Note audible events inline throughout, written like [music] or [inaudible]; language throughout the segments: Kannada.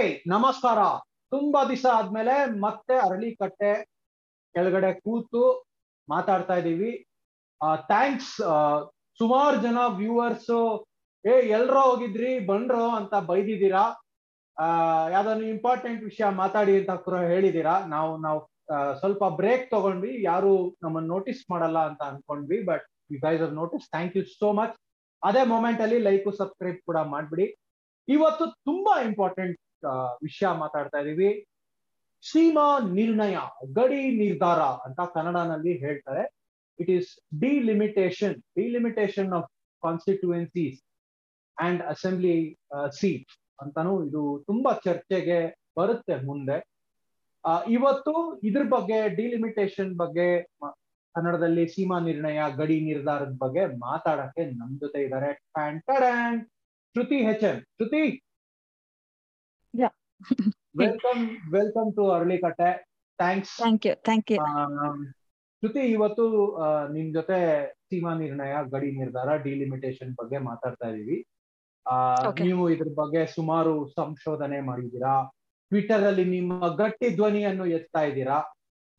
ಹೇ ನಮಸ್ಕಾರ. ತುಂಬಾ ದಿವಸ ಆದ್ಮೇಲೆ ಮತ್ತೆ ಅರಳಿ ಕಟ್ಟೆ ಕೆಳಗಡೆ ಕೂತು ಮಾತಾಡ್ತಾ ಇದೀವಿ ಥ್ಯಾಂಕ್ಸ್ ಸುಮಾರು ಜನ ವ್ಯೂವರ್ಸ್ ಏ, ಎಲ್ರೋ ಹೋಗಿದ್ರಿ ಬಂಡ್ರೋ ಅಂತ ಬೈದಿದ್ದೀರಾ? ಯಾವ್ದಾದ್ರು ಇಂಪಾರ್ಟೆಂಟ್ ವಿಷಯ ಮಾತಾಡಿ ಅಂತ ಕೂಡ ಹೇಳಿದೀರಾ ನಾವು ನಾವು ಸ್ವಲ್ಪ ಬ್ರೇಕ್ ತಗೊಂಡ್ವಿ. ಯಾರು ನಮ್ಮನ್ನ ನೋಟಿಸ್ ಮಾಡಲ್ಲ ಅಂತ ಅನ್ಕೊಂಡ್ವಿ but you guys are notice thank you so much ಅದೇ ಮೊಮೆಂಟ್ ಅಲ್ಲಿ ಲೈಕ್ ಸಬ್ಸ್ಕ್ರೈಬ್ ಕೂಡ ಮಾಡ್ಬಿಡಿ. ಇವತ್ತು ತುಂಬಾ ಇಂಪಾರ್ಟೆಂಟ್ ವಿಷಯ ಮಾತಾಡ್ತಾ ಇದೀವಿ. ಸೀಮಾ ನಿರ್ಣಯ, ಗಡಿ ನಿರ್ಧಾರ ಅಂತ ಕನ್ನಡನಲ್ಲಿ ಹೇಳ್ತಾರೆ. It is delimitation delimitation of constituencies and assembly seat ಅಂತಾನು ಇದು ತುಂಬಾ ಚರ್ಚೆಗೆ ಬರುತ್ತೆ ಮುಂದೆ. ಇವತ್ತು ಇದ್ರ ಬಗ್ಗೆ ಡಿಲಿಮಿಟೇಷನ್ ಬಗ್ಗೆ ಕನ್ನಡದಲ್ಲಿ ಸೀಮಾ ನಿರ್ಣಯ, ಗಡಿ ನಿರ್ಧಾರದ ಬಗ್ಗೆ ಮಾತಾಡಕ್ಕೆ ನಮ್ ಜೊತೆ ಇದ್ದಾರೆ Shruti H N, Shruti. Welcome welcome to Aralikatte thanks thank you thank you Shruti ಇವತ್ತು ನಿಮ್ ಜೊತೆ ಸೀಮಾ ನಿರ್ಣಯ ಗಡಿ ನಿರ್ಧಾರ ಡಿಲಿಮಿಟೇಷನ್ ಬಗ್ಗೆ ಮಾತಾಡ್ತಾ ಇದೀವಿ. ನೀವು ಇದ್ರ ಬಗ್ಗೆ ಸುಮಾರು ಸಂಶೋಧನೆ ಮಾಡಿದ್ದೀರಾ? ಟ್ವಿಟರ್ ಅಲ್ಲಿ ನಿಮ್ಮ ಗಟ್ಟಿ ಧ್ವನಿಯನ್ನು ಎತ್ತಾ ಇದ್ದೀರಾ?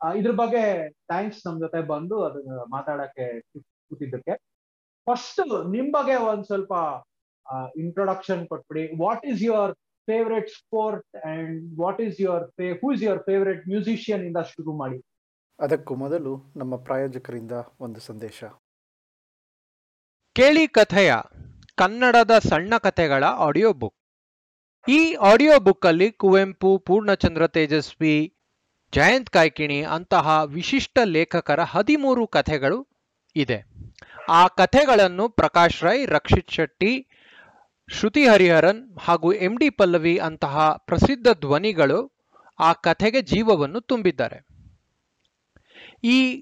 ಇದ್ರ ಬಗ್ಗೆ ಥ್ಯಾಂಕ್ಸ್ ನಮ್ ಜೊತೆ ಬಂದು ಅದನ್ನ ಮಾತಾಡಕ್ಕೆ ಕೂತಿದ್ದಕ್ಕೆ. ಫಸ್ಟ್ ನಿಮ್ ಬಗ್ಗೆ ಒಂದ್ ಸ್ವಲ್ಪ ಇಂಟ್ರೊಡಕ್ಷನ್ ಕೊಟ್ಬಿಡಿ. What is your favourite sport and what is your who is your favourite musician ಇಂದ ಶುರು ಮಾಡಿ? ಅದಕ್ಕೂ ಮೊದಲು ನಮ್ಮ ಪ್ರಾಯೋಜಕರಿಂದ ಒಂದು ಸಂದೇಶ. ಕೇಳಿ ಕಥೆಯ ಕನ್ನಡದ ಸಣ್ಣ ಕಥೆಗಳ ಆಡಿಯೋ ಬುಕ್ ಈ ಆಡಿಯೋ ಬುಕ್ ಅಲ್ಲಿ ಕುವೆಂಪು ಪೂರ್ಣಚಂದ್ರ ತೇಜಸ್ವಿ ಜಯಂತ್ ಕಾಯ್ಕಿಣಿ ಅಂತಹ ವಿಶಿಷ್ಟ ಲೇಖಕರ ಹದಿಮೂರು ಕಥೆಗಳು ಇದೆ. ಆ ಕಥೆಗಳನ್ನು ಪ್ರಕಾಶ್ ರೈ ರಕ್ಷಿತ್ ಶೆಟ್ಟಿ ಶ್ರುತಿ ಹರಿಹರನ್ ಹಾಗೂ ಎಂಡಿ ಪಲ್ಲವಿ ಅಂತಹ ಪ್ರಸಿದ್ಧ ಧ್ವನಿಗಳು ಆ ಕಥೆಗೆ ಜೀವವನ್ನು ತುಂಬಿದ್ದಾರೆ. ಈ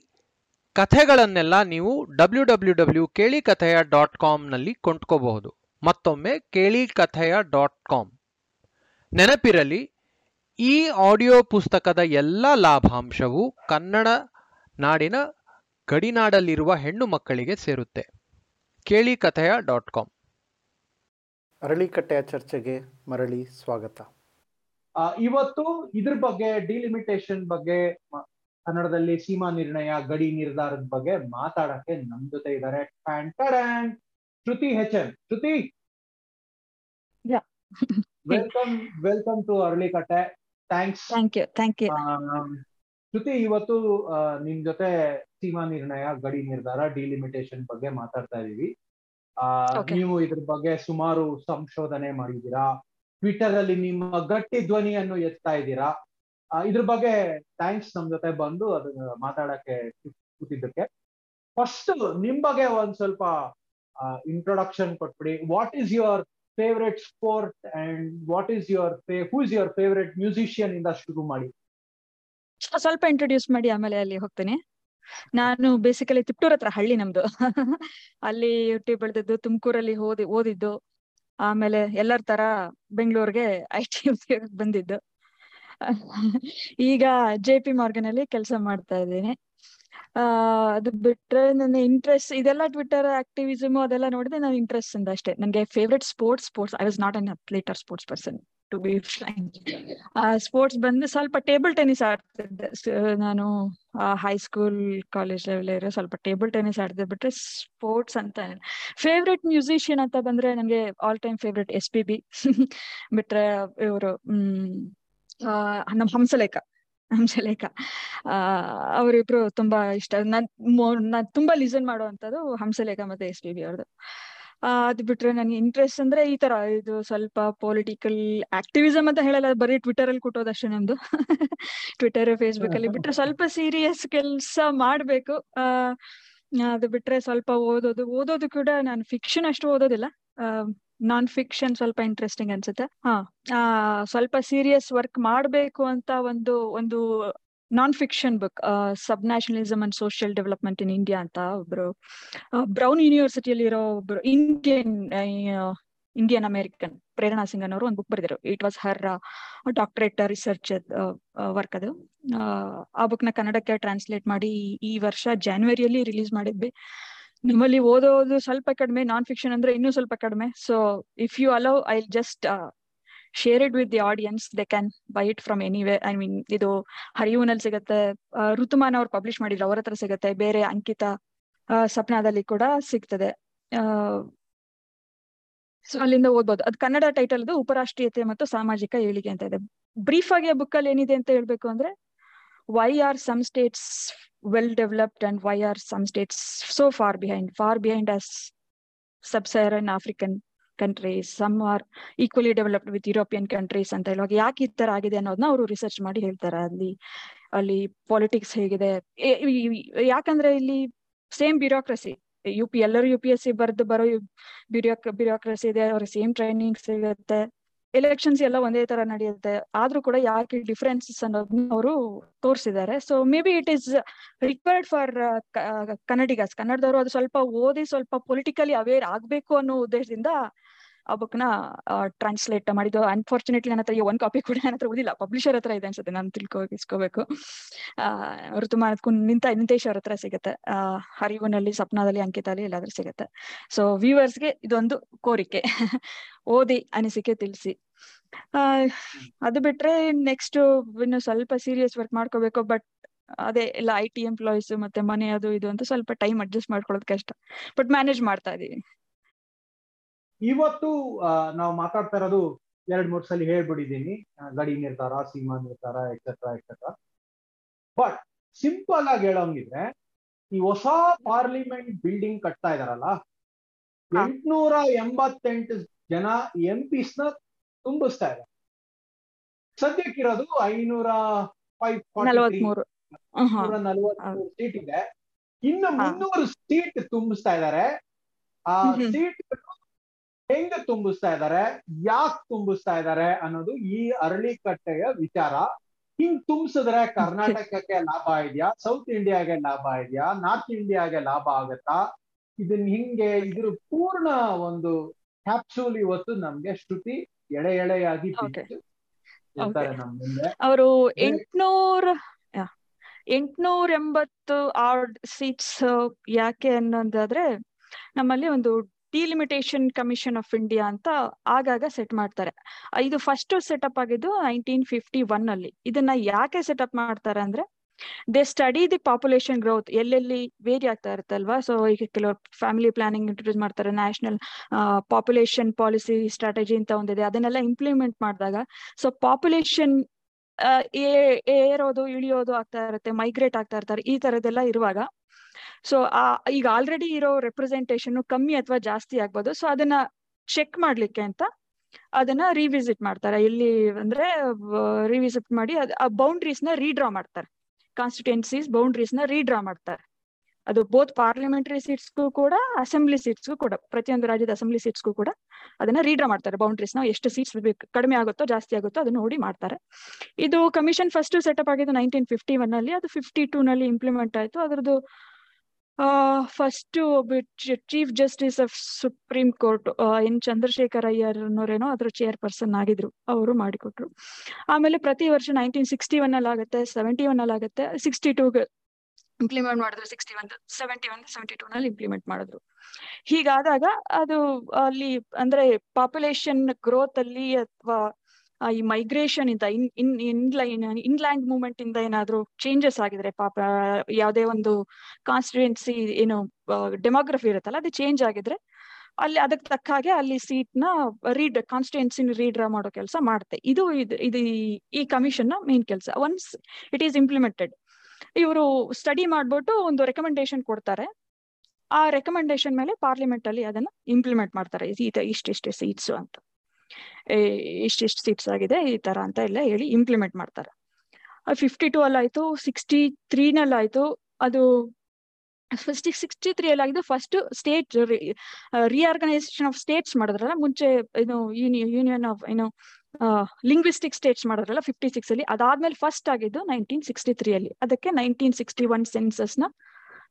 ಕಥೆಗಳನ್ನೆಲ್ಲ ನೀವು ಡಬ್ಲ್ಯೂ ಡಬ್ಲ್ಯೂ ಡಬ್ಲ್ಯೂ ಕೇಳಿ ಕಥೆಯ ಡಾಟ್ ಕಾಮ್ನಲ್ಲಿ ಕೊಂಡ್ಕೋಬಹುದು. ಮತ್ತೊಮ್ಮೆ ಕೇಳಿ ಕಥೆಯ ಡಾಟ್ ಕಾಮ್. ನೆನಪಿರಲಿ, ಈ ಆಡಿಯೋ ಪುಸ್ತಕದ ಎಲ್ಲ ಲಾಭಾಂಶವು ಕನ್ನಡ ನಾಡಿನ ಗಡಿನಾಡಲ್ಲಿರುವ ಹೆಣ್ಣು ಮಕ್ಕಳಿಗೆ ಸೇರುತ್ತೆ. ಕೇಳಿ ಕಥೆಯ ಡಾಟ್ ಕಾಮ್. ಅರಳಿಕಟ್ಟೆಯ ಚರ್ಚೆಗೆ ಮರಳಿ ಸ್ವಾಗತ. ಇವತ್ತು ಇದ್ರ ಬಗ್ಗೆ ಡಿಲಿಮಿಟೇಷನ್ ಬಗ್ಗೆ ಕನ್ನಡದಲ್ಲಿ ಸೀಮಾ ನಿರ್ಣಯ ಗಡಿ ನಿರ್ಧಾರದ ಬಗ್ಗೆ ಮಾತಾಡಕ್ಕೆ ನಮ್ ಜೊತೆ ಇದ್ದಾರೆ Shruti H N Shruti! Welcome welcome to Aralikatte. Thanks thank you thank you Shruti ಇವತ್ತು ನಿಮ್ ಜೊತೆ ಸೀಮಾ ನಿರ್ಣಯ ಗಡಿ ನಿರ್ಧಾರ ಡಿಲಿಮಿಟೇಷನ್ ಬಗ್ಗೆ ಮಾತಾಡ್ತಾ ಇದೀವಿ. ನೀವು ಇದ್ರ ಬಗ್ಗೆ ಸುಮಾರು ಸಂಶೋಧನೆ ಮಾಡಿದ್ದೀರಾ? ಟ್ವಿಟರ್ ಅಲ್ಲಿ ನಿಮ್ಮ ಗಟ್ಟಿ ಧ್ವನಿಯನ್ನು ಎತ್ತಾ ಇದ್ದೀರಾ? ಇದ್ರ ಬಗ್ಗೆ ಥ್ಯಾಂಕ್ಸ್ ನಮ್ ಜೊತೆ ಬಂದು ಅದನ್ನ ಮಾತಾಡಕ್ಕೆ ಕೂತಿದ್ದಕ್ಕೆ. ಫಸ್ಟ್ ನಿಮ್ ಬಗ್ಗೆ ಒಂದ್ ಸ್ವಲ್ಪ ಇಂಟ್ರೊಡಕ್ಷನ್ ಕೊಟ್ಬಿಡಿ. What is your favourite sport and what is your who is your favourite musician ಇಂದ ಶುರು ಮಾಡಿ. ಸ್ವಲ್ಪ ಇಂಟ್ರೊಡ್ಯೂಸ್ ಮಾಡಿ ಆಮೇಲೆ ಅಲ್ಲಿ ಹೋಗ್ತೇನೆ. ನಾನು ಬೇಸಿಕಲಿ ತಿಪ್ಟೂರ್ ಹತ್ರ ಹಳ್ಳಿ ನಮ್ದು. ಅಲ್ಲಿ ಹುಟ್ಟಿ ಬೆಳೆದಿದ್ದು ತುಮಕೂರಲ್ಲಿ ಓದಿ ಓದಿದ್ದು, ಆಮೇಲೆ ಎಲ್ಲರ ತರ ಬೆಂಗಳೂರಿಗೆ ಐ ಟಿ ಬಂದಿದ್ದು. ಈಗ ಜೆ ಪಿ ಮಾರ್ಗನ್ ಅಲ್ಲಿ ಕೆಲಸ ಮಾಡ್ತಾ ಇದ್ದೀನಿ. ಆ, ಅದು ಬಿಟ್ರೆ ನನ್ನ ಇಂಟ್ರೆಸ್ಟ್ ಇದೆಲ್ಲ ಟ್ವಿಟರ್ ಆಕ್ಟಿವಿಸಮ್ ಅದೆಲ್ಲ ನೋಡಿದ್ರೆ ನಾನು ಇಂಟ್ರೆಸ್ಟ್ ಇಂದ ಅಷ್ಟೇ. ನನಗೆ favourite sports sports I was not an athlete or sports person to be sports ಬಂದು ಸ್ವಲ್ಪ ಟೇಬಲ್ ಟೆನಿಸ್ ಆಡ್ತಿದ್ದೆ. ನಾನು ಹೈ ಸ್ಕೂಲ್ ಕಾಲೇಜ್ ಲೆವೆಲ್ ಇರೋ ಸ್ವಲ್ಪ ಟೇಬಲ್ ಟೆನಿಸ್ ಆಡ್ತಿದ್ದೆ. ಬಿಟ್ರೆ ಸ್ಪೋರ್ಟ್ಸ್ ಅಂತ ಫೇವ್ರೆಟ್ ಮ್ಯೂಸಿಷಿಯನ್ ಅಂತ ಬಂದ್ರೆ ನನಗೆ all time favourite S P B ಬಿಟ್ರೆ ಇವರು ನಮ್ಮ ಹಂಸಲೇಖ. ಹಂಸಲೇಖ. ಅವರಿಬ್ರು ತುಂಬಾ ಇಷ್ಟ. ನಾನ್ ನಾನ್ ತುಂಬಾ ಲಿಸನ್ ಮಾಡುವಂತದ್ದು ಹಂಸಲೇಖ ಮತ್ತೆ ಎಸ್ ಪಿ ಬಿ ಅವ್ರದ್ದು. ಅದ್ ಬಿಟ್ರೆ ನನ್ಗೆ ಇಂಟ್ರೆಸ್ಟ್ ಅಂದ್ರೆ ಈ ತರ ಇದು ಸ್ವಲ್ಪ ಪೊಲಿಟಿಕಲ್ ಆಕ್ಟಿವಿಸಮ್ ಅಂತ ಹೇಳಲ್ಲ, ಬರೀ ಟ್ವಿಟರ್ ಅಲ್ಲಿ ಕೊಟ್ಟೋದಷ್ಟೇ ನಮ್ದು. [laughs] ಟ್ವಿಟರ್ ಫೇಸ್ಬುಕ್ ಅಲ್ಲಿ ಬಿಟ್ರೆ ಸ್ವಲ್ಪ ಸೀರಿಯಸ್ ಕೆಲ್ಸ ಮಾಡ್ಬೇಕು. ಆ, ಅದು ಬಿಟ್ರೆ ಸ್ವಲ್ಪ ಓದೋದು ಓದೋದು ಕೂಡ ನಾನು ಫಿಕ್ಷನ್ ಅಷ್ಟು ಓದೋದಿಲ್ಲ. ನಾನ್ ಫಿಕ್ಷನ್ ಸ್ವಲ್ಪ ಇಂಟ್ರೆಸ್ಟಿಂಗ್ ಅನ್ಸುತ್ತೆ. ಹಾ ಸ್ವಲ್ಪ ಸೀರಿಯಸ್ ವರ್ಕ್ ಮಾಡ್ಬೇಕು ಅಂತ ಒಂದು ಒಂದು non fiction book subnationalism and social development in India ಅಂತ ಒಬ್ರು ಬ್ರೌನ್ ಯೂನಿವರ್ಸಿಟಿಯಲ್ಲಿ ಇರೋ ಒಬ್ರು Indian Indian American Prerna Singh ಅನ್ನೋರು ಒಂದು book ಬರೆದಿರು it was her doctorate research work ಅದು. ಆ ಬುಕ್ನ ಕನ್ನಡಕ್ಕೆ ಟ್ರಾನ್ಸ್ಲೇಟ್ ಮಾಡಿ ಈ ವರ್ಷ ಜಾನ್ವರಿಯಲ್ಲಿ ರಿಲೀಸ್ ಮಾಡಿದ್ವಿ. ನಿಮ್ಮಲ್ಲಿ ಓದೋದು ಸ್ವಲ್ಪ ಕಡಿಮೆ ನಾನ್ ಫಿಕ್ಷನ್ ಅಂದ್ರೆ ಇನ್ನೂ ಸ್ವಲ್ಪ ಕಡಿಮೆ. So if you allow I just share it with the audience they can buy it from anyway I mean ಇದು ಹರಿಯೂನಲ್ಲಿ ಸಿಗತ್ತೆ ಋತುಮಾನ ಅವ್ರು ಪಬ್ಲಿಷ್ ಮಾಡಿದ್ರು ಅವ್ರ ಹತ್ರ ಸಿಗತ್ತೆ ಬೇರೆ ಅಂಕಿತ ಆ, ಸಪ್ನಾದಲ್ಲಿ ಕೂಡ ಸಿಗ್ತದೆ. ಸೊ ಅಲ್ಲಿಂದ ಓದ್ಬೋದು. ಅದು ಕನ್ನಡ ಟೈಟಲ್ ಅದು ಉಪರಾಷ್ಟ್ರೀಯತೆ ಮತ್ತು ಸಾಮಾಜಿಕ ಏಳಿಗೆ ಅಂತ ಇದೆ. ಬ್ರೀಫ್ ಆಗಿ ಬುಕ್ ಅಲ್ಲಿ ಏನಿದೆ ಅಂತ ಹೇಳ್ಬೇಕು ಅಂದ್ರೆ why are some states well developed and why are some states so far behind far behind as sub Saharan African countries some are equally developed with European countries ಅಂತ ಹೇಳುವಾಗ ಯಾಕೆ ಈ ತರ ಆಗಿದೆ ಅನ್ನೋದನ್ನ ಅವರು ರಿಸರ್ಚ್ ಮಾಡಿ ಹೇಳ್ತಾರೆ. ಅಲ್ಲಿ ಅಲ್ಲಿ ಪಾಲಿಟಿಕ್ಸ್ ಹೇಗಿದೆ. ಯಾಕಂದ್ರೆ ಇಲ್ಲಿ ಸೇಮ್ ಬ್ಯೂರೋಕ್ರಸಿ ಯು ಪಿ ಎಲ್ಲರೂ ಯು ಪಿ ಎಸ್ ಸಿ ಬರ್ದು ಬರೋ ಬ್ಯೂರೋ ಬ್ಯೂರೋಕ್ರಸಿ ಇದೆ, ಅವ್ರಿಗೆ ಸೇಮ್ ಟ್ರೈನಿಂಗ್ ಸಿಗುತ್ತೆ. ಎಲೆಕ್ಷನ್ಸ್ ಎಲ್ಲ ಒಂದೇ ತರ ನಡೆಯುತ್ತೆ. ಆದ್ರೂ ಕೂಡ ಯಾಕೆ ಡಿಫ್ರೆನ್ಸಸ್ ಅನ್ನೋದನ್ನ ಅವರು ತೋರಿಸಿದ್ದಾರೆ. So maybe it is required for Kannadigas ಕನ್ನಡದವರು ಅದು ಸ್ವಲ್ಪ ಓದಿ ಸ್ವಲ್ಪ ಪೊಲಿಟಿಕಲಿ ಅವೇರ್ ಆಗ್ಬೇಕು ಅನ್ನೋ ಉದ್ದೇಶದಿಂದ ಆ ಬುಕ್ನ ಟ್ರಾನ್ಸ್ಲೇಟ್ ಮಾಡಿದ್ದು. ಅನ್ಫಾರ್ಚುನೇಟ್ಲಿ ನನ್ನ ಹತ್ರ ಈ ಒಂದ್ ಕಾಪಿ ಕೂಡ ನನ್ನ ಹತ್ರ ಓದಿಲ್ಲ. ಪಬ್ಲಿಷರ್ ಹತ್ರ ಇದೆ ಅನ್ಸುತ್ತೆ, ನಾನು ತಿಳ್ಕೊ ಇಸ್ಕೋಬೇಕು ಋತುಮಾನ ನಿಂತ, ನಿಂತೇಶ್ ಅವ್ರ ಹತ್ರ ಸಿಗುತ್ತೆ. ಹರಿವನಲ್ಲಿ ಸಪ್ನಾದಲ್ಲಿ ಅಂಕಿತಲ್ಲಿ ಎಲ್ಲಾದ್ರೂ ಸಿಗುತ್ತೆ. ಸೊ ವ್ಯೂವರ್ಸ್ಗೆ ಇದೊಂದು ಕೋರಿಕೆ. ಓದಿ, ಅನಿಸಿಕೆ ತಿಳಿಸಿ. ಅದು ಬಿಟ್ರೆ ನೆಕ್ಸ್ಟ್ ಇನ್ನು ಸ್ವಲ್ಪ ಸೀರಿಯಸ್ ವರ್ಕ್ ಮಾಡ್ಕೋಬೇಕು ಬಟ್ ಅದೇ ಎಲ್ಲ ಐ ಟಿ ಎಂಪ್ಲಾಯೀಸ್ ಮತ್ತೆ ಮನೆ ಅದು ಇದು ಅಂತ ಸ್ವಲ್ಪ ಟೈಮ್ ಅಡ್ಜಸ್ಟ್ ಮಾಡ್ಕೊಳ್ಳೋದು ಕಷ್ಟ. ಬಟ್ ಮ್ಯಾನೇಜ್ ಮಾಡ್ತಾ ಇದೀವಿ. ಇವತ್ತು ನಾವು ಮಾತಾಡ್ತಾ ಇರೋದು ಎರಡ್ ಮೂರ್ ಸಲ ಹೇಳ್ಬಿಟ್ಟಿದ್ದೀನಿ. ಗಡಿ ನಿರ್ಧಾರ ಸೀಮಾ ನಿರ್ಧಾರ ಎಕ್ಸೆಟ್ರಾ ಎಕ್ಸೆಟ್ರಾ ಬಟ್ ಸಿಂಪಲ್ ಆಗಿ ಹೇಳೋಂಗಿದ್ರೆ ಈ ಹೊಸ ಪಾರ್ಲಿಮೆಂಟ್ ಬಿಲ್ಡಿಂಗ್ ಕಟ್ತಾ ಇದಾರಲ್ಲ. ಎಂಟ್ನೂರ ಎಂಬತ್ತೆಂಟು ಜನ ಎಂ ಪಿಸ್ನ ತುಂಬಿಸ್ತಾ ಇದ್ದಾರೆ ಸದ್ಯಕ್ಕಿರೋದು ಐನೂರ ಫೈವ್ ನಲವತ್ಮೂರು. ಸೀಟ್ ಇದೆ. ಇನ್ನು. ಮುನ್ನೂರು ಸೀಟ್ ತುಂಬಿಸ್ತಾ ಇದ್ದಾರೆ ಆ. ಸೀಟ್ ಹೆಂಗ ತುಂಬಿಸ್ತಾ ಇದ್ದಾರೆ ಯಾಕೆ ತುಂಬಿಸ್ತಾ ಇದ್ದಾರೆ ಅನ್ನೋದು ಈ ಅರಳಿಕಟ್ಟೆಯ ವಿಚಾರ. ಹಿಂಗ್ ತುಂಬಿಸಿದ್ರೆ ಕರ್ನಾಟಕಕ್ಕೆ ಲಾಭ ಇದೆಯಾ ಸೌತ್ ಇಂಡಿಯಾಗೆ ಲಾಭ ಇದೆಯಾ ನಾರ್ತ್ ಇಂಡಿಯಾಗೆ ಲಾಭ ಆಗತ್ತಾ? ಇದನ್ನ ಹಿಂಗೆ ಇದ್ರ ಪೂರ್ಣ ಒಂದು ಕ್ಯಾಪ್ಸೂಲ್ ಇವತ್ತು ನಮ್ಗೆ ಶ್ರುತಿ ಎಳೆ ಎಳೆಯಾಗಿ ಅವರು ಎಂಟ್ನೂರ ಎಂಟ್ನೂರ ಎಂಬತ್ತು ಆರ್ಡ್ ಸೀಟ್ಸ್ ಯಾಕೆ ಅನ್ನೋದಾದ್ರೆ ನಮ್ಮಲ್ಲಿ ಒಂದು ಡಿಲಿಮಿಟೇಷನ್ ಕಮಿಷನ್ ಆಫ್ ಇಂಡಿಯಾ ಅಂತ ಆಗಾಗ ಸೆಟ್ ಮಾಡ್ತಾರೆ. ಇದು ಫಸ್ಟ್ ಸೆಟಪ್ ಆಗಿದ್ದು ನೈನ್ಟೀನ್ ಫಿಫ್ಟಿ ಒನ್ ಅಲ್ಲಿ. ಇದನ್ನ ಯಾಕೆ ಸೆಟಪ್ ಮಾಡ್ತಾರೆ ಅಂದ್ರೆ they study the population growth ಎಲ್ಲೆಲ್ಲಿ ವೇರಿ ಆಗ್ತಾ ಇರುತ್ತೆ ಅಲ್ವಾ ಸೊ ಈಗ ಕೆಲವರು ಫ್ಯಾಮಿಲಿ ಪ್ಲಾನಿಂಗ್ ಇಂಟ್ರೊಡ್ಯೂಸ್ ಮಾಡ್ತಾರೆ ನ್ಯಾಷನಲ್ ಪಾಪ್ಯುಲೇಷನ್ ಪಾಲಿಸಿ ಸ್ಟ್ರಾಟಜಿ ಅಂತ ಒಂದಿದೆ. ಅದನ್ನೆಲ್ಲ ಇಂಪ್ಲಿಮೆಂಟ್ ಮಾಡಿದಾಗ ಸೊ ಪಾಪ್ಯುಲೇಷನ್ ಏರೋದು, ಇಳಿಯೋದು ಆಗ್ತಾ ಇರುತ್ತೆ ಮೈಗ್ರೇಟ್ ಆಗ್ತಾ ಇರ್ತಾರೆ, ಈ ತರದೆಲ್ಲ ಇರುವಾಗ ಸೊ ಆ, ಈಗ ಆಲ್ರೆಡಿ ಇರೋ ರೆಪ್ರೆಸೆಂಟೇಷನ್ ಕಮ್ಮಿ ಅಥವಾ ಜಾಸ್ತಿ ಆಗ್ಬೋದು. ಸೊ ಅದನ್ನ ಚೆಕ್ ಮಾಡ್ಲಿಕ್ಕೆ ಅಂತ ಅದನ್ನ ರಿವಿಸಿಟ್ ಮಾಡ್ತಾರೆ. ಇಲ್ಲಿ ಅಂದ್ರೆ ರಿವಿಸಿಟ್ ಮಾಡಿ ಆ ಬೌಂಡ್ರೀಸ್ನ ರೀಡ್ರಾ ಮಾಡ್ತಾರೆ. ಕಾನ್ಸ್ಟಿಟ್ಯೂನ್ಸೀಸ್ ಬೌಂಡ್ರೀಸ್ನ ರೀಡ್ರಾ ಮಾಡ್ತಾರೆ. ಅದು ಬೋತ್ ಪಾರ್ಲಿಮೆಂಟರಿ ಸೀಟ್ಸ್ಗೂ ಕೂಡ ಅಸೆಂಬ್ಲಿ ಸೀಟ್ಸ್ಗೂ ಕೂಡ, ಪ್ರತಿಯೊಂದು ರಾಜ್ಯದ ಅಸೆಂಬ್ಲಿ ಸೀಟ್ಸ್ಗೂ ಕೂಡ ಅದನ್ನ ರೀಡ್ರಾ ಮಾಡ್ತಾರೆ. ಬೌಂಡ್ರೀಸ್ನ ಎಷ್ಟು ಸೀಟ್ಸ್ ಕಡಿಮೆ ಆಗುತ್ತೋ, ಜಾಸ್ತಿ ಆಗುತ್ತೋ ಅದನ್ನ ನೋಡಿ ಮಾಡ್ತಾರೆ. ಇದು ಕಮಿಷನ್ ಫಸ್ಟ್ ಸೆಟಪ್ ಆಗಿದ್ದು ನೈನ್ಟೀನ್ ಫಿಫ್ಟಿ ಒನ್ ಅಲ್ಲಿ, ಅದು ಫಿಫ್ಟಿ ಟೂ ನಲ್ಲಿ ಇಂಪ್ಲಿಮೆಂಟ್ ಆಯ್ತು. ಅದ್ರದ್ದು first chief justice of supreme court N Chandrashekhar ಅನ್ನೋರೇನೋ ಅದ್ರ ಚೇರ್ ಪರ್ಸನ್ ಆಗಿದ್ರು. ಅವರು ಮಾಡಿಕೊಟ್ರು. ಆಮೇಲೆ ಪ್ರತಿ ವರ್ಷ ನೈನ್ಟೀನ್ ಸಿಕ್ಸ್ಟಿ ಒನ್ ಅಲ್ಲಿ ಆಗುತ್ತೆ ಸೆವೆಂಟಿ ಒನ್ ಅಲ್ಲಿ ಆಗುತ್ತೆ ಸಿಕ್ಸ್ಟಿ ಟೂಗೆ ಇಂಪ್ಲಿಮೆಂಟ್ ಮಾಡಿದ್ರು sixty one seventy one seventy two ನಲ್ಲಿ ಇಂಪ್ಲಿಮೆಂಟ್ ಮಾಡಿದ್ರು. ಹೀಗಾದಾಗ ಅದು ಅಲ್ಲಿ, ಅಂದ್ರೆ ಪಾಪ್ಯುಲೇಷನ್ ಗ್ರೋತ್ ಅಲ್ಲಿ ಅಥವಾ ಈ ಮೈಗ್ರೇಷನ್ ಇಂದ in in inline inland movement ಇಂದ ಏನಾದ್ರು ಚೇಂಜಸ್ ಆಗಿದ್ರೆ ಪಾಪ, ಯಾವುದೇ ಒಂದು ಕಾನ್ಸ್ಟಿಟ್ಯೂನ್ಸಿ ಏನು ಡೆಮೋಗ್ರಫಿ ಇರುತ್ತಲ್ಲ, ಅದು ಚೇಂಜ್ ಆಗಿದ್ರೆ ಅಲ್ಲಿ ಅದಕ್ಕೆ ತಕ್ಕ ಹಾಗೆ ಅಲ್ಲಿ ಸೀಟ್ನ ರೀಡ್ ಕಾನ್ಸ್ಟಿಟ್ಯೂನ್ಸಿ ರೀಡ್ರಾ ಮಾಡೋ ಕೆಲಸ ಮಾಡುತ್ತೆ ಇದು ಇದು ಈ ಕಮಿಷನ್ನ ಮೇನ್ ಕೆಲಸ. ಒನ್ಸ್ ಇಟ್ ಈಸ್ ಇಂಪ್ಲಿಮೆಂಟೆಡ್ ಇವರು ಸ್ಟಡಿ ಮಾಡ್ಬಿಟ್ಟು ಒಂದು ರೆಕಮೆಂಡೇಶನ್ ಕೊಡ್ತಾರೆ. ಆ ರೆಕಮೆಂಡೇಶನ್ ಮೇಲೆ ಪಾರ್ಲಿಮೆಂಟ್ ಅಲ್ಲಿ ಅದನ್ನ ಇಂಪ್ಲಿಮೆಂಟ್ ಮಾಡ್ತಾರೆ. ಇಷ್ಟ, ಇಷ್ಟೇ ಸೀಟ್ಸ್ ಅಂತ. ಇಷ್ಟಿಷ್ಟು ಸೀಟ್ಸ್ ಆಗಿದೆ, ಈ ತರ ಅಂತ ಎಲ್ಲ ಹೇಳಿ ಇಂಪ್ಲಿಮೆಂಟ್ ಮಾಡ್ತಾರೆ. ಫಿಫ್ಟಿ ಟೂ ಅಲ್ಲಿ ಆಯ್ತು ಸಿಕ್ಸ್ಟಿ ತ್ರೀನಲ್ಲಾಯ್ತು ಅದು ಫಸ್ಟ್ ಸಿಕ್ಸ್ಟಿ ತ್ರೀ ಅಲ್ಲಿ ಆಗಿದ್ದು first state reorganisation of states ಮಾಡಿದ್ರಲ್ಲ, ಮುಂಚೆ ಏನು ಯೂನಿಯನ್ ಆಫ್ ಏನು ಲಿಂಗ್ವಿಸ್ಟಿಕ್ ಸ್ಟೇಟ್ಸ್ ಮಾಡಿದ್ರಲ್ಲ ಫಿಫ್ಟಿ ಸಿಕ್ಸ್ ಅಲ್ಲಿ, ಅದಾದ್ಮೇಲೆ ಫಸ್ಟ್ ಆಗಿದ್ದು ನೈನ್ಟೀನ್ ಸಿಕ್ಸ್ಟಿ ತ್ರೀ ಅಲ್ಲಿ. ಅದಕ್ಕೆ ನೈನ್ಟೀನ್ ಸಿಕ್ಸ್ಟಿ ಒನ್ ಸೆನ್ಸಸ್ನ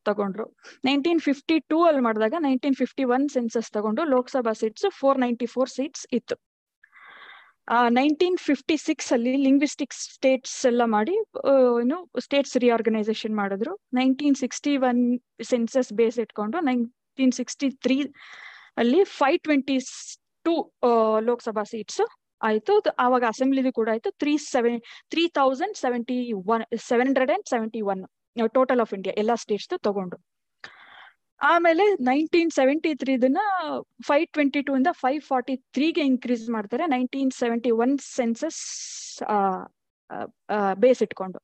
ತಗೊಂಡ್ರು. ನೈನ್ಟೀನ್ ಫಿಫ್ಟಿ ಟೂ ಅಲ್ಲಿ ಮಾಡಿದಾಗ ನೈನ್ಟೀನ್ ಫಿಫ್ಟಿ ಒನ್ ಸೆನ್ಸಸ್ ತಗೊಂಡು Lok Sabha seats four ninety four seats ಇತ್ತು. ನೈನ್ಟೀನ್ ಫಿಫ್ಟಿ ಸಿಕ್ಸ್ ಅಲ್ಲಿ ಲಿಂಗ್ವಿಸ್ಟಿಕ್ ಸ್ಟೇಟ್ಸ್ ಎಲ್ಲ ಮಾಡಿ ಏನು ಸ್ಟೇಟ್ಸ್ ರಿಆರ್ಗನೈಸೇಷನ್ ಮಾಡಿದ್ರು. Nineteen sixty one census base ಇಟ್ಕೊಂಡು ನೈನ್ಟೀನ್ ಸಿಕ್ಸ್ಟಿ ತ್ರೀ ಅಲ್ಲಿ five twenty two Lok Sabha seats ಆಯ್ತು. ಆವಾಗ ಅಸೆಂಬ್ಲಿದು ಕೂಡ ಆಯ್ತು. Three seven three thousand seventy one seven hundred and seventy one total of India ಎಲ್ಲ ಸ್ಟೇಟ್ಸ್ ತಗೊಂಡು ಆಮೇಲೆ nineteen seventy ತ್ರೀದನ್ನ five twenty two ಇಂದ ಫೈವ್ ಫಾರ್ಟಿ ತ್ರೀಗೆ ಇನ್ಕ್ರೀಸ್ ಮಾಡ್ತಾರೆ nineteen seventy one census base ಇಟ್ಕೊಂಡು.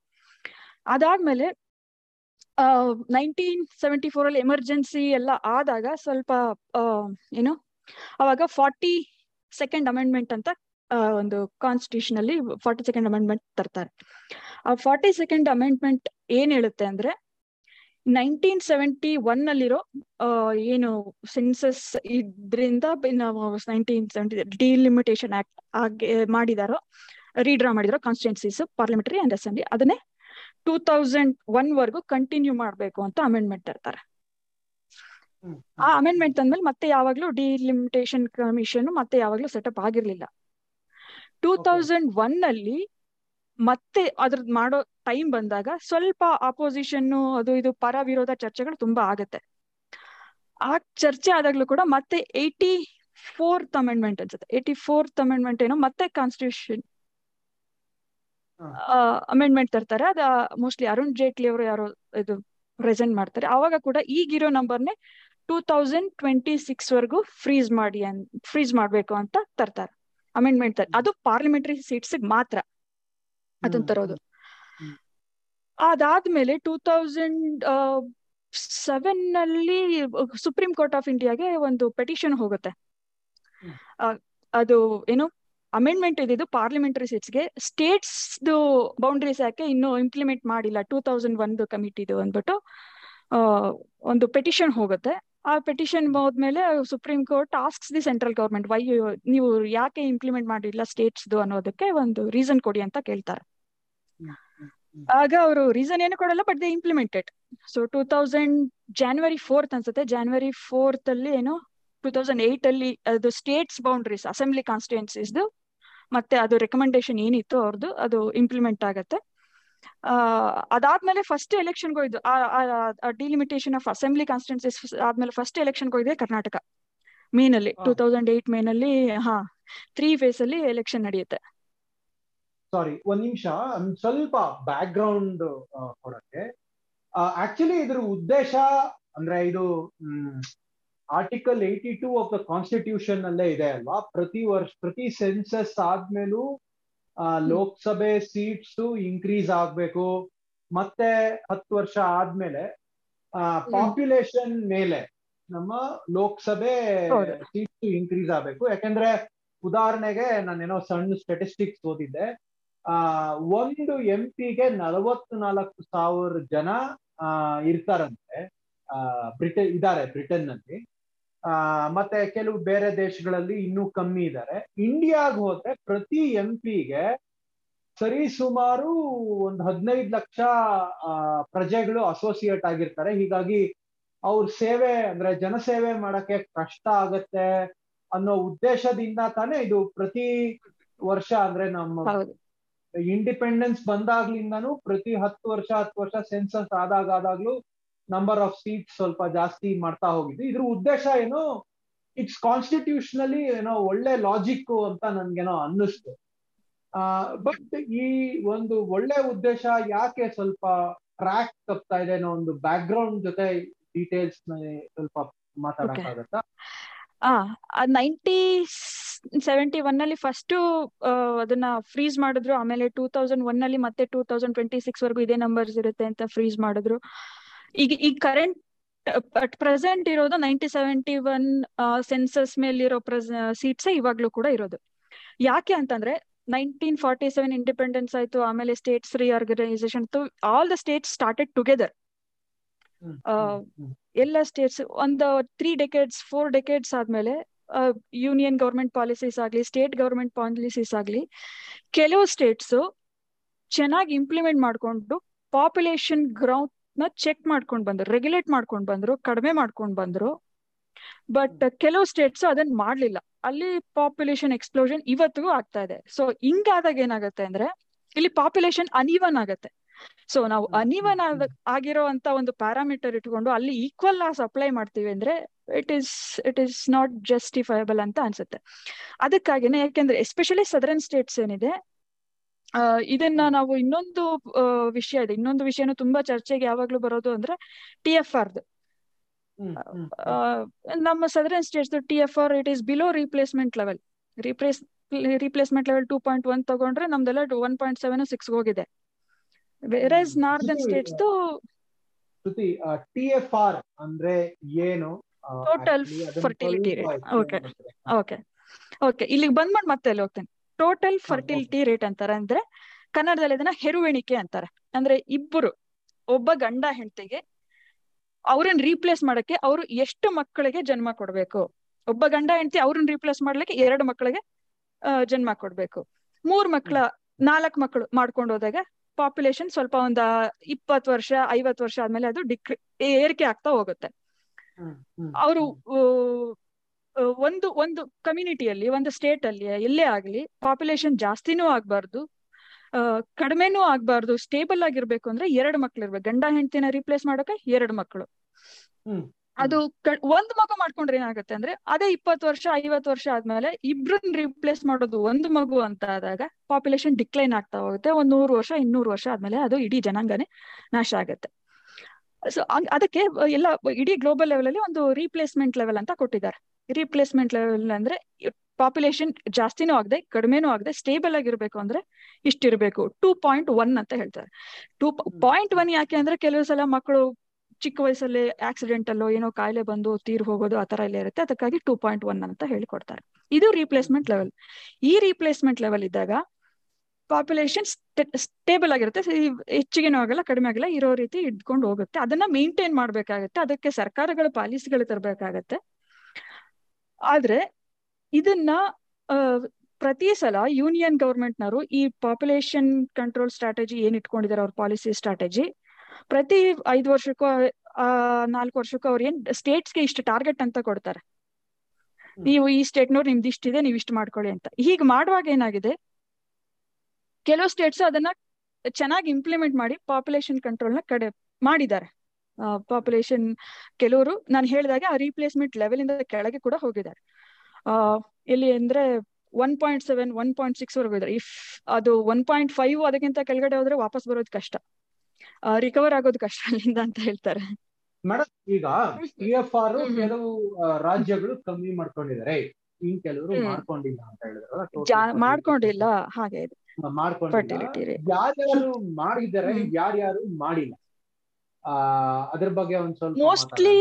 ಅದಾದ್ಮೇಲೆ ನೈನ್ಟೀನ್ ಸೆವೆಂಟಿ ಫೋರ್ ಅಲ್ಲಿ ಎಮರ್ಜೆನ್ಸಿ ಎಲ್ಲ ಆದಾಗ ಸ್ವಲ್ಪ ಏನು, ಅವಾಗ ಫಾರ್ಟಿ ಸೆಕೆಂಡ್ ಅಮೆಂಡ್ಮೆಂಟ್ ಅಂತ ಒಂದು ಕಾನ್ಸ್ಟಿಟ್ಯೂಷನ್ ಅಲ್ಲಿ ಫಾರ್ಟಿ ಸೆಕೆಂಡ್ ಅಮೆಂಡ್ಮೆಂಟ್ ತರ್ತಾರೆ. ಆ ಫಾರ್ಟಿ ಸೆಕೆಂಡ್ ಅಮೆಂಡ್ಮೆಂಟ್ ಏನ್ ಹೇಳುತ್ತೆ ಅಂದ್ರೆ ನೈನ್ಟೀನ್ ಸೆವೆಂಟಿ ಒನ್ ಅಲ್ಲಿರೋ ಏನು ಸೆನ್ಸಸ್ ಇದ್ರಿಂದ ನೈನ್ಟೀನ್ ಸೆವೆಂಟಿ ಡಿಲಿಮಿಟೇಷನ್ ಆಕ್ಟ್ ಆಗಿ ಮಾಡಿದಾರೋ ರೀಡ್ರಾ ಮಾಡಿದಾರೋ ಕಾನ್ಸ್ಟಿಟ್ಯೂನ್ಸೀಸ್ ಪಾರ್ಲಿಮೆಂಟರಿ ಅಂಡ್ ಅಸೆಂಬ್ಲಿ ಅದನ್ನೇ ಟೂ ತೌಸಂಡ್ ಒನ್ ವರ್ಗು ಕಂಟಿನ್ಯೂ ಮಾಡಬೇಕು ಅಂತ ಅಮೆಂಡ್ಮೆಂಟ್ ತರ್ತಾರೆ. ಆ ಅಮೆಂಡ್ಮೆಂಟ್ ತಂದ್ಮೇಲೆ ಮತ್ತೆ ಯಾವಾಗ್ಲೂ ಡಿಲಿಮಿಟೇಷನ್ ಕಮಿಷನ್ ಮತ್ತೆ ಯಾವಾಗ್ಲೂ ಸೆಟಪ್ ಆಗಿರ್ಲಿಲ್ಲ. ಟೂ ತೌಸಂಡ್ ಒನ್ ಅಲ್ಲಿ ಮತ್ತೆ ಅದ್ರದ್ ಮಾಡೋ ಟೈಮ್ ಬಂದಾಗ ಸ್ವಲ್ಪ ಆಪೋಸಿಷನ್ ಅದು ಇದು ಪರ ವಿರೋಧ ಚರ್ಚೆಗಳು ತುಂಬಾ ಆಗತ್ತೆ. ಆ ಚರ್ಚೆ ಆದಾಗ್ಲೂ ಕೂಡ ಮತ್ತೆ ಏಯ್ಟಿ ಫೋರ್ತ್ ಅಮೆಂಡ್ಮೆಂಟ್ ಅನ್ಸುತ್ತೆ. ಏಯ್ಟಿ ಫೋರ್ತ್ ಅಮೆಂಡ್ಮೆಂಟ್ ಏನೋ ಮತ್ತೆ ಕಾನ್ಸ್ಟಿಟ್ಯೂಷನ್ ಅಮೆಂಡ್ಮೆಂಟ್ ತರ್ತಾರೆ. ಅದ ಮೋಸ್ಟ್ಲಿ ಅರುಣ್ ಜೇಟ್ಲಿ ಅವರು ಯಾರೋ ಇದು ಪ್ರೆಸೆಂಟ್ ಮಾಡ್ತಾರೆ. ಅವಾಗ ಕೂಡ ಈಗಿರೋ ನಂಬರ್ನೇ ಟೂ ತೌಸಂಡ್ ಟ್ವೆಂಟಿ ಸಿಕ್ಸ್ ವರ್ಗು ಫ್ರೀಸ್ ಮಾಡಿ ಅನ್ ಫ್ರೀಸ್ ಮಾಡ್ಬೇಕು ಅಂತ ತರ್ತಾರೆ. ಅಮೆಂಡ್ಮೆಂಟ್ ಅದು ಪಾರ್ಲಿಮೆಂಟರಿ ಸೀಟ್ಸ್ ಮಾತ್ರ ಅದನ್ನ ತರೋದು. ಅದಾದ್ಮೇಲೆ ಟೂ ತೌಸಂಡ್ ಸೆವೆನ್ ಅಲ್ಲಿ ಸುಪ್ರೀಂ ಕೋರ್ಟ್ ಆಫ್ ಇಂಡಿಯಾಗೆ ಒಂದು ಪೆಟಿಷನ್ ಹೋಗುತ್ತೆ. ಅದು ಏನು ಅಮೆಂಡ್ಮೆಂಟ್ ಇದ್ದಿದ್ದು ಪಾರ್ಲಿಮೆಂಟರಿ ಸೀಟ್ಸ್ಗೆ ಸ್ಟೇಟ್ಸ್ ಬೌಂಡ್ರೀಸ್ ಯಾಕೆ ಇನ್ನೂ ಇಂಪ್ಲಿಮೆಂಟ್ ಮಾಡಿಲ್ಲ ಟೂ ತೌಸಂಡ್ ಒಂದು ಕಮಿಟಿದು ಅಂದ್ಬಿಟ್ಟು ಒಂದು ಪೆಟಿಷನ್ ಹೋಗುತ್ತೆ. ಆ ಪೆಟಿಷನ್ ಹೋದ್ಮೇಲೆ supreme court asks the central government why ನೀವು ಯಾಕೆ ಇಂಪ್ಲಿಮೆಂಟ್ ಮಾಡಿಲ್ಲ ಸ್ಟೇಟ್ಸ್ದು ಅನ್ನೋದಕ್ಕೆ ಒಂದು ರೀಸನ್ ಕೊಡಿ ಅಂತ ಕೇಳ್ತಾರೆ. ಆಗ ಅವರು ರೀಸನ್ ಏನು ಕೊಡಲ್ಲ but they implemented so two thousand January fourth ಅನ್ಸುತ್ತೆ. ಜಾನ್ವರಿ ಫೋರ್ತ್ ಅಲ್ಲಿ ಏನು ಟೂ ತೌಸಂಡ್ ಏಟ್ ಅಲ್ಲಿ ಅದು ಸ್ಟೇಟ್ಸ್ ಬೌಂಡ್ರೀಸ್ ಅಸೆಂಬ್ಲಿ ಕಾನ್ಸ್ಟಿಟ್ಯೂನ್ಸೀಸ್ ಮತ್ತೆ ಅದು ರೆಕಮೆಂಡೇಶನ್ ಏನಿತ್ತು ಅವ್ರದ್ದು ಅದು ಇಂಪ್ಲಿಮೆಂಟ್ ಆಗತ್ತೆ. ಅದಾದ್ಮೇಲೆ ಫಸ್ಟ್ ಎಲೆಕ್ಷನ್ ಹೋಯ್ದು ಡಿಲಿಮಿಟೇಷನ್ ಆಫ್ ಅಸೆಂಬ್ಲಿ ಕಾನ್ಸ್ಟಿಟ್ಯೂನ್ಸೀಸ್ ಆದ್ಮೇಲೆ ಫಸ್ಟ್ ಎಲೆಕ್ಷನ್ ಹೋಗಿದೆ ಕರ್ನಾಟಕ. ಮೇನಲ್ಲಿ ಟೂ ತೌಸಂಡ್ ಏಟ್ ಮೇನಲ್ಲಿ ಹಾ ತ್ರೀ ಫೇಸ್ ಅಲ್ಲಿ ಎಲೆಕ್ಷನ್ ನಡೆಯುತ್ತೆ. ಸಾರಿ ಒಂದ್ ನಿಮಿಷ. ಸ್ವಲ್ಪ ಬ್ಯಾಕ್ ಗ್ರೌಂಡ್ ಕೊಡಕ್ಕೆ. ಆಕ್ಚುಲಿ ಇದ್ರ ಉದ್ದೇಶ ಅಂದ್ರೆ ಇದು article eighty two of the constitution ಅಲ್ಲೇ ಇದೆ ಅಲ್ವಾ? ಪ್ರತಿ ವರ್ಷ ಪ್ರತಿ ಸೆನ್ಸಸ್ ಆದ್ಮೇಲೂ ಲೋಕಸಭೆ ಸೀಟ್ಸ್ ಇನ್ಕ್ರೀಸ್ ಆಗ್ಬೇಕು. ಮತ್ತೆ ಹತ್ತು ವರ್ಷ ಆದ್ಮೇಲೆ ಪಾಪ್ಯುಲೇಷನ್ ಮೇಲೆ ನಮ್ಮ ಲೋಕಸಭೆ ಸೀಟ್ಸ್ ಇನ್ಕ್ರೀಸ್ ಆಗ್ಬೇಕು. ಯಾಕಂದ್ರೆ ಉದಾಹರಣೆಗೆ ನಾನೇನೋ ಸಣ್ಣ ಸ್ಟೆಟಿಸ್ಟಿಕ್ಸ್ ಓದಿದ್ದೆ. ಆ, ಒಂದು ಎಂ ಪಿಗೆ ನಲವತ್ನಾಲ್ಕು ಸಾವಿರ ಜನ ಇರ್ತಾರಂತೆ. ಬ್ರಿಟನ್, ಇದ್ದಾರೆ ಬ್ರಿಟನ್ನಲ್ಲಿ ಆ, ಮತ್ತೆ ಕೆಲವು ಬೇರೆ ದೇಶಗಳಲ್ಲಿ ಇನ್ನೂ ಕಮ್ಮಿ ಇದ್ದಾರೆ. ಇಂಡಿಯಾಗ್ ಹೋದ್ರೆ ಪ್ರತಿ ಎಂ ಪಿಗೆ ಸರಿ ಸುಮಾರು ಒಂದು ಹದಿನೈದು ಲಕ್ಷ ಪ್ರಜೆಗಳು ಅಸೋಸಿಯೇಟ್ ಆಗಿರ್ತಾರೆ. ಹೀಗಾಗಿ ಅವ್ರ ಸೇವೆ ಅಂದ್ರೆ ಜನಸೇವೆ ಮಾಡಕ್ಕೆ ಕಷ್ಟ ಆಗತ್ತೆ ಅನ್ನೋ ಉದ್ದೇಶದಿಂದ ತಾನೇ ಇದು ಪ್ರತಿ ವರ್ಷ ಅಂದ್ರೆ ನಮ್ಮ ಇಂಡಿಪೆಂಡೆನ್ಸ್ ಬಂದಾಗ್ಲಿಂದನು ಪ್ರತಿ ಹತ್ತು ವರ್ಷ ಹತ್ತು ವರ್ಷ ಸೆನ್ಸಸ್ ಆದಾಗ ಆದಾಗ್ಲೂ ನಂಬರ್ ಆಫ್ ಸೀಟ್ ಸ್ವಲ್ಪ ಜಾಸ್ತಿ ಮಾಡ್ತಾ ಹೋಗಿದ್ವಿ. ಇದ್ರ ಉದ್ದೇಶ ಏನು ಇಟ್ಸ್ ಕಾನ್ಸ್ಟಿಟ್ಯೂಷನಲಿ ಏನೋ ಒಳ್ಳೆ ಲಾಜಿಕ್ ಅಂತ ನನ್ಗೇನೋ ಅನ್ನಿಸ್ತು. ಬಟ್ ಈ ಒಂದು ಒಳ್ಳೆ ಉದ್ದೇಶ ಯಾಕೆ ಸ್ವಲ್ಪ ಟ್ರ್ಯಾಕ್ ತಪ್ತಾ ಇದೆ ಅನ್ನೋ ಒಂದು ಬ್ಯಾಕ್ ಗ್ರೌಂಡ್ ಜೊತೆ ಡೀಟೇಲ್ಸ್ ಸ್ವಲ್ಪ ಮಾತಾಡಕ್ಕಾಗತ್ತಾ? ನೈನ್ಟಿ ಸೆವೆಂಟಿ ಒನ್ ಅಲ್ಲಿ ಫಸ್ಟ್ ಅದನ್ನ ಫ್ರೀಸ್ ಮಾಡಿದ್ರು. ಆಮೇಲೆ ಟೂ ತೌಸಂಡ್ ಒನ್ ಅಲ್ಲಿ ಮತ್ತೆ ಟೂ ತೌಸಂಡ್ ಟ್ವೆಂಟಿ ಸಿಕ್ಸ್ ವರೆಗೂ ಇದೇ ನಂಬರ್ಸ್ ಇರುತ್ತೆ ಅಂತ ಫ್ರೀಸ್ ಮಾಡಿದ್ರು. ಈಗ ಈಗ ಕರೆಂಟ್ ಅಟ್ ಪ್ರೆಸೆಂಟ್ ಇರೋದು ನೈನ್ಟಿ ಸೆವೆಂಟಿ ಒನ್ ಸೆನ್ಸಸ್ ಮೇಲಿರೋ ಸೀಟ್ಸ್ ಇವಾಗ್ಲೂ ಕೂಡ ಇರೋದು. ಯಾಕೆ ಅಂತಂದ್ರೆ ನೈನ್ಟೀನ್ ಫಾರ್ಟಿ ಸೆವೆನ್ ಇಂಡಿಪೆಂಡೆನ್ಸ್ ಆಯ್ತು. ಆಮೇಲೆ states reorganisation all the states started together ಎಲ್ಲ ಸ್ಟೇಟ್ಸ್ ಒಂದು ತ್ರೀ ಡೆಕೆಡ್ಸ್ ಫೋರ್ ಡೆಕೆಡ್ಸ್ ಆದ್ಮೇಲೆ ಯೂನಿಯನ್ ಗವರ್ಮೆಂಟ್ ಪಾಲಿಸೀಸ್ ಆಗ್ಲಿ ಸ್ಟೇಟ್ ಗವರ್ಮೆಂಟ್ ಪಾಲಿಸೀಸ್ ಆಗ್ಲಿ ಕೆಲವು ಸ್ಟೇಟ್ಸ್ ಚೆನ್ನಾಗಿ ಇಂಪ್ಲಿಮೆಂಟ್ ಮಾಡ್ಕೊಂಡು ಪಾಪ್ಯುಲೇಷನ್ ಗ್ರೌತ್ನ ಚೆಕ್ ಮಾಡ್ಕೊಂಡ್ ಬಂದ್ರು ರೆಗ್ಯುಲೇಟ್ ಮಾಡ್ಕೊಂಡ್ ಬಂದ್ರು ಕಡಿಮೆ ಮಾಡ್ಕೊಂಡ್ ಬಂದ್ರು. ಬಟ್ ಕೆಲವು ಸ್ಟೇಟ್ಸ್ ಅದನ್ನ ಮಾಡ್ಲಿಲ್ಲ. ಅಲ್ಲಿ ಪಾಪ್ಯುಲೇಷನ್ ಎಕ್ಸ್ಪ್ಲೋಷನ್ ಇವತ್ತಿಗೂ ಆಗ್ತಾ ಇದೆ. ಸೊ ಹಿಂಗಾದಾಗ ಏನಾಗುತ್ತೆ ಅಂದ್ರೆ ಇಲ್ಲಿ ಪಾಪ್ಯುಲೇಷನ್ ಅನ್ಇವನ್ ಆಗತ್ತೆ. ಸೊ ನಾವು ಅನಿವನ್ ಆಗಿರೋ ಅಂತ ಒಂದು ಪ್ಯಾರಾಮೀಟರ್ ಇಟ್ಕೊಂಡು ಅಲ್ಲಿ ಈಕ್ವಲ್ ಆ ಸಪ್ಲೈ ಮಾಡ್ತೀವಿ ಅಂದ್ರೆ it is it is not justifiable ಅಂತ ಅನ್ಸುತ್ತೆ. ಅದಕ್ಕಾಗಿನೇ ಯಾಕೆಂದ್ರೆ ಎಸ್ಪೆಷಲಿ ಸದರನ್ ಸ್ಟೇಟ್ಸ್ ಏನಿದೆ ಇದನ್ನ ನಾವು ಇನ್ನೊಂದು ವಿಷಯ ಇದೆ. ಇನ್ನೊಂದು ವಿಷಯನೂ ತುಂಬಾ ಚರ್ಚೆಗೆ ಯಾವಾಗ್ಲೂ ಬರೋದು ಅಂದ್ರೆ ಟಿ ಎಫ್ ಆರ್ದು ನಮ್ಮ southern states T F R it is below replacement level replace replacement level two point one ತಗೊಂಡ್ರೆ ನಮ್ದೆಲ್ಲ ಒನ್ ಪಾಯಿಂಟ್ ಸೆವೆನ್ ಸಿಕ್ಸ್ ಹೋಗಿದೆ. Whereas. Northern states Shruti T F R ಅಂದ್ರೆ ಏನು? Total fertility rate okay? Okay okay ಇಲ್ಲಿಗೆ ಬಂದ್ಮಾಡ್ ಮತ್ತೆ ಅಲ್ಲಿ ಹೋಗ್ತೇನೆ? ಟೋಟಲ್ ಫರ್ಟಿಲಿಟಿ ರೇಟ್ ಅಂತಾರೆ. ಅಂದ್ರೆ ಕನ್ನಡದಲ್ಲಿ ಇದನ್ನ ಹೆರುವೆಣಿಕೆ ಅಂತಾರೆ. ಅಂದ್ರೆ ಇಬ್ಬರು ಒಬ್ಬ ಗಂಡ ಹೆಂಡತಿಗೆ ಅವ್ರನ್ನ ರೀಪ್ಲೇಸ್ ಮಾಡಕ್ಕೆ ಅವರು ಎಷ್ಟು ಮಕ್ಕಳಿಗೆ ಜನ್ಮ ಕೊಡ್ಬೇಕು? ಒಬ್ಬ ಗಂಡ ಹೆಂಡತಿ ಅವ್ರನ್ನ ರೀಪ್ಲೇಸ್ ಮಾಡ್ಲಿಕ್ಕೆ ಎರಡು ಮಕ್ಕಳಿಗೆ ಜನ್ಮ ಕೊಡ್ಬೇಕು. ಮೂರ್ ಮಕ್ಕಳ ನಾಲ್ಕ್ ಮಕ್ಕಳು ಮಾಡ್ಕೊಂಡು ಹೋದಾಗ ಪಾಪ್ಯುಲೇಷನ್ ಸ್ವಲ್ಪ ಒಂದ ಇಪ್ಪತ್ತು ವರ್ಷ ಐವತ್ತು ವರ್ಷ ಆದ್ಮೇಲೆ ಅದು ಡಿಕ್ರಿ ಏರಿಕೆ ಆಗ್ತಾ ಹೋಗುತ್ತೆ. ಅವರು ಒಂದು ಒಂದು ಕಮ್ಯುನಿಟಿಯಲ್ಲಿ ಒಂದು ಸ್ಟೇಟ್ ಅಲ್ಲಿ ಎಲ್ಲೇ ಆಗ್ಲಿ ಪಾಪ್ಯುಲೇಷನ್ ಜಾಸ್ತಿನೂ ಆಗ್ಬಾರ್ದು ಕಡಿಮೆನೂ ಆಗ್ಬಾರ್ದು ಸ್ಟೇಬಲ್ ಆಗಿರ್ಬೇಕು ಅಂದ್ರೆ ಎರಡು ಮಕ್ಳು ಇರ್ಬೇಕು ಗಂಡ ಹೆಂಡತಿನ ರಿಪ್ಲೇಸ್ ಮಾಡೋಕೆ ಎರಡು ಮಕ್ಕಳು. ಅದು ಒಂದ್ ಮಗು ಮಾಡ್ಕೊಂಡ್ರೆ ಏನಾಗುತ್ತೆ ಅಂದ್ರೆ ಅದೇ ಇಪ್ಪತ್ತು ವರ್ಷ ಐವತ್ತು ವರ್ಷ ಆದ್ಮೇಲೆ ಇಬ್ರನ್ ರಿಪ್ಲೇಸ್ ಮಾಡೋದು ಒಂದು ಮಗು ಅಂತ ಆದಾಗ ಪಾಪ್ಯುಲೇಷನ್ ಡಿಕ್ಲೈನ್ ಆಗ್ತಾ ಹೋಗುತ್ತೆ. ಒಂದ್ ನೂರು ವರ್ಷ ಇನ್ನೂರು ವರ್ಷ ಆದ್ಮೇಲೆ ಅದು ಇಡೀ ಜನಾಂಗನೇ ನಾಶ ಆಗುತ್ತೆ. ಸೊ ಅದಕ್ಕೆ ಎಲ್ಲ ಇಡೀ ಗ್ಲೋಬಲ್ ಲೆವೆಲ್ ಅಲ್ಲಿ ಒಂದು ರೀಪ್ಲೇಸ್ಮೆಂಟ್ ಲೆವೆಲ್ ಅಂತ ಕೊಟ್ಟಿದ್ದಾರೆ. ರೀಪ್ಲೇಸ್ಮೆಂಟ್ ಲೆವೆಲ್ ಅಂದ್ರೆ ಪಾಪ್ಯುಲೇಷನ್ ಜಾಸ್ತಿನೂ ಆಗದೆ ಕಡಿಮೆನೂ ಆಗದೆ ಸ್ಟೇಬಲ್ ಆಗಿರ್ಬೇಕು ಅಂದ್ರೆ ಇಷ್ಟಿರ್ಬೇಕು. ಟೂ ಪಾಯಿಂಟ್ ಒನ್ ಅಂತ ಹೇಳ್ತಾರೆ. ಟೂ ಪಾಯಿಂಟ್ ಒನ್ ಯಾಕೆ ಅಂದ್ರೆ ಕೆಲವು ಸಲ ಮಕ್ಕಳು ಚಿಕ್ಕ ವಯಸ್ಸಲ್ಲಿ ಆಕ್ಸಿಡೆಂಟ್ ಅಲ್ಲೋ ಏನೋ ಕಾಯಿಲೆ ಬಂದು ತೀರ್ ಹೋಗೋದು ಆ ತರ ಎಲ್ಲ ಇರುತ್ತೆ. ಅದಕ್ಕಾಗಿ ಟೂ ಪಾಯಿಂಟ್ ಒನ್ ಅಂತ ಹೇಳಿಕೊಡ್ತಾರೆ. ಇದು ರೀಪ್ಲೇಸ್ಮೆಂಟ್ ಲೆವೆಲ್ ಈ ರೀಪ್ಲೇಸ್ಮೆಂಟ್ ಲೆವೆಲ್ ಇದ್ದಾಗ ಪಾಪ್ಯುಲೇಷನ್ ಸ್ಟೇಬಲ್ ಆಗಿರುತ್ತೆ. ಹೆಚ್ಚಿಗೆನೂ ಆಗಲ್ಲ ಕಡಿಮೆ ಆಗಲ್ಲ, ಇರೋ ರೀತಿ ಇಟ್ಕೊಂಡು ಹೋಗುತ್ತೆ. ಅದನ್ನ ಮೇಂಟೈನ್ ಮಾಡ್ಬೇಕಾಗತ್ತೆ. ಅದಕ್ಕೆ ಸರ್ಕಾರಗಳ ಪಾಲಿಸಿಗಳು ತರಬೇಕಾಗತ್ತೆ. ಆದ್ರೆ ಇದನ್ನ ಪ್ರತಿ ಸಲ ಯೂನಿಯನ್ ಗವರ್ಮೆಂಟ್ನವರು ಈ ಪಾಪ್ಯುಲೇಷನ್ ಕಂಟ್ರೋಲ್ ಸ್ಟ್ರಾಟಜಿ ಏನ್ ಇಟ್ಕೊಂಡಿದ್ದಾರೆ ಅವ್ರ ಪಾಲಿಸಿ ಸ್ಟ್ರಾಟಜಿ ಪ್ರತಿ ಐದು ವರ್ಷಕ್ಕೂ ಆ ನಾಲ್ಕು ವರ್ಷಕ್ಕೂ ಅವ್ರು ಏನ್ ಸ್ಟೇಟ್ಸ್ಗೆ ಇಷ್ಟು ಟಾರ್ಗೆಟ್ ಅಂತ ಕೊಡ್ತಾರೆ. ನೀವು ಈ ಸ್ಟೇಟ್ನವ್ರು ನಿಮ್ದು ಇಷ್ಟಿದೆ ನೀವು ಇಷ್ಟು ಮಾಡ್ಕೊಳ್ಳಿ ಅಂತ. ಹೀಗ್ ಮಾಡುವಾಗ ಏನಾಗಿದೆ? ಕೆಲವು ಸ್ಟೇಟ್ಸ್ ಅದನ್ನ ಚೆನ್ನಾಗಿ ಇಂಪ್ಲಿಮೆಂಟ್ ಮಾಡಿ ಪಾಪ್ಯುಲೇಷನ್ನ ಕಡೆ ಮಾಡಿದ್ದಾರೆ. ಪಾಪ್ಯುಲೇಷನ್ ಕೆಲವರು ನಾನು ಹೇಳಿದಾಗೆ ಆ ರೀಪ್ಲೇಸ್ಮೆಂಟ್ ಲೆವೆಲ್ ಇಂದ ಕೆಳಗೆ ಕೂಡ ಹೋಗಿದ್ದಾರೆ. ಆ ಎಲ್ಲಿ ಅಂದ್ರೆ one point seven one point six ವರೆಗೂ ಇದ್ದಾರೆ. ಇಫ್ ಅದು ಒನ್ ಪಾಯಿಂಟ್ ಫೈವ್ ಅದಕ್ಕಿಂತ ಕೆಳಗಡೆ ಹೋದ್ರೆ ವಾಪಸ್ ಬರೋದು ಕಷ್ಟ. ರಿಕವರ್ ಆಗೋದು ಕಷ್ಟ ಅಲ್ಲಿಂದ ಅಂತ ಹೇಳ್ತಾರೆ. ಮೇಡಮ್ ಈಗ ಪಿ ಎಫ್ ಆರ್ ಕೆಲವು ರಾಜ್ಯಗಳು ಕಮ್ಮಿ ಮಾಡ್ಕೊಂಡಿದ್ದಾರೆ. ಇನ್ ಕೆಲವರು ಮಾಡ್ಕೊಂಡಿಲ್ಲ ಅಂತ fertility ಮಾಡ್ಕೊಂಡಿಲ್ಲ. ಹಾಗೆ ಇದೆ. ಮಾಡ್ಕೊಂಡಿಲ್ಲ. ಯಾರ್ಯಾರು ಮಾಡಿದ್ದಾರೆ. ಯಾರ್ಯಾರು ಮಾಡಿಲ್ಲ? ಅದ್ರ ಬಗ್ಗೆ ಒಂದ್ ಸ್ವಲ್ಪ ಮೋಸ್ಟ್ಲಿ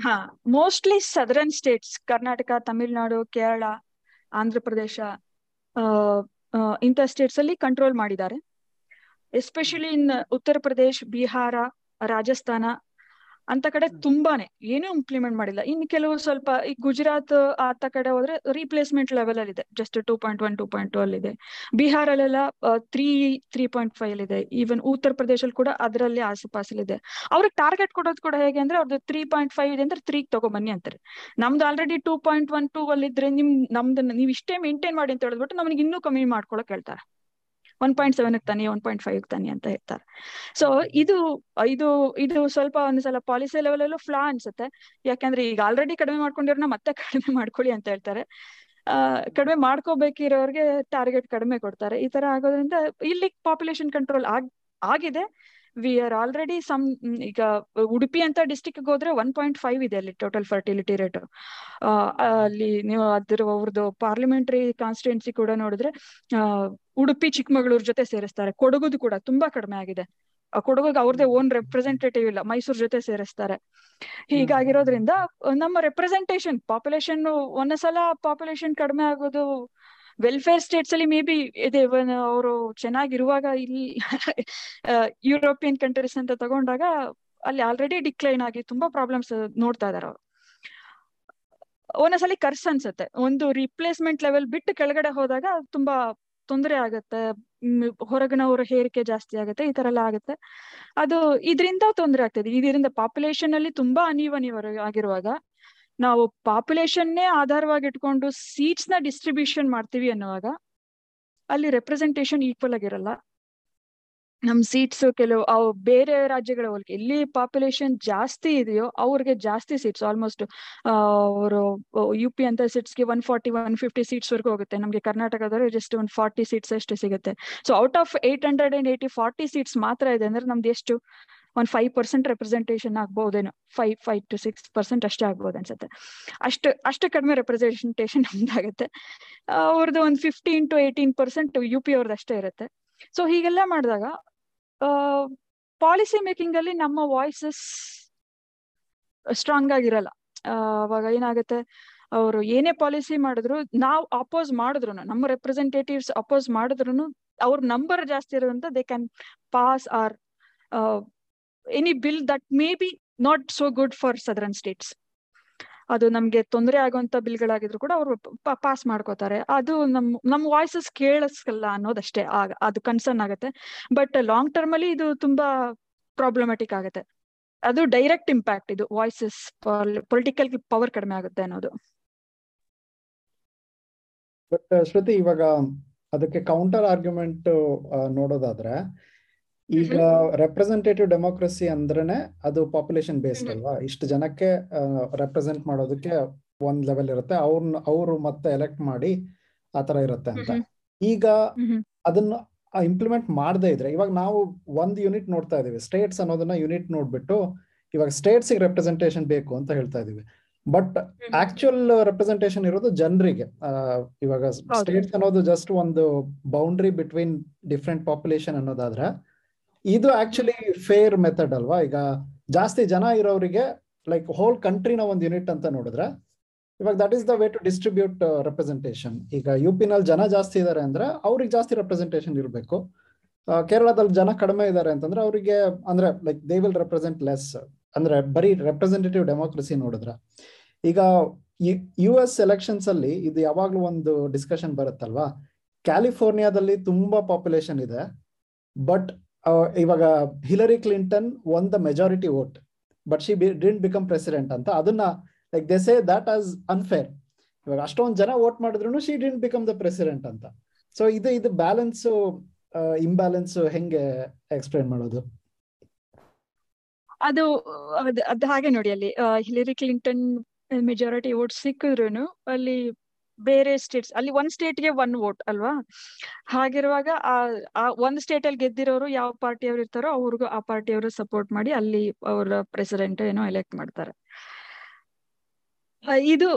ಹಾ mostly southern states Karnataka Tamil Nadu Kerala Andhra Pradesh ಇಂಥ ಸ್ಟೇಟ್ಸ್ ಅಲ್ಲಿ ಕಂಟ್ರೋಲ್ ಮಾಡಿದ್ದಾರೆ. ಎಸ್ಪೆಷಲಿ ಇನ್ ಉತ್ತರ ಪ್ರದೇಶ್ ಬಿಹಾರ ರಾಜಸ್ಥಾನ ಅಂತ ಕಡೆ ತುಂಬಾನೇ. ಏನೂ ಇಂಪ್ಲಿಮೆಂಟ್ ಮಾಡಿಲ್ಲ. ಇನ್ ಕೆಲವು ಸ್ವಲ್ಪ ಈ ಗುಜರಾತ್ ಆತ ಕಡೆ ಹೋದ್ರೆ ರೀಪ್ಲೇಸ್ಮೆಂಟ್ ಲೆವೆಲ್ ಅಲ್ಲಿ ಇದೆ just two point one two point two ಅಲ್ಲಿ ಇದೆ ಬಿಹಾರಲ್ಲೆಲ್ಲ ತ್ರೀ ತ್ರೀ ಪಾಯಿಂಟ್ ಫೈವ್ ಅಲ್ಲಿ ಇದೆ. ಈವನ್ ಉತ್ತರ ಪ್ರದೇಶಲ್ಲಿ ಕೂಡ ಅದರಲ್ಲಿ ಇದೆ ಅವ್ರಿಗೆ ಟಾರ್ಗೆಟ್ ಕೊಡೋದು ಕೂಡ ಹೇಗೆ ಅಂದ್ರೆ ಅವ್ರದ್ದು ತ್ರೀ ಪಾಯಿಂಟ್ ಫೈವ್ ಇದೆ ಅಂದ್ರೆ ತ್ರೀ ತಗೊಂಬನ್ನಿ ಅಂತಾರೆ. ನಮ್ದು already two point one two ಅಲ್ಲಿ ಇದ್ರೆ ನಿಮ್ ನಮ್ದನ್ನ ನೀವು ಇಷ್ಟೇ ಮೇಂಟೈನ್ ಮಾಡಿ ಅಂತ ಹೇಳಿದ್ಬಿಟ್ಟು ನಮಗೆ ಇನ್ನೂ ಕಮ್ಮಿ ಮಾಡ್ಕೊಳಕ್ ಹೇಳ್ತಾರೆ. ಒನ್ ಪಾಯಿಂಟ್ ಸೆವೆನ್ ತಾನೆ ಒನ್ ಪಾಯಿಂಟ್ ಫೈವ್ ತಾನೆ ಅಂತ ಹೇಳ್ತಾರೆ. ಸೊ ಇದು ಇದು ಇದು ಸ್ವಲ್ಪ ಒಂದ್ಸಲ ಪಾಲಿಸಿ ಲೆವೆಲ್ ಅಲ್ಲೂ ಫ್ಲಾ ಅನ್ಸುತ್ತೆ. ಯಾಕಂದ್ರೆ ಈಗ ಆಲ್ರೆಡಿ ಕಡಿಮೆ ಮಾಡ್ಕೊಂಡಿರೋನ ಮತ್ತೆ [laughs] ಕಡಿಮೆ ಮಾಡ್ಕೊಳ್ಳಿ ಅಂತ ಹೇಳ್ತಾರೆ. ಕಡಿಮೆ ಮಾಡ್ಕೋಬೇಕಿರೋರ್ಗೆ ಟಾರ್ಗೆಟ್ ಕಡಿಮೆ ಕೊಡ್ತಾರೆ. ಈ ತರ ಆಗೋದ್ರಿಂದ ಇಲ್ಲಿ ಪಾಪ್ಯುಲೇಷನ್ ಕಂಟ್ರೋಲ್ ಆಗ್, ಆಗಿದೆ. ವಿ ಆರ್ ಆಲ್ರೆಡಿ ಸಮ್ ಈಗ ಉಡುಪಿ ಅಂತ ಡಿಸ್ಟಿಕ್ ಹೋದ್ರೆ ಒನ್ ಪಾಯಿಂಟ್ ಫೈವ್ ಇದೆ ಅಲ್ಲಿ ಟೋಟಲ್ ಫರ್ಟಿಲಿಟಿ ರೇಟ್ ಅಲ್ಲಿ ನೀವು ಅದ್ರ ಅವ್ರದ್ದು ಪಾರ್ಲಿಮೆಂಟರಿ ಕಾನ್ಸ್ಟಿಟ್ಯೂನ್ಸಿ ಕೂಡ ನೋಡಿದ್ರೆ ಉಡುಪಿ ಚಿಕ್ಕಮಗಳೂರು ಜೊತೆ ಸೇರಿಸ್ತಾರೆ. ಕೊಡಗುದು ಕೂಡ ತುಂಬಾ ಕಡಿಮೆ ಆಗಿದೆ. ಕೊಡಗುಗೆ ಅವ್ರದೇ ಓನ್ ರೆಪ್ರೆಸೆಂಟೇಟಿವ್ ಇಲ್ಲ, ಮೈಸೂರು ಜೊತೆ ಸೇರಿಸ್ತಾರೆ. ಹೀಗಾಗಿರೋದ್ರಿಂದ, ನಮ್ಮ ರೆಪ್ರೆಸೆಂಟೇಷನ್ ಪಾಪ್ಯುಲೇಷನ್ ಒಂದ್ಸಲ ಪಾಪ್ಯುಲೇಷನ್ ಕಡಿಮೆ ಆಗೋದು ವೆಲ್ಫೇರ್ ಸ್ಟೇಟ್ಸ್ ಅಲ್ಲಿ ಮೇ ಬಿ ಇದೆ ಅವರು ಚೆನ್ನಾಗಿರುವಾಗ ಇಲ್ಲಿ ಯುರೋಪಿಯನ್ ಕಂಟ್ರೀಸ್ ಅಂತ ತಗೊಂಡಾಗ ಅಲ್ಲಿ ಆಲ್ರೆಡಿ ಡಿಕ್ಲೈನ್ ಆಗಿ ತುಂಬಾ ಪ್ರಾಬ್ಲಮ್ಸ್ ನೋಡ್ತಾ ಇದಾರೆ ಅವರು. ಒಂದೊಂದ್ಸಲಿ ಕರ್ಸ್ ಅನ್ಸುತ್ತೆ. ಒಂದು ರಿಪ್ಲೇಸ್ಮೆಂಟ್ ಲೆವೆಲ್ ಬಿಟ್ಟು ಕೆಳಗಡೆ ಹೋದಾಗ ತುಂಬಾ ತೊಂದರೆ ಆಗುತ್ತೆ. ಹೊರಗಿನವರ ಹೇರಿಕೆ ಜಾಸ್ತಿ ಆಗುತ್ತೆ. ಈ ತರ ಎಲ್ಲ ಆಗುತ್ತೆ. ಅದು ಇದರಿಂದ ತೊಂದರೆ ಆಗ್ತದೆ ಇದರಿಂದ ಪಾಪ್ಯುಲೇಷನ್ ಅಲ್ಲಿ ತುಂಬಾ ಆಗಿರುವಾಗ ನಾವು ಪಾಪ್ಯುಲೇಷನ್ನೇ ಆಧಾರವಾಗಿ ಇಟ್ಕೊಂಡು ಸೀಟ್ಸ್ನ ಡಿಸ್ಟ್ರಿಬ್ಯೂಷನ್ ಮಾಡ್ತೀವಿ ಅನ್ನುವಾಗ, ಅಲ್ಲಿ ರೆಪ್ರೆಸೆಂಟೇಷನ್ ಈಕ್ವಲ್ ಆಗಿರಲ್ಲ. ನಮ್ ಸೀಟ್ಸ್ ಕೆಲವು, ಅವು ಬೇರೆ ರಾಜ್ಯಗಳ ಹೋಲಿಕೆ ಎಲ್ಲಿ ಪಾಪ್ಯುಲೇಷನ್ ಜಾಸ್ತಿ ಇದೆಯೋ ಅವ್ರಿಗೆ ಜಾಸ್ತಿ ಸೀಟ್ಸ್ ಆಲ್ಮೋಸ್ಟ್ ಅವರು ಯು ಪಿ ಅಂತ ಸೀಟ್ಸ್ಗೆ one forty one fifty seats ವರೆಗೂ ಹೋಗುತ್ತೆ. ನಮಗೆ ಕರ್ನಾಟಕದವರು ಜಸ್ಟ್ ಒಂದು ಫಾರ್ಟಿ ಸೀಟ್ಸ್ ಅಷ್ಟೇ ಸಿಗುತ್ತೆ. So out of eight hundred and eighty forty seats ಮಾತ್ರ ಇದೆ ಅಂದ್ರೆ ನಮ್ದು ಎಷ್ಟು? ಒಂದ್ five percent representation ಆಗ್ಬೋದೇನೋ five five to six percent ಅಷ್ಟೇ ಆಗ್ಬೋದು ಅನ್ಸುತ್ತೆ ಅಷ್ಟು ಅಷ್ಟು ಕಡಿಮೆ ರೆಪ್ರೆಸೆಂಟೇಷನ್ ನಮ್ದಾಗುತ್ತೆ. ಅವ್ರದ್ದು ಒಂದು fifteen to eighteen percent U P ಅವ್ರದ್ದು ಅಷ್ಟೇ ಇರುತ್ತೆ. ಸೊ ಹೀಗೆಲ್ಲ ಮಾಡಿದಾಗ ಪಾಲಿಸಿ ಮೇಕಿಂಗ್ ಅಲ್ಲಿ ನಮ್ಮ ವಾಯ್ಸಸ್ ಸ್ಟ್ರಾಂಗ್ ಆಗಿರಲ್ಲ. ಅವಾಗ ಏನಾಗುತ್ತೆ, ಅವರು ಏನೇ ಪಾಲಿಸಿ ಮಾಡಿದ್ರು, ನಾವು ಅಪೋಸ್ ಮಾಡಿದ್ರು ನಮ್ಮ ರೆಪ್ರೆಸೆಂಟೇಟಿವ್ಸ್ ಅಪೋಸ್ ಮಾಡಿದ್ರು ಅವ್ರ ನಂಬರ್ ಜಾಸ್ತಿ ಇರೋದ್ರಿಂದ they can pass or any bill that may be not so good for southern states ಅದು ನಮ್ಗೆ ತೊಂದರೆ ಆಗುವಂತ ಬಿಲ್ಗಳಾಗಿದ್ರು ಕೂಡ ಅವರು ಪಾಸ್ ಮಾಡ್ಕೋತಾರೆ. ಅದು ನಮ್ ನಮ್ ವಾಯ್ಸಸ್ ಕೇಳಿಸ್ಕಲ್ಲ ಅನ್ನೋದಷ್ಟೇ. ಅದು ಕನ್ಸರ್ನ್ ಆಗುತ್ತೆ. ಬಟ್ ಲಾಂಗ್ ಟರ್ಮ್ ಅಲ್ಲಿ ಇದು ತುಂಬಾ ಪ್ರಾಬ್ಲಮ್ಯಾಟಿಕ್ ಆಗುತ್ತೆ. ಅದು ಡೈರೆಕ್ಟ್ ಇಂಪ್ಯಾಕ್ಟ್ ಇದು ವಾಯ್ಸಸ್ ಪೊಲಿಟಿಕಲ್ ಪವರ್ ಕಡಿಮೆ ಆಗುತ್ತೆ ಅನ್ನೋದು. ಶ್ರುತಿ, ಇವಾಗ ಅದಕ್ಕೆ ಕೌಂಟರ್ ಆರ್ಗ್ಯುಮೆಂಟ್ ನೋಡೋದಾದ್ರೆ ಈಗ ರೆಪ್ರೆಸೆಂಟೇಟಿವ್ ಡೆಮೋಕ್ರಸಿ ಅಂದ್ರೇನೆ ಅದು ಪಾಪ್ಯುಲೇಷನ್ ಬೇಸ್ಡ್ ಅಲ್ವಾ? ಇಷ್ಟು ಜನಕ್ಕೆ ರೆಪ್ರೆಸೆಂಟ್ ಮಾಡೋದಕ್ಕೆ ಒಂದ್ ಲೆವೆಲ್ ಇರುತ್ತೆ. ಅವ್ರನ್ನ ಅವರು ಮತ್ತೆ ಎಲೆಕ್ಟ್ ಮಾಡಿ ಆತರ ಇರುತ್ತೆ ಅಂತ. ಈಗ ಅದನ್ನ ಇಂಪ್ಲಿಮೆಂಟ್ ಮಾಡದೇ ಇದ್ರೆ ಇವಾಗ ನಾವು ಒಂದ್ ಯೂನಿಟ್ ನೋಡ್ತಾ ಇದೀವಿ ಸ್ಟೇಟ್ಸ್ ಅನ್ನೋದನ್ನ ಯೂನಿಟ್ ನೋಡ್ಬಿಟ್ಟು ಇವಾಗ ಸ್ಟೇಟ್ಸ್ ರೆಪ್ರೆಸೆಂಟೇಷನ್ ಬೇಕು ಅಂತ ಹೇಳ್ತಾ ಇದೀವಿ ಬಟ್ ಆಕ್ಚುಯಲ್ ರೆಪ್ರೆಸೆಂಟೇಷನ್ ಇರೋದು ಜನರಿಗೆ. ಇವಾಗ ಸ್ಟೇಟ್ಸ್ ಅನ್ನೋದು ಜಸ್ಟ್ ಒಂದು ಬೌಂಡ್ರಿ ಬಿಟ್ವೀನ್ ಡಿಫ್ರೆಂಟ್ ಪಾಪ್ಯುಲೇಷನ್ ಅನ್ನೋದಾದ್ರೆ ಇದು ಆಕ್ಚುಲಿ ಫೇರ್ ಮೆಥಡ್ ಅಲ್ವಾ? ಈಗ ಜಾಸ್ತಿ ಜನ ಇರೋರಿಗೆ ಲೈಕ್ ಹೋಲ್ ಕಂಟ್ರಿನ ಒಂದು ಯೂನಿಟ್ ಅಂತ ನೋಡಿದ್ರೆ, ಇವಾಗ that is the way to distribute representation ಈಗ ಯು ಪಿನಲ್ಲಿ ಜನ ಜಾಸ್ತಿ ಇದಾರೆ ಅಂದ್ರೆ ಅವ್ರಿಗೆ ಜಾಸ್ತಿ ರೆಪ್ರೆಸೆಂಟೇಷನ್ ಇರಬೇಕು. ಕೇರಳದಲ್ಲಿ ಜನ ಕಡಿಮೆ ಇದ್ದಾರೆ ಅಂತಂದ್ರೆ ಅವರಿಗೆ ಅಂದ್ರೆ like they will represent less ಅಂದ್ರೆ ಬರೀ ರೆಪ್ರೆಸೆಂಟೇಟಿವ್ ಡೆಮೋಕ್ರಸಿ ನೋಡಿದ್ರೆ. ಈಗ ಯು ಎಸ್ ಎಲೆಕ್ಷನ್ಸ್ ಅಲ್ಲಿ ಇದು ಯಾವಾಗ್ಲೂ ಒಂದು ಡಿಸ್ಕಷನ್ ಬರುತ್ತಲ್ವಾ? ಕ್ಯಾಲಿಫೋರ್ನಿಯಾದಲ್ಲಿ ತುಂಬಾ ಪಾಪ್ಯುಲೇಷನ್ ಇದೆ ಬಟ್ ಇವಾಗ Hillary Clinton won the majority vote but she didn't become president ಅಂತ. ಅದನ್ನ like they say that as unfair ಇವಾಗ ಅಷ್ಟೊಂದು ಜನ ವೋಟ್ ಮಾಡಿದ್ರು she didn't become the president ಅಂತ. ಸೊ ಇದು ಇದು ಬ್ಯಾಲೆನ್ಸ್ ಇಂಬ್ಯಾಲೆನ್ಸ್ ಹೆಂಗೆ ಎಕ್ಸ್ಪ್ಲೈನ್ ಮಾಡೋದು? ಅದು ಅದು ಹಾಗೆ ನೋಡಿ ಅಲ್ಲಿ ಹಿಲರಿ ಕ್ಲಿಂಟನ್ ಮೆಜಾರಿಟಿ ವೋಟ್ ಸಿಕ್ಕಿದ್ರು ಅಲ್ಲಿ ಬೇರೆ ಸ್ಟೇಟ್ಸ್ ಅಲ್ಲಿ ಒಂದ್ ಸ್ಟೇಟ್ಗೆ ಒನ್ ವೋಟ್ ಅಲ್ವಾ? ಹಾಗಿರುವಾಗ ಆ ಒಂದ್ ಸ್ಟೇಟ್ ಅಲ್ಲಿ ಗೆದ್ದಿರೋರು ಯಾವ ಪಾರ್ಟಿಯವ್ರು ಇರ್ತಾರೋ ಅವ್ರಿಗೂ ಆ ಪಾರ್ಟಿಯವರು ಸಪೋರ್ಟ್ ಮಾಡಿ ಅಲ್ಲಿ ಅವರ ಪ್ರೆಸಿಡೆಂಟ್ ಏನೋ ಎಲೆಕ್ಟ್ ಮಾಡ್ತಾರೆ. ಇದು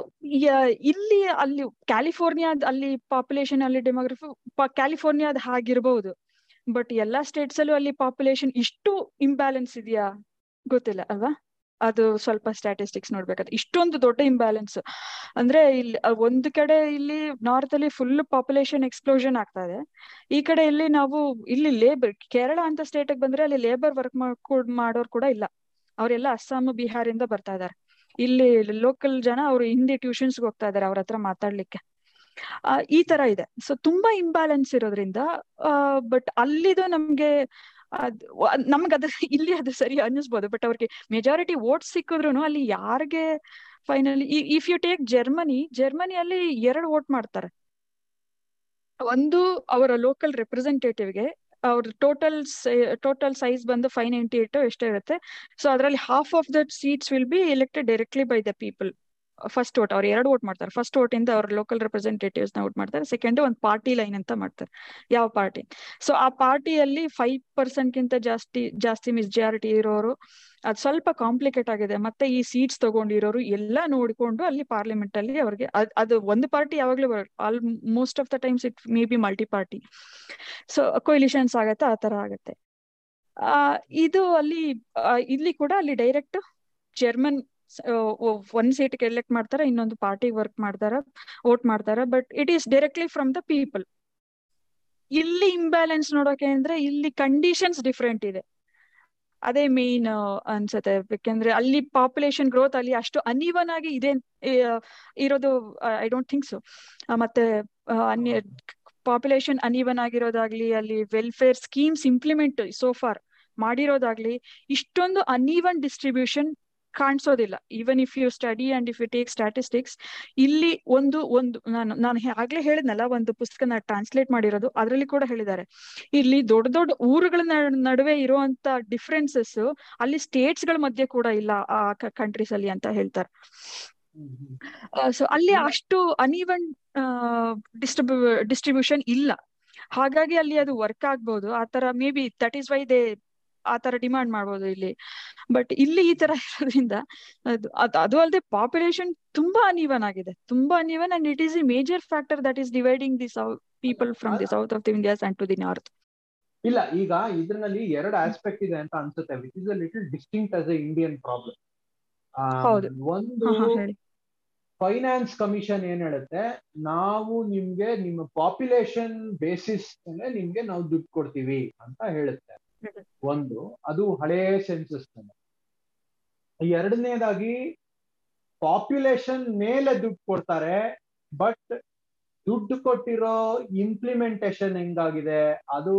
ಇಲ್ಲಿ ಅಲ್ಲಿ ಕ್ಯಾಲಿಫೋರ್ನಿಯಾದ ಅಲ್ಲಿ ಪಾಪ್ಯುಲೇಷನ್ ಅಲ್ಲಿ ಡೆಮೋಗ್ರಫಿ ಕ್ಯಾಲಿಫೋರ್ನಿಯಾದ ಹಾಗಿರ್ಬಹುದು ಬಟ್ ಎಲ್ಲಾ ಸ್ಟೇಟ್ಸ್ ಅಲ್ಲೂ ಅಲ್ಲಿ ಪಾಪ್ಯುಲೇಷನ್ ಇಷ್ಟು ಇಂಬ್ಯಾಲೆನ್ಸ್ ಇದೆಯಾ? ಗೊತ್ತಿಲ್ಲ, ಅಲ್ವಾ? ಅದು ಸ್ವಲ್ಪ ಸ್ಟ್ಯಾಟಿಸ್ಟಿಕ್ಸ್ ನೋಡ್ಬೇಕಾದ್ರೆ. ಇಷ್ಟೊಂದು ದೊಡ್ಡ ಇಂಬ್ಯಾಲೆನ್ಸ್ ಅಂದ್ರೆ ಇಲ್ಲಿ ಒಂದು ಕಡೆ ಇಲ್ಲಿ ನಾರ್ತ್ ಅಲ್ಲಿ ಫುಲ್ ಪಾಪ್ಯುಲೇಷನ್ ಎಕ್ಸ್ಪ್ಲೋಷನ್ ಆಗ್ತಾ ಇದೆ. ಈ ಕಡೆ ಇಲ್ಲಿ ನಾವು, ಇಲ್ಲಿ ಲೇಬರ್ ಕೇರಳ ಅಂತ ಸ್ಟೇಟ್ ಬಂದ್ರೆ ಅಲ್ಲಿ ಲೇಬರ್ ವರ್ಕ್ ಮಾಡೋರು ಕೂಡ ಇಲ್ಲ. ಅವರೆಲ್ಲ ಅಸ್ಸಾಂ ಬಿಹಾರಿಂದ ಬರ್ತಾ ಇದಾರೆ ಇಲ್ಲಿ ಲೋಕಲ್ ಜನ ಅವರು ಹಿಂದಿ ಟ್ಯೂಷನ್ಸ್ ಹೋಗ್ತಾ ಇದಾರೆ ಅವ್ರ ಹತ್ರ ಮಾತಾಡ್ಲಿಕ್ಕೆ. ಈ ತರ ಇದೆ. ಸೊ ತುಂಬಾ ಇಂಬ್ಯಾಲೆನ್ಸ್ ಇರೋದ್ರಿಂದ ಬಟ್ ಅಲ್ಲಿದು ನಮ್ಗೆ ನಮ್ಗೆ ಅದ್ರ [laughs] ಇಲ್ಲಿ ಅದು ಸರಿ ಅನ್ನಿಸ್ಬೋದು. ಬಟ್ ಅವ್ರಿಗೆ ಮೆಜಾರಿಟಿ ವೋಟ್ ಸಿಕ್ಕಿದ್ರು ಅಲ್ಲಿ ಯಾರಿಗೆ finally if you take Germany ಜರ್ಮನಿಯಲ್ಲಿ ಎರಡು ವೋಟ್ ಮಾಡ್ತಾರೆ. ಒಂದು ಅವರ ಲೋಕಲ್ ರೆಪ್ರೆಸೆಂಟೇಟಿವ್ಗೆ ಅವ್ರ ಟೋಟಲ್ ಟೋಟಲ್ ಸೈಜ್ ಬಂದು ಫೈವ್ ನೈಂಟಿ ಏಟ್ ಎಷ್ಟೇ ಇರುತ್ತೆ. ಸೊ ಅದರಲ್ಲಿ half of that seats will be elected directly by the people first vote ಅವ್ರು ಎರಡು ವೋಟ್ ಮಾಡ್ತಾರೆ. ಫಸ್ಟ್ ವೋಟ್ ಇಂದ ಅವ್ರ ಲೋಕಲ್ ರೆಪ್ರೆಸೆಂಟೇಟಿವ್ಸ್ನ ವೋಟ್ ಮಾಡ್ತಾರೆ. ಸೆಕೆಂಡ್ ಒಂದು ಪಾರ್ಟಿ ಲೈನ್ ಅಂತ ಮಾಡ್ತಾರೆ. ಯಾವ ಪಾರ್ಟಿ ಸೊ ಆ ಪಾರ್ಟಿಯಲ್ಲಿ ಫೈವ್ ಪರ್ಸೆಂಟ್ ಗಿಂತ ಜಾಸ್ತಿ ಜಾಸ್ತಿ ಮೆಜಾರಿಟಿ ಇರೋರು, ಅದು ಸ್ವಲ್ಪ ಕಾಂಪ್ಲಿಕೇಟ್ ಆಗಿದೆ. ಮತ್ತೆ ಈ ಸೀಟ್ಸ್ ತಗೊಂಡಿರೋರು ಎಲ್ಲ ನೋಡಿಕೊಂಡು ಅಲ್ಲಿ ಪಾರ್ಲಿಮೆಂಟ್ ಅಲ್ಲಿ ಅವ್ರಿಗೆ ಅದು ಒಂದು ಪಾರ್ಟಿ ಯಾವಾಗ್ಲೂ almost of the times it may be multi party so coalitions ಆಗತ್ತೆ, ಆ ತರ ಆಗತ್ತೆ. ಇದು ಅಲ್ಲಿ ಇಲ್ಲಿ ಕೂಡ ಅಲ್ಲಿ ಡೈರೆಕ್ಟ್ ಜರ್ಮನ್ ಒಂದ್ ಸೀಟ್ ಎಲೆಕ್ಟ್ ಮಾಡ್ತಾರ, ಇನ್ನೊಂದು ಪಾರ್ಟಿ ವರ್ಕ್ ಮಾಡ್ತಾರ ವೋಟ್ ಮಾಡ್ತಾರ but it is directly from the people ಇಲ್ಲಿ ಇಂಬ್ಯಾಲೆನ್ಸ್ ನೋಡೋಕೆ ಅಂದ್ರೆ ಇಲ್ಲಿ ಕಂಡೀಷನ್ಸ್ ಡಿಫ್ರೆಂಟ್ ಇದೆ. ಅದೇ ಮೇನ್ ಅನ್ಸತ್ತೆ. ಯಾಕೆಂದ್ರೆ ಅಲ್ಲಿ ಪಾಪ್ಯುಲೇಷನ್ ಗ್ರೋತ್ ಅಲ್ಲಿ ಅಷ್ಟು ಅನ್ಇವನ್ ಆಗಿ ಇದೆ ಇರೋದು ಐ ಡೋಂಟ್ ಥಿಂಕ್ ಸೊ ಮತ್ತೆ ಪಾಪ್ಯುಲೇಷನ್ ಅನ್ಇವನ್ ಆಗಿರೋದಾಗ್ಲಿ ಅಲ್ಲಿ welfare schemes implement so far ಮಾಡಿರೋದಾಗ್ಲಿ, ಇಷ್ಟೊಂದು ಅನ್ಇವನ್ ಡಿಸ್ಟ್ರಿಬ್ಯೂಷನ್ ಕಾಣಿಸೋದಿಲ್ಲ. Even if you study and if you take statistics ಇಲ್ಲಿ ಒಂದು ಒಂದು ನಾನು ನಾನು ಆಗ್ಲೇ ಹೇಳಿದ್ನಲ್ಲ ಒಂದು ಪುಸ್ತಕ ನಾನು ಟ್ರಾನ್ಸ್ಲೇಟ್ ಮಾಡಿರೋದು ಅದರಲ್ಲಿ ಕೂಡ ಹೇಳಿದ್ದಾರೆ. ಇಲ್ಲಿ ದೊಡ್ಡ ದೊಡ್ಡ ಊರುಗಳ ನಡುವೆ ಇರುವಂತ ಡಿಫ್ರೆನ್ಸಸ್ ಅಲ್ಲಿ ಸ್ಟೇಟ್ಸ್ಗಳ ಮಧ್ಯೆ ಕೂಡ ಇಲ್ಲ ಆ ಕಂಟ್ರೀಸ್ ಅಲ್ಲಿ ಅಂತ ಹೇಳ್ತಾರೆ. ಸೊ ಅಲ್ಲಿ ಅಷ್ಟು ಅನ್ಇವನ್ ಡಿಸ್ಟ್ರಿಬ್ಯೂ ಡಿಸ್ಟ್ರಿಬ್ಯೂಷನ್ ಇಲ್ಲ. ಹಾಗಾಗಿ ಅಲ್ಲಿ ಅದು ವರ್ಕ್ ಆಗ್ಬಹುದು ಆತರ maybe that is why they ಆ ತರ ಡಿಮಾಂಡ್ ಮಾಡ್ಬೋದು ಇಲ್ಲಿ. ಬಟ್ ಇಲ್ಲಿ ಈ ತರ ಇರೋದ್ರಿಂದ ಅದು ಅದು ಅಲ್ಲದೆ ಪಾಪ್ಯುಲೇಷನ್ ತುಂಬಾ ಅನ್ಇವನ್ ಆಗಿದೆ. ತುಂಬಾ uneven and it is a major factor that is dividing the south people from the south of the Indias and to the north ಇಲ್ಲ ಈಗ ಇದ್ರಲ್ಲಿ ಎರಡು ಆಸ್ಪೆಕ್ಟ್ ಇದೆ ಅಂತ ಅನ್ಸುತ್ತೆ. Which is a little distinct as a Indian problem ಒಂದು ಫೈನಾನ್ಸ್ ಕಮಿಷನ್ ಏನ್ ಹೇಳುತ್ತೆ? ನಾವು ನಿಮ್ಗೆ ನಿಮ್ಮ ಪಾಪ್ಯುಲೇಷನ್ ಬೇಸಿಸ್ ಮೇಲೆ ನಿಮ್ಗೆ ನಾವು ದುಡ್ಡು ಕೊಡ್ತೀವಿ ಅಂತ ಹೇಳುತ್ತೆ. ಒಂದು, ಅದು ಹಳೆಯ ಸೆನ್ಸಸ್ ಎರಡನೇದಾಗಿ ಪಾಪ್ಯುಲೇಷನ್ ಮೇಲೆ ದುಡ್ಡು ಕೊಡ್ತಾರೆ ಬಟ್ ದುಡ್ಡು ಕೊಟ್ಟಿರೋ ಇಂಪ್ಲಿಮೆಂಟೇಶನ್ ಹೆಂಗಾಗಿದೆ? ಅದು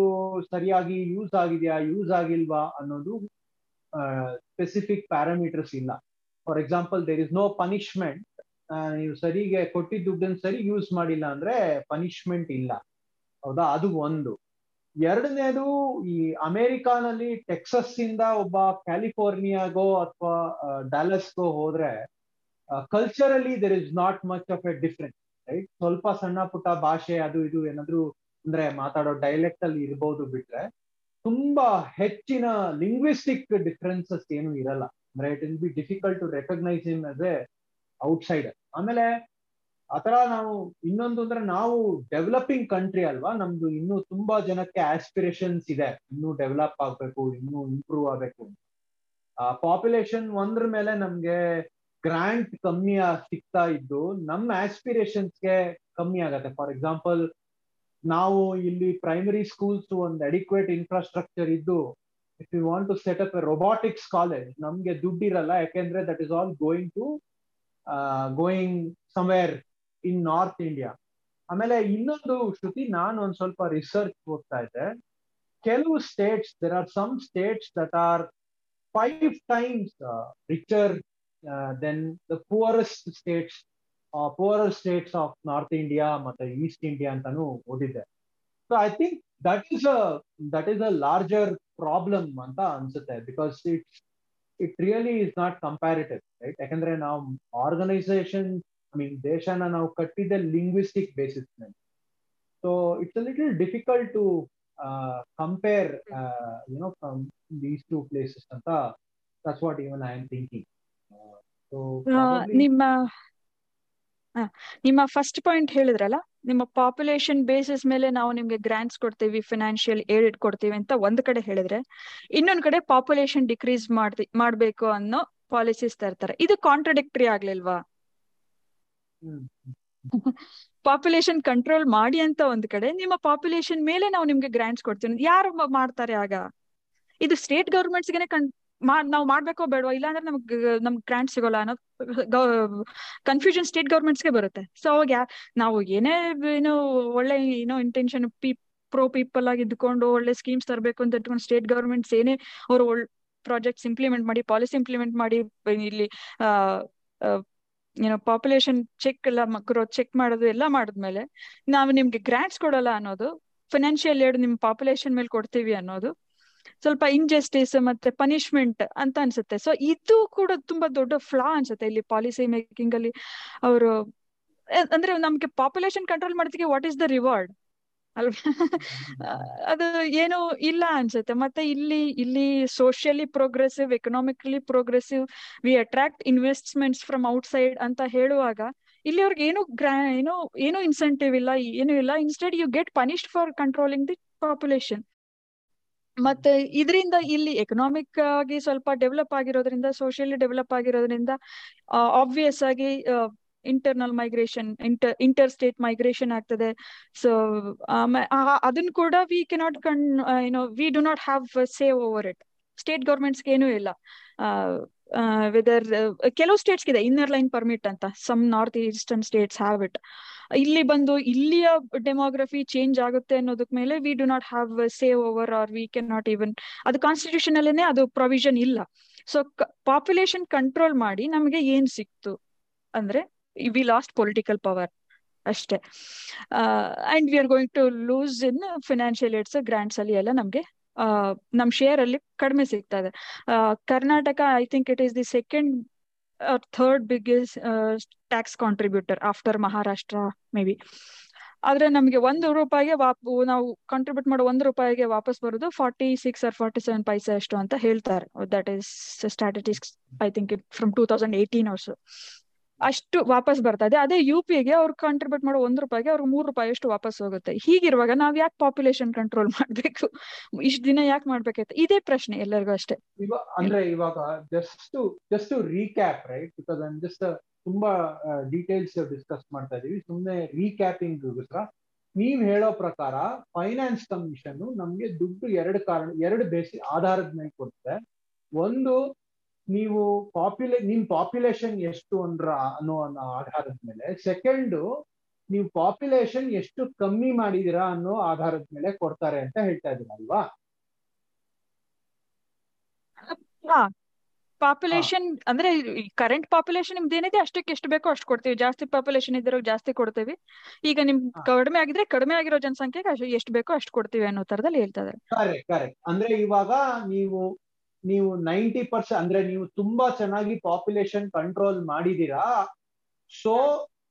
ಸರಿಯಾಗಿ ಯೂಸ್ ಆಗಿದೆಯಾ ಯೂಸ್ ಆಗಿಲ್ವಾ ಅನ್ನೋದು ಸ್ಪೆಸಿಫಿಕ್ ಪ್ಯಾರಾಮೀಟರ್ಸ್ ಇಲ್ಲ. For example there is no punishment ನೀವು ಸರಿಗೆ ಕೊಟ್ಟಿದ್ದ ದುಡ್ಡನ್ನು ಸರಿ ಯೂಸ್ ಮಾಡಿಲ್ಲ ಅಂದ್ರೆ ಪನಿಷ್ಮೆಂಟ್ ಇಲ್ಲ. ಹೌದಾ? ಅದು ಒಂದು. ಎರಡನೇದು ಈ ಅಮೆರಿಕಾನಲ್ಲಿ ಟೆಕ್ಸಸ್ ಇಂದ ಒಬ್ಬ ಕ್ಯಾಲಿಫೋರ್ನಿಯಾಗೋ ಅಥವಾ ಡ್ಯಾಲಸ್ಗೋ ಹೋದ್ರೆ culturally there is not much of a difference right ಸ್ವಲ್ಪ ಸಣ್ಣ ಪುಟ್ಟ ಭಾಷೆ ಅದು ಇದು ಏನಾದ್ರು ಅಂದ್ರೆ ಮಾತಾಡೋ ಡೈಲೆಕ್ಟ್ ಅಲ್ಲಿ ಇರ್ಬೋದು ಬಿಟ್ರೆ, ತುಂಬಾ ಹೆಚ್ಚಿನ ಲಿಂಗ್ವಿಸ್ಟಿಕ್ ಡಿಫ್ರೆನ್ಸಸ್ ಏನು ಇರಲ್ಲ. ಅಂದ್ರೆ it will be difficult to recognise in us outsider ಆಮೇಲೆ ಆತರ ನಾವು ಇನ್ನೊಂದು ಅಂದ್ರೆ ನಾವು ಡೆವಲಪಿಂಗ್ ಕಂಟ್ರಿ ಅಲ್ವಾ? ನಮ್ದು ಇನ್ನು ತುಂಬಾ ಜನಕ್ಕೆ ಆಸ್ಪಿರೇಷನ್ಸ್ ಇದೆ. ಇನ್ನು ಡೆವಲಪ್ ಆಗ್ಬೇಕು, ಇನ್ನು ಇಂಪ್ರೂವ್ ಆಗ್ಬೇಕು ಪಾಪ್ಯುಲೇಷನ್ ಒಂದ್ರ ಮೇಲೆ ನಮ್ಗೆ ಗ್ರಾಂಟ್ ಕಮ್ಮಿ ಸಿಗ್ತಾ ಇದ್ದು ನಮ್ಮ ಆಸ್ಪಿರೇಷನ್ಸ್ಗೆ ಕಮ್ಮಿ ಆಗತ್ತೆ. ಫಾರ್ ಎಕ್ಸಾಂಪಲ್ ನಾವು ಇಲ್ಲಿ ಪ್ರೈಮರಿ ಸ್ಕೂಲ್ಸ್ ಒಂದು ಅಡಿಕ್ವೇಟ್ ಇನ್ಫ್ರಾಸ್ಟ್ರಕ್ಚರ್ ಇದ್ದು if you want to set up a robotics college ನಮ್ಗೆ ದುಡ್ಡಿರಲ್ಲ. ಯಾಕೆಂದ್ರೆ that is all going to going somewhere in north India ಆಮೇಲೆ ಇನ್ನೊಂದು ಶ್ರುತಿ, ನಾನು ಒಂದ್ ಸ್ವಲ್ಪ ರಿಸರ್ಚ್ ಹೋಗ್ತಾ ಇದ್ದೆ. ಕೆಲವು states there are some states that are five times richer than the poorest states poor states of north India ಮತ್ತೆ ಈಸ್ಟ್ ಇಂಡಿಯಾ ಅಂತಾನು ಓದಿದ್ದೆ. So I think that is a that is a larger problem ಅಂತ ಅನ್ಸುತ್ತೆ because it's it really is not comparative right ಯಾಕಂದ್ರೆ ನಾವು ಆರ್ಗನೈಸೇಷನ್ ಐ ಮೀನ್ ದೇಶನ ನಾವು ಕಟ್ಟಿದ್ದೆ ಲಿಂಗ್ವಿಸ್ಟಿಕ್ ಬೇಸಿಸ್ ಮೇಲೆ so it's a little difficult to compare you know from these two places ಅಂತ that's what even I am thinking ನಿಮ್ಮ ನಿಮ್ಮ ಫಸ್ಟ್ ಪಾಯಿಂಟ್ ಹೇಳಿದ್ರಲ್ಲ ನಿಮ್ಮ ಪಾಪ್ಯುಲೇಷನ್ ಬೇಸಿಸ್ ಮೇಲೆ ನಾವು ನಿಮ್ಗೆ ಗ್ರಾಂಟ್ಸ್ ಕೊಡ್ತೀವಿ ಫಿನಾನ್ಷಿಯಲ್ ಏಡ್ ಕೊಡ್ತೀವಿ ಅಂತ ಒಂದ್ ಕಡೆ ಹೇಳಿದ್ರೆ ಇನ್ನೊಂದ್ ಕಡೆ ಪಾಪ್ಯುಲೇಷನ್ ಡಿಕ್ರೀಸ್ ಮಾಡ್ತಿ ಮಾಡ್ಬೇಕು ಅನ್ನೋ ಪಾಲಿಸೀಸ್ ತರ್ತಾರೆ. ಇದು ಕಾಂಟ್ರಡಿಕ್ಟರಿ ಆಗ್ಲಿಲ್ವಾ? ಪಾಪ್ಯುಲೇಷನ್ ಕಂಟ್ರೋಲ್ ಮಾಡಿ ಅಂತ ಒಂದ್ ಕಡೆ, ನಿಮ್ಮ ಪಾಪ್ಯುಲೇಷನ್ ಮೇಲೆ ನಾವು ನಿಮ್ಗೆ ಗ್ರಾಂಟ್ಸ್ ಕೊಡ್ತೀವಿ. ಯಾರು ಮಾಡ್ತಾರೆ ಆಗ? ಇದು ಸ್ಟೇಟ್ ಗವರ್ಮೆಂಟ್ಸ್ಗೆನೆ ನಾವು ಮಾಡ್ಬೇಕೋ ಬೇಡವೋ? ಇಲ್ಲಾಂದ್ರೆ ನಮ್ಗೆ ನಮ್ಗೆ ಗ್ರಾಂಟ್ ಸಿಗೋಲ್ಲ ಅನ್ನೋ ಕನ್ಫ್ಯೂಷನ್ ಸ್ಟೇಟ್ ಗವರ್ಮೆಂಟ್ಸ್ಗೆ ಬರುತ್ತೆ. ಸೊ ಅವಾಗ ನಾವು ಏನೇ ಏನೋ ಒಳ್ಳೆ, ಏನೋ ಇಂಟೆನ್ಷನ್ ಪೀ ಪ್ರೋ ಪೀಪಲ್ ಆಗಿ ಇದ್ಕೊಂಡು ಒಳ್ಳೆ ಸ್ಕೀಮ್ಸ್ ತರಬೇಕು ಅಂತ ಇಟ್ಕೊಂಡು ಸ್ಟೇಟ್ ಗವರ್ಮೆಂಟ್ಸ್ ಏನೇ ಅವ್ರು ಪ್ರಾಜೆಕ್ಟ್ಸ್ ಇಂಪ್ಲಿಮೆಂಟ್ ಮಾಡಿ ಪಾಲಿಸಿ ಇಂಪ್ಲಿಮೆಂಟ್ ಮಾಡಿ ಇಲ್ಲಿ ಏನೋ ಪಾಪ್ಯುಲೇಷನ್ ಚೆಕ್ ಎಲ್ಲ ಮಕ್ಕಳು ಚೆಕ್ ಮಾಡೋದು ಎಲ್ಲ ಮಾಡಿದ್ಮೇಲೆ ನಾವು ನಿಮ್ಗೆ ಗ್ರಾಂಟ್ಸ್ ಕೊಡಲ್ಲ ಅನ್ನೋದು ಫಿನಾನ್ಷಿಯಲ್ ಏಡ್ ನಿಮ್ ಪಾಪ್ಯುಲೇಷನ್ ಮೇಲೆ ಕೊಡ್ತೀವಿ ಅನ್ನೋದು, ಸ್ವಲ್ಪ ಇಂಜಸ್ಟಿಸ್ ಮತ್ತೆ ಪನಿಷ್ಮೆಂಟ್ ಅಂತ ಅನ್ಸುತ್ತೆ. ಸೊ ಇದು ಕೂಡ ತುಂಬಾ ದೊಡ್ಡ ಫ್ಲಾ ಅನ್ಸುತ್ತೆ ಇಲ್ಲಿ ಪಾಲಿಸಿ ಮೇಕಿಂಗ್ ಅಲ್ಲಿ. ಅವರು ಅಂದ್ರೆ ನಮ್ಗೆ ಪಾಪ್ಯುಲೇಷನ್ ಕಂಟ್ರೋಲ್ ಮಾಡೋದಕ್ಕೆ ವಾಟ್ ಇಸ್ ದ ರಿವಾರ್ಡ್ ಅಲ್ವಾ [laughs] ಅದು ಏನು ಇಲ್ಲ ಅನ್ಸುತ್ತೆ. ಮತ್ತೆ ಇಲ್ಲಿ ಇಲ್ಲಿ socially progressive economically progressive we attract investments from outside ಅಂತ ಹೇಳುವಾಗ, ಇಲ್ಲಿ ಅವ್ರಿಗೆ ಏನು ಗ್ರಾ, ಏನು ಏನು ಇನ್ಸೆಂಟಿವ್ ಇಲ್ಲ, ಏನು ಇಲ್ಲ. Instead you get punished for controlling the population ಮತ್ತೆ ಇದರಿಂದ ಇಲ್ಲಿ ಎಕನಾಮಿಕ್ ಆಗಿ ಸ್ವಲ್ಪ ಡೆವಲಪ್ ಆಗಿರೋದ್ರಿಂದ ಸೋಷಿಯಲಿ ಡೆವಲಪ್ ಆಗಿರೋದ್ರಿಂದ ಆಬ್ವಿಯಸ್ ಆಗಿ internal migration inter inter state migration ಆಗ್ತದೆ ಸೊ ಅದನ್ನ ಕೂಡ we cannot can you know we do not have say over it state ಗೌರ್ಮೆಂಟ್ಸ್ಗೆ ಏನೂ ಇಲ್ಲ. ವೆದರ್ ಕೆಲವು ಸ್ಟೇಟ್ಸ್ ಇದೆ ಇನ್ನರ್ ಲೈನ್ ಪರ್ಮಿಟ್ ಅಂತ some north eastern states have it ಇಲ್ಲಿ ಬಂದು ಇಲ್ಲಿಯ ಡೆಮೋಗ್ರಫಿ ಚೇಂಜ್ ಆಗುತ್ತೆ ಅನ್ನೋದಕ್ ಮೇಲೆ we do not have say over or we can not even ಅದು ಕಾನ್ಸ್ಟಿಟ್ಯೂಷನ್ ಅಲ್ಲೇನೆ ಅದು ಪ್ರೊವಿಷನ್ ಇಲ್ಲ. ಸೊ ಪಾಪ್ಯುಲೇಷನ್ ಕಂಟ್ರೋಲ್ ಮಾಡಿ ನಮಗೆ ಏನ್ ಸಿಕ್ತು ಅಂದ್ರೆ ವಿ ಲಾಸ್ಟ್ ಪೊಲಿಟಿಕಲ್ ಪವರ್ ಅಷ್ಟೇ. And we are going to lose in financial aids grants ಅಲ್ಲಿ ಎಲ್ಲ ನಮ್ಗೆ ನಮ್ ಶೇರ್ ಅಲ್ಲಿ ಕಡಿಮೆ ಸಿಗ್ತಾ ಇದೆ Karnataka I think it is the second third biggest tax contributor after Maharashtra maybe ಆದ್ರೆ ನಮಗೆ ಒಂದು ರೂಪಾಯಿಗೆ ವಾಪ್, ನಾವು ಕಾಂಟ್ರಿಬ್ಯೂಟ್ ಮಾಡೋ ಒಂದು ರೂಪಾಯಿಗೆ ವಾಪಸ್ ಬರೋದು forty six or forty seven paise ಅಷ್ಟು ಅಂತ ಹೇಳ್ತಾರೆ. That is statistics I think it from two thousand eighteen hours ಅಷ್ಟು ವಾಪಸ್ ಬರ್ತದೆ ಅದೇ ಯು ಪಿಗೆ ಅವ್ರು ಕಾಂಟ್ರಿಬ್ಯೂಟ್ ಮಾಡೋ ಒಂದ್ ರೂಪಾಯಿಗೆ ಅವ್ರಿಗೆ ಮೂರು ರೂಪಾಯಿ ಅಷ್ಟು ವಾಪಸ್ ಹೋಗುತ್ತೆ. ಹೀಗಿರುವಾಗ ನಾವ್ ಯಾಕೆ ಪಾಪ್ಯುಲೇಷನ್ ಕಂಟ್ರೋಲ್ ಮಾಡ್ಬೇಕು? ಇಷ್ಟ ದಿನ ಯಾಕೆ ಮಾಡ್ಬೇಕಾಯ್ತು ಇದೇ ಪ್ರಶ್ನೆ ಎಲ್ಲರಿಗೂ ಅಷ್ಟೇ. ಅಂದ್ರೆ ಇವಾಗ just just recap right because I just ತುಂಬಾ ಡೀಟೇಲ್ಸ್ ಡಿಸ್ಕಸ್ ಮಾಡ್ತಾ ಇದೀವಿ. ಸುಮ್ಮನೆ ರೀಕ್ಯಾಪಿಂಗ್ ನೀವ್ ಹೇಳೋ ಪ್ರಕಾರ ಫೈನಾನ್ಸ್ ಕಮಿಷನ್ ನಮ್ಗೆ ದುಡ್ಡು ಎರಡು ಕಾರಣ, ಎರಡು ಬೇಸಿ ಆಧಾರದ ಮೇಲೆ ಕೊಡುತ್ತೆ ಒಂದು ನೀವು ಪಾಪ್ಯುಲೇ ನಿಮ್ ಪಾಪ್ಯುಲೇಷನ್ ಎಷ್ಟು ಅಂದ್ರ ಅನ್ನೋ ಅನ್ನೋ ಆಧಾರದ ಮೇಲೆ ಸೆಕೆಂಡ್ ನೀವು ಪಾಪ್ಯುಲೇಷನ್ ಎಷ್ಟು ಕಮ್ಮಿ ಮಾಡಿದೀರಾ ಅನ್ನೋ ಆಧಾರದ ಮೇಲೆ ಕೊಡ್ತಾರೆ ಅಂತ ಹೇಳ್ತಾ ಇದೀರ ಅಲ್ವಾ? ಪಾಪ್ಯುಲೇಷನ್ ಅಂದ್ರೆ ಕರೆಂಟ್ ಪಾಪ್ಯುಲೇಷನ್ ನಿಮ್ದು ಏನಿದೆ ಅಷ್ಟಕ್ಕೆ ಎಷ್ಟು ಬೇಕೋ ಅಷ್ಟು ಕೊಡ್ತೀವಿ. ಜಾಸ್ತಿ ಪಾಪ್ಯುಲೇಷನ್ ಇದ್ದರೆ ಜಾಸ್ತಿ ಕೊಡ್ತೀವಿ. ಈಗ ನಿಮ್ ಕಡಿಮೆ ಆಗಿದ್ರೆ ಕಡಿಮೆ ಆಗಿರೋ ಜನಸಂಖ್ಯೆಗೆ ಎಷ್ಟು ಬೇಕೋ ಅಷ್ಟು ಕೊಡ್ತೀವಿ ಅನ್ನೋ ತರದಲ್ಲಿ ಹೇಳ್ತಾ ಇದಾರೆ ಕರೆಕ್ಟ್ ಕರೆಕ್ಟ್ ಅಂದ್ರೆ ಇವಾಗ ನೀವು ನೀವು ನೈಂಟಿ ಪರ್ಸೆಂಟ್ ಅಂದ್ರೆ ನೀವು ತುಂಬಾ ಚೆನ್ನಾಗಿ ಪಾಪ್ಯುಲೇಷನ್ ಕಂಟ್ರೋಲ್ ಮಾಡಿದೀರಾ. ಸೊ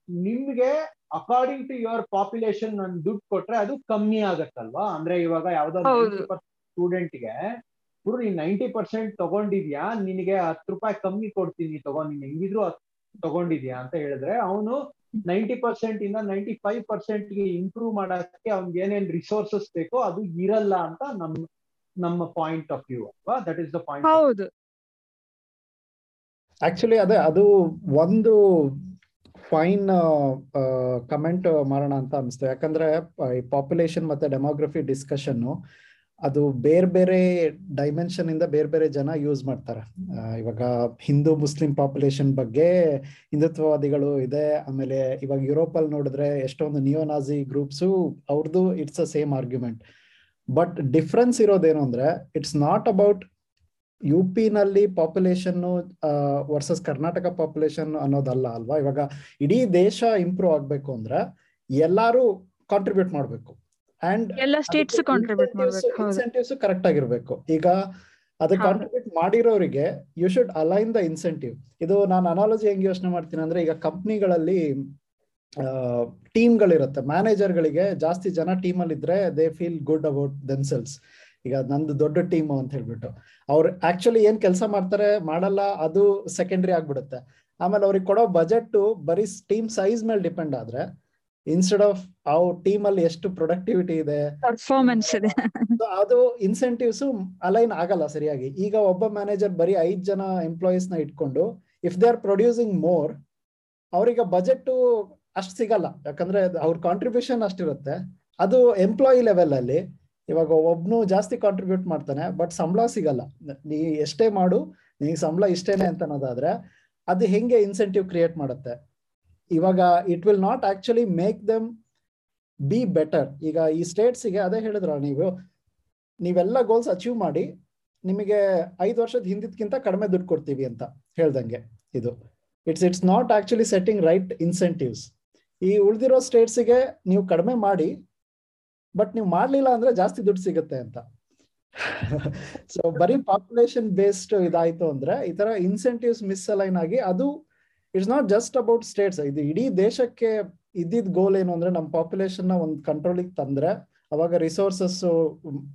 ನಿಮ್ಗೆ ಅಕಾರ್ಡಿಂಗ್ ಟು ಯುವರ್ ಪಾಪ್ಯುಲೇಷನ್ ನನ್ ದುಡ್ಡು ಕೊಟ್ರೆ ಅದು ಕಮ್ಮಿ ಆಗತ್ತಲ್ವಾ? ಅಂದ್ರೆ ಇವಾಗ ಯಾವ್ದಾದ್ರು ಸ್ಟೂಡೆಂಟ್ಗೆ ಗುರು ನೀನ್ ನೈಂಟಿ ಪರ್ಸೆಂಟ್ ತಗೊಂಡಿದ್ಯಾ? ನಿನಗೆ ಹತ್ತು ರೂಪಾಯಿ ಕಮ್ಮಿ ಕೊಡ್ತೀನಿ ತಗೋ ನೀನ್ ಹೆಂಗಿದ್ರು ತಗೊಂಡಿದ್ಯಾ ಅಂತ ಹೇಳಿದ್ರೆ ಅವನು ನೈಂಟಿ ಪರ್ಸೆಂಟ್ ಇಂದ ನೈಂಟಿ ಫೈವ್ ಪರ್ಸೆಂಟ್ಗೆ ಇಂಪ್ರೂವ್ ಮಾಡಕ್ಕೆ ಅವ್ನಿಗೆ ಏನೇನ್ ರಿಸೋರ್ಸಸ್ ಬೇಕೋ ಅದು ಇರಲ್ಲ ಅಂತ ನಮ್ ನಮ್ಮ ಪಾಯಿಂಟ್ ಆಫ್ ವ್ಯೂ ಅಲ್ವಾ? ದಟ್ ಇಸ್ ದ ಪಾಯಿಂಟ್ ಹೌದು. ಆಕ್ಚುಲಿ ಅದೇ ಅದು ಒಂದು ಫೈನ್ ಕಮೆಂಟ್ ಮಾಡೋಣ ಅಂತ ಅನಿಸ್ತು. ಯಾಕಂದ್ರೆ ಈ ಪಾಪ್ಯುಲೇಷನ್ ಮತ್ತೆ ಡೆಮೋಗ್ರಫಿ ಡಿಸ್ಕಷನ್ ಅದು ಬೇರೆ ಬೇರೆ ಡೈಮೆನ್ಷನ್ ಇಂದ ಬೇರೆ ಬೇರೆ ಜನ ಯೂಸ್ ಮಾಡ್ತಾರೆ. ಇವಾಗ ಹಿಂದೂ ಮುಸ್ಲಿಂ ಪಾಪ್ಯುಲೇಷನ್ ಬಗ್ಗೆ ಹಿಂದುತ್ವವಾದಿಗಳು ಇದೆ. ಆಮೇಲೆ ಇವಾಗ ಯುರೋಪ್ ಅಲ್ಲಿ ನೋಡಿದ್ರೆ ಎಷ್ಟೊಂದು ನಿಯೋನಾಜಿ ಗ್ರೂಪ್ಸು ಅವ್ರದ್ದು it's a same argument but difference ಇರೋದೇನು ಅಂದ್ರೆ it's not about U P ನಲ್ಲಿ ಪಾಪ್ಯುಲೇಷನ್ ವರ್ಸಸ್ ಕರ್ನಾಟಕ ಪಾಪ್ಯುಲೇಷನ್ ಅನ್ನೋದಲ್ಲ ಅಲ್ವಾ? ಇವಾಗ ಇಡೀ ದೇಶ ಇಂಪ್ರೂವ್ ಆಗ್ಬೇಕು ಅಂದ್ರೆ ಎಲ್ಲಾರು ಕಾಂಟ್ರಿಬ್ಯೂಟ್ ಮಾಡ್ಬೇಕು. ಅಂಡ್ ಎಲ್ಲ ಸ್ಟೇಟ್ಸ್ ಕಾಂಟ್ರಿಬ್ಯೂಟ್ ಮಾಡ್ಬೇಕು ಇನ್ಸೆಂಟಿವ್ಸ್ ಕರೆಕ್ಟ್ ಆಗಿರ್ಬೇಕು. ಈಗ ಅದು contribute ಮಾಡಿರೋರಿಗೆ you should align the incentive ಇದು ನಾನು ಅನಾಲಜಿ ಹೆಂಗ್ ಯೋಚನೆ ಮಾಡ್ತೀನಿ ಅಂದ್ರೆ ಈಗ ಕಂಪ್ನಿಗಳಲ್ಲಿ ಟೀಮ್ಗಳಿರುತ್ತೆ. ಮ್ಯಾನೇಜರ್ಗಳಿಗೆ ಜಾಸ್ತಿ ಜನ ಟೀಮಲ್ಲಿ ಇದ್ರೆ they feel good about themselves ಈಗ ನಂದು ದೊಡ್ಡ ಟೀಮ್ ಅಂತ ಹೇಳ್ಬಿಟ್ಟು. ಅವ್ರು ಆಕ್ಚುಲಿ ಏನ್ ಕೆಲಸ ಮಾಡ್ತಾರೆ ಮಾಡಲ್ಲ ಅದು ಸೆಕೆಂಡ್ರಿ ಆಗ್ಬಿಡುತ್ತೆ. ಆಮೇಲೆ ಅವ್ರಿಗೆ ಕೊಡೋ ಬಜೆಟ್ ಬರೀ ಟೀಮ್ ಸೈಜ್ ಮೇಲೆ ಡಿಪೆಂಡ್ ಆದ್ರೆ ಇನ್ಸ್ಟೆಡ್ ಆಫ್ ಅವ್ ಟೀಮ್ ಅಲ್ಲಿ ಎಷ್ಟು ಪ್ರೊಡಕ್ಟಿವಿಟಿ ಇದೆ ಪರ್ಫಾರ್ಮೆನ್ಸ್ ಇದೆ. ಅದು ಇನ್ಸೆಂಟಿವ್ಸ್ ಅಲೈನ್ ಆಗಲ್ಲ ಸರಿಯಾಗಿ. ಈಗ ಒಬ್ಬ ಮ್ಯಾನೇಜರ್ ಬರೀ ಐದ್ ಜನ ಎಂಪ್ಲಾಯೀಸ್ನ ಇಟ್ಕೊಂಡು if they are producing more ಅವ್ರಿಗೆ ಬಜೆಟ್ ಅಷ್ಟು ಸಿಗಲ್ಲ. ಯಾಕಂದ್ರೆ ಅವ್ರ ಕಾಂಟ್ರಿಬ್ಯೂಷನ್ ಅಷ್ಟಿರುತ್ತೆ. ಅದು ಎಂಪ್ಲಾಯಿ ಲೆವೆಲ್ ಅಲ್ಲಿ ಇವಾಗ ಒಬ್ನು ಜಾಸ್ತಿ ಕಾಂಟ್ರಿಬ್ಯೂಟ್ ಮಾಡ್ತಾನೆ ಬಟ್ ಸಂಬಳ ಸಿಗಲ್ಲ. ನೀ ಎಷ್ಟೇ ಮಾಡು ನೀ ಸಂಬಳ ಇಷ್ಟೇನೆ ಅಂತ ಅನ್ನೋದಾದ್ರೆ ಅದು ಹೆಂಗೆ ಇನ್ಸೆಂಟಿವ್ ಕ್ರಿಯೇಟ್ ಮಾಡುತ್ತೆ? ಇವಾಗ it will not actually make them be better ಈಗ ಈ ಸ್ಟೇಟ್ಸಿಗೆ ಅದೇ ಹೇಳಿದ್ರ ನೀವು, ನೀವೆಲ್ಲ ಗೋಲ್ಸ್ ಅಚೀವ್ ಮಾಡಿ ನಿಮಗೆ ಐದು ವರ್ಷದ ಹಿಂದಿದ್ಕಿಂತ ಕಡಿಮೆ ದುಡ್ಡು ಕೊಡ್ತೀವಿ ಅಂತ ಹೇಳ್ದಂಗೆ ಇದು. It's it's not actually setting right incentives ಈ ಉಳಿದಿರೋ ಸ್ಟೇಟ್ಸಿಗೆ ನೀವು ಕಡಿಮೆ ಮಾಡಿ ಬಟ್ ನೀವು ಮಾಡ್ಲಿಲ್ಲ ಅಂದ್ರೆ ಜಾಸ್ತಿ ದುಡ್ಡು ಸಿಗುತ್ತೆ ಅಂತ. [laughs] ಸೊ ಬರೀ ಪಾಪ್ಯುಲೇಷನ್ ಬೇಸ್ಡ್ ಇದಾಯ್ತು ಅಂದ್ರೆ ಈ ತರ ಇನ್ಸೆಂಟಿವ್ಸ್ ಮಿಸ್ ಅಲೈನ್ ಆಗಿ ಅದು it's not just about states ಇದು ಇಡೀ ದೇಶಕ್ಕೆ ಇದ್ದಿದ್ ಗೋಲ್ ಏನು ಅಂದ್ರೆ ನಮ್ಮ ಪಾಪ್ಯುಲೇಷನ್ನ ಒಂದು ಕಂಟ್ರೋಲಿಗೆ ತಂದ್ರೆ ಅವಾಗ ರಿಸೋರ್ಸಸ್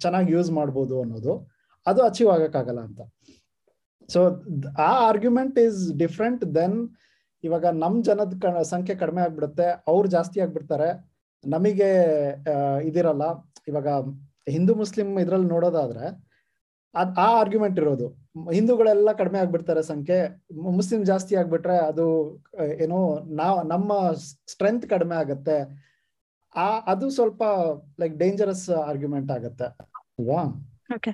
ಚೆನ್ನಾಗಿ ಯೂಸ್ ಮಾಡ್ಬೋದು ಅನ್ನೋದು. ಅದು ಅಚೀವ್ ಆಗಕ್ಕಾಗಲ್ಲ ಅಂತ. ಸೊ ಆ ಆರ್ಗ್ಯುಮೆಂಟ್ ಈಸ್ ಡಿಫ್ರೆಂಟ್ ದೆನ್ ಇವಾಗ ನಮ್ ಜನದ ಸಂಖ್ಯೆ ಕಡಿಮೆ ಆಗ್ಬಿಡುತ್ತೆ, ಅವ್ರು ಜಾಸ್ತಿ ಆಗ್ಬಿಡ್ತಾರೆ. ನಮಗೆ ಇದಿರಲ್ಲ. ಇವಾಗ ಹಿಂದೂ, ಮುಸ್ಲಿಂ ಇದ್ರಲ್ಲಿ ನೋಡೋದಾದ್ರೆ ಅದ್ ಆ ಆರ್ಗ್ಯುಮೆಂಟ್ ಇರೋದು. ಹಿಂದೂಗಳೆಲ್ಲ ಕಡಿಮೆ ಆಗ್ಬಿಡ್ತಾರೆ ಸಂಖ್ಯೆ. ಮುಸ್ಲಿಂ ಜಾಸ್ತಿ ಆಗ್ಬಿಟ್ರೆ ಅದು, ಏನೋ ನಾವ್ ನಮ್ಮ ಸ್ಟ್ರೆಂತ್ ಕಡಿಮೆ ಆಗತ್ತೆ. ಆ, ಅದು ಸ್ವಲ್ಪ ಲೈಕ್ ಡೇಂಜರಸ್ ಆರ್ಗ್ಯುಮೆಂಟ್ ಆಗತ್ತೆ. ಅಲ್ವಾ? ಓಕೆ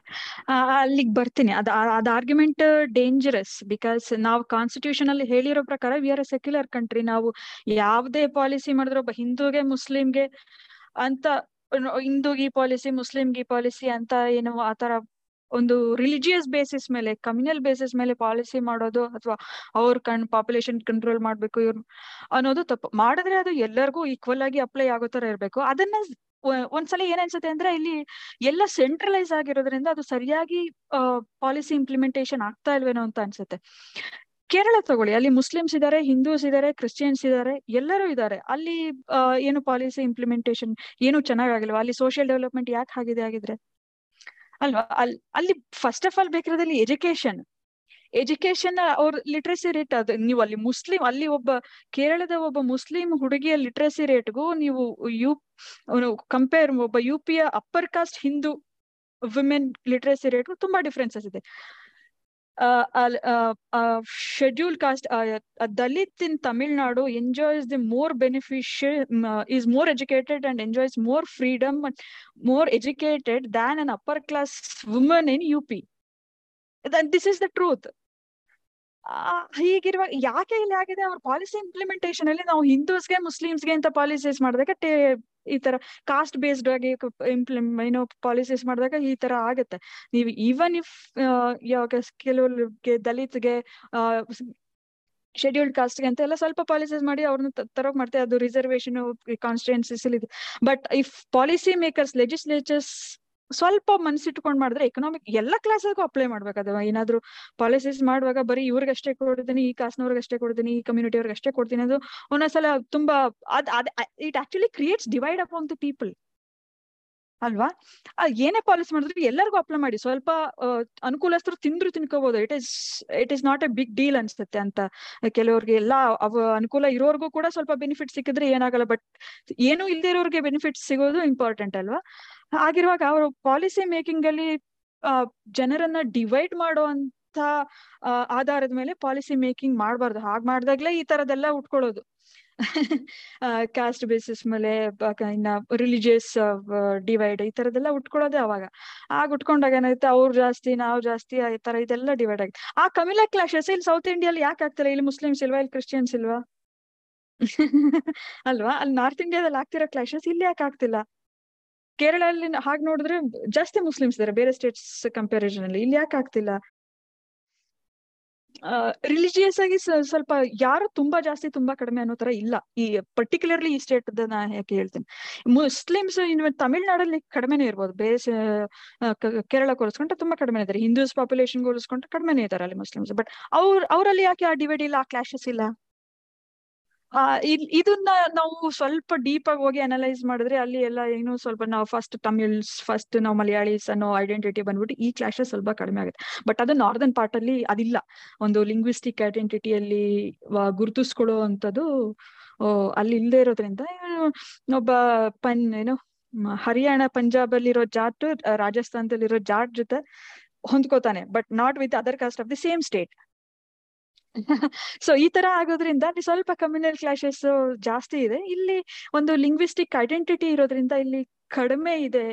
ಅಲ್ಲಿಗೆ ಬರ್ತೀನಿ. ಅದ, ಅದ್ ಆರ್ಗ್ಯುಮೆಂಟ್ ಡೇಂಜರಸ್ ಬಿಕಾಸ್ ನಾವು ಕಾನ್ಸ್ಟಿಟ್ಯೂಷನ್ ಅಲ್ಲಿ ಹೇಳಿರೋ ಪ್ರಕಾರ we are a secular country ನಾವು ಯಾವುದೇ ಪಾಲಿಸಿ ಮಾಡಿದ್ರು ಒಬ್ಬ ಹಿಂದೂಗೆ ಮುಸ್ಲಿಂಗೆ ಅಂತ ಹಿಂದೂಗೆ ಈ ಪಾಲಿಸಿ ಮುಸ್ಲಿಂಗೆ ಈ ಪಾಲಿಸಿ ಅಂತ ಏನು ಆತರ ಒಂದು ರಿಲಿಜಿಯಸ್ ಬೇಸಿಸ್ ಮೇಲೆ ಕಮ್ಯುನಲ್ ಬೇಸಿಸ್ ಮೇಲೆ ಪಾಲಿಸಿ ಮಾಡೋದು ಅಥವಾ ಅವ್ರ ಕಣ್ ಪಾಪ್ಯುಲೇಷನ್ ಕಂಟ್ರೋಲ್ ಮಾಡ್ಬೇಕು ಇವ್ರು ಅನ್ನೋದು ತಪ್ಪು. ಮಾಡಿದ್ರೆ ಅದು ಎಲ್ಲರಿಗೂ ಈಕ್ವಲ್ ಆಗಿ ಅಪ್ಲೈ ಆಗೋ ತರ ಇರ್ಬೇಕು. ಅದನ್ನ ಒಂದ್ಸಲ ಏನ್ ಅನ್ಸುತ್ತೆ ಅಂದ್ರೆ ಇಲ್ಲಿ ಎಲ್ಲ ಸೆಂಟ್ರಲೈಸ್ ಆಗಿರೋದ್ರಿಂದ ಅದು ಸರಿಯಾಗಿ ಪಾಲಿಸಿ ಇಂಪ್ಲಿಮೆಂಟೇಶನ್ ಆಗ್ತಾ ಇಲ್ವೇನೋ ಅಂತ ಅನ್ಸುತ್ತೆ. ಕೇರಳ ತಗೊಳ್ಳಿ. ಅಲ್ಲಿ ಮುಸ್ಲಿಮ್ಸ್ ಇದಾರೆ ಹಿಂದೂಸ್ ಇದಾರೆ ಕ್ರಿಶ್ಚಿಯನ್ಸ್ ಇದಾರೆ, ಎಲ್ಲರೂ ಇದಾರೆ. ಅಲ್ಲಿ ಏನು ಪಾಲಿಸಿ ಇಂಪ್ಲಿಮೆಂಟೇಶನ್ ಏನು ಚೆನ್ನಾಗಾಗಿಲ್ವಾ? ಅಲ್ಲಿ ಸೋಷಿಯಲ್ ಡೆವಲಪ್ಮೆಂಟ್ ಯಾಕೆ ಆಗಿದೆ ಆಗಿದ್ರೆ ಅಲ್ವಾ? ಅಲ್ಲಿ ಅಲ್ಲಿ ಫಸ್ಟ್ ಆಫ್ ಆಲ್ ಬೇಕಿರೋದಲ್ಲಿ ಎಜುಕೇಶನ್ ಎಜುಕೇಶನ್ ಅವ್ರ ಲಿಟ್ರಸಿ ರೇಟ್ ಅದು, ನೀವು ಅಲ್ಲಿ ಮುಸ್ಲಿಂ, ಅಲ್ಲಿ ಒಬ್ಬ ಕೇರಳದ ಒಬ್ಬ ಮುಸ್ಲಿಂ ಹುಡುಗಿಯ ಲಿಟ್ರಸಿ ರೇಟ್ಗೂ ನೀವು ಯು ಕಂಪೇರ್ ಒಬ್ಬ ಯು ಪಿಯ upper caste Hindu women literacy ರೇಟ್ಗೂ ತುಂಬಾ ಡಿಫ್ರೆನ್ಸಸ್ ಇದೆ. Schedule caste Dalit in Tamil Nadu enjoys the more beneficial is more educated and enjoys more freedom more educated than an upper class woman in U P this is the truth ಹೀಗಿರುವಾಗ ಯಾಕೆ ಇಲ್ಲಿ ಆಗಿದೆ? ಅವ್ರ ಪಾಲಿಸಿ ಇಂಪ್ಲಿಮೆಂಟೇಶನ್ ಅಲ್ಲಿ ನಾವು ಹಿಂದೂಸ್ಗೆ ಮುಸ್ಲಿಮ್ಸ್ಗೆ ಅಂತ ಪಾಲಿಸೀಸ್ ಮಾಡಿದಾಗ ಈ ತರ ಕಾಸ್ಟ್ ಬೇಸ್ಡ್ ಆಗಿ ಇಂಪ್ಲಿಮ್ ಏನೋ ಪಾಲಿಸೀಸ್ ಮಾಡಿದಾಗ ಈ ತರ ಆಗುತ್ತೆ. ನೀವು ಈವನ್ ಇಫ್ ಯಾವಾಗ ಕೆಲವ್ರಿಗೆ ದಲಿತ್ಗೆ ಶೆಡ್ಯೂಲ್ಡ್ ಕಾಸ್ಟ್ಗೆ ಅಂತ ಎಲ್ಲ ಸ್ವಲ್ಪ ಪಾಲಿಸೀಸ್ ಮಾಡಿ ಅವ್ರನ್ನ ತರೋಕ್ ಮಾಡ್ತಾರೆ ಅದು ರಿಸರ್ವೇಶನ್ ಕಾನ್ಸ್ಟಿಟ್ಯೂನ್ಸಿಸ್ ಇದೆ but if policy makers legislatures ಸ್ವಲ್ಪ ಮನ್ಸಿಟ್ಕೊಂಡ್ ಮಾಡಿದ್ರೆ ಎಕನಾಮಿಕ್ ಎಲ್ಲ ಕ್ಲಾಸ್ಗೂ ಅಪ್ಲೈ ಮಾಡ್ಬೇಕು ಏನಾದ್ರೂ ಏನಾದ್ರು ಪಾಲಿಸೀಸ್ ಮಾಡುವಾಗ ಬರೀ ಇವ್ರಿಗಷ್ಟೇ ಕೊಡ್ತೀನಿ, ಈ ಕಾಸ್ನವ್ರಿಗಷ್ಟೇ ಕೊಡ್ತೀನಿ, ಈ ಕಮ್ಯುನಿಟಿ ಅವ್ರಿಗೆ ಅಷ್ಟೇ ಕೊಡ್ತೀನಿ ಅದು ಒಂದೊಂದ್ಸಲ ತುಂಬಾ ಅದ್ it actually creates divide up the people ಅಲ್ವಾ? ಏನೇ ಪಾಲಿಸಿ ಮಾಡಿದ್ರು ಎಲ್ಲರಿಗೂ ಅಪ್ಲೈ ಮಾಡಿ. ಸ್ವಲ್ಪ ಅನುಕೂಲಸ್ಥರು ತಿಂದ್ರು ತಿನ್ಕೋಬಹುದು it is it is not a big deal ಅನ್ಸುತ್ತೆ ಅಂತ. ಕೆಲವರಿಗೆ ಎಲ್ಲ ಅವ, ಅನುಕೂಲ ಇರೋರ್ಗೂ ಕೂಡ ಸ್ವಲ್ಪ ಬೆನಿಫಿಟ್ ಸಿಕ್ಕಿದ್ರೆ ಏನಾಗಲ್ಲ. ಬಟ್ ಏನು ಇಲ್ದೇ ಬೆನಿಫಿಟ್ ಸಿಗೋದು ಇಂಪಾರ್ಟೆಂಟ್ ಅಲ್ವಾ? ಆಗಿರುವಾಗ ಅವರು ಪಾಲಿಸಿ ಮೇಕಿಂಗ್ ಅಲ್ಲಿ ಜನರನ್ನ ಡಿವೈಡ್ ಮಾಡುವಂತ ಆಧಾರದ ಮೇಲೆ ಪಾಲಿಸಿ ಮೇಕಿಂಗ್ ಮಾಡಬಾರ್ದು. ಹಾಗೆ ಮಾಡ್ದಾಗ್ಲೇ ಈ ತರದೆಲ್ಲ ಉಟ್ಕೊಳ್ಳೋದು. ಕಾಸ್ಟ್ ಬೇಸಿಸ್ ಮೇಲೆ ಇನ್ನ ರಿಲಿಜಿಯಸ್ ಡಿವೈಡ್ ಈ ತರದೆಲ್ಲ ಉಟ್ಕೊಳ್ಳೋದೇ ಅವಾಗ. ಆಗ ಉಟ್ಕೊಂಡಾಗ ಏನಾಗುತ್ತೆ ಅವ್ರು ಜಾಸ್ತಿ, ನಾವು ಜಾಸ್ತಿ ಈ ತರ ಇದೆಲ್ಲ ಡಿವೈಡ್ ಆಗಿದೆ ಆ ಕಮಿಲಾ ಕ್ಲಾಶಸ್ ಇಲ್ಲಿ ಸೌತ್ ಇಂಡಿಯಲ್ಲಿ ಯಾಕೆ ಆಗ್ತಿಲ್ಲ? ಇಲ್ಲಿ ಮುಸ್ಲಿಮ್ಸ್ ಇಲ್ವಾ? ಇಲ್ಲಿ ಕ್ರಿಶ್ಚಿಯನ್ಸ್ ಇಲ್ವಾ? [laughs] ಅಲ್ವಾ? ಅಲ್ಲಿ ನಾರ್ತ್ ಇಂಡಿಯಾದಲ್ಲಿ ಆಗ್ತಿರೋ ಕ್ಲಾಶಸ್ ಇಲ್ಲಿ ಯಾಕೆ ಆಗ್ತಿಲ್ಲ? ಕೇರಳಲ್ಲಿ ಹಾಗೆ ನೋಡಿದ್ರೆ ಜಾಸ್ತಿ ಮುಸ್ಲಿಮ್ಸ್ ಇದಾರೆ, ಬೇರೆ ಸ್ಟೇಟ್ಸ್ ಕಂಪ್ಯಾರಿಸನ್ ಅಲ್ಲಿ. ಇಲ್ಲಿ ಯಾಕೆ ಆಗ್ತಿಲ್ಲ? ರಿಲಿಜಿಯಸ್ ಆಗಿ ಸ್ವಲ್ಪ ಯಾರು ತುಂಬಾ ಜಾಸ್ತಿ ತುಂಬಾ ಕಡಿಮೆ ಅನ್ನೋ ತರ ಇಲ್ಲ. ಈ ಪರ್ಟಿಕ್ಯುಲರ್ಲಿ ಈ ಸ್ಟೇಟ್ ನಾ ಯಾಕೆ ಹೇಳ್ತೀನಿ. ಮುಸ್ಲಿಮ್ಸ್ ತಮಿಳ್ನಾಡಲ್ಲಿ ಕಡಿಮೆನೇ ಇರ್ಬೋದು. ಬೇರೆ ಕೇರಳ ಹೋಲಿಸ್ಕೊಂಡ್ರೆ ತುಂಬಾ ಕಡಿಮೆ ಇದ್ದಾರೆ ಹಿಂದೂಸ್ ಪಾಪ್ಯುಲೇಷನ್ ಹೋಲಿಸ್ಕೊಂಡ್ರೆ ಕಡಿಮೆನೇ ಇದ್ದಾರೆ ಅಲ್ಲಿ ಮುಸ್ಲಿಮ್ಸ್ ಬಟ್ ಅವ್ರ, ಅವರಲ್ಲಿ ಯಾಕೆ ಆ ಡಿವೈಡ್ ಇಲ್ಲ ಆ ಕ್ಲಾಶಸ್ ಇಲ್ಲ? ಆ ಇದನ್ನ ನಾವು ಸ್ವಲ್ಪ ಡೀಪ್ ಆಗಿ ಹೋಗಿ ಅನಲೈಸ್ ಮಾಡಿದ್ರೆ ಅಲ್ಲಿ ಎಲ್ಲ ಏನು ಸ್ವಲ್ಪ ನಾವು ಫಸ್ಟ್ ತಮಿಳ್ಸ್ ಫಸ್ಟ್ ನಾವು ಮಲಯಾಳೀಸ್ ಅನ್ನೋ ಐಡೆಂಟಿಟಿ ಬಂದ್ಬಿಟ್ಟು ಈ ಕ್ಲಾಶಸ್ ಸ್ವಲ್ಪ ಕಡಿಮೆ ಆಗುತ್ತೆ. ಬಟ್ ಅದು ನಾರ್ದನ್ ಪಾರ್ಟ್ ಅಲ್ಲಿ ಅದಿಲ್ಲ. ಒಂದು ಲಿಂಗ್ವಿಸ್ಟಿಕ್ ಐಡೆಂಟಿಟಿಯಲ್ಲಿ ಗುರುತಿಸ್ಕೊಳ್ಳೋ ಅಂತದ್ದು ಅಲ್ಲಿ ಇಲ್ಲದೆ ಇರೋದ್ರಿಂದ ಒಬ್ಬ ಪನ್, ಏನು ಹರಿಯಾಣ ಪಂಜಾಬ್ ಅಲ್ಲಿರೋ ಜಾಟ್, ರಾಜಸ್ಥಾನದಲ್ಲಿರೋ ಜಾಟ್ ಜೊತೆ ಹೊಂದ್ಕೋತಾನೆ. But not with other caste of the same state [laughs] so ಈ ತರ ಆಗೋದ್ರಿಂದ ಅಲ್ಲಿ ಸ್ವಲ್ಪ ಕಮ್ಯುನಲ್ ಕ್ಲಾಶಸ್ ಜಾಸ್ತಿ ಇದೆ. ಇಲ್ಲಿ ಒಂದು ಲಿಂಗ್ವಿಸ್ಟಿಕ್ ಐಡೆಂಟಿಟಿ ಇರೋದ್ರಿಂದ ಇಲ್ಲಿ ಕಡಿಮೆ ಇದೆ.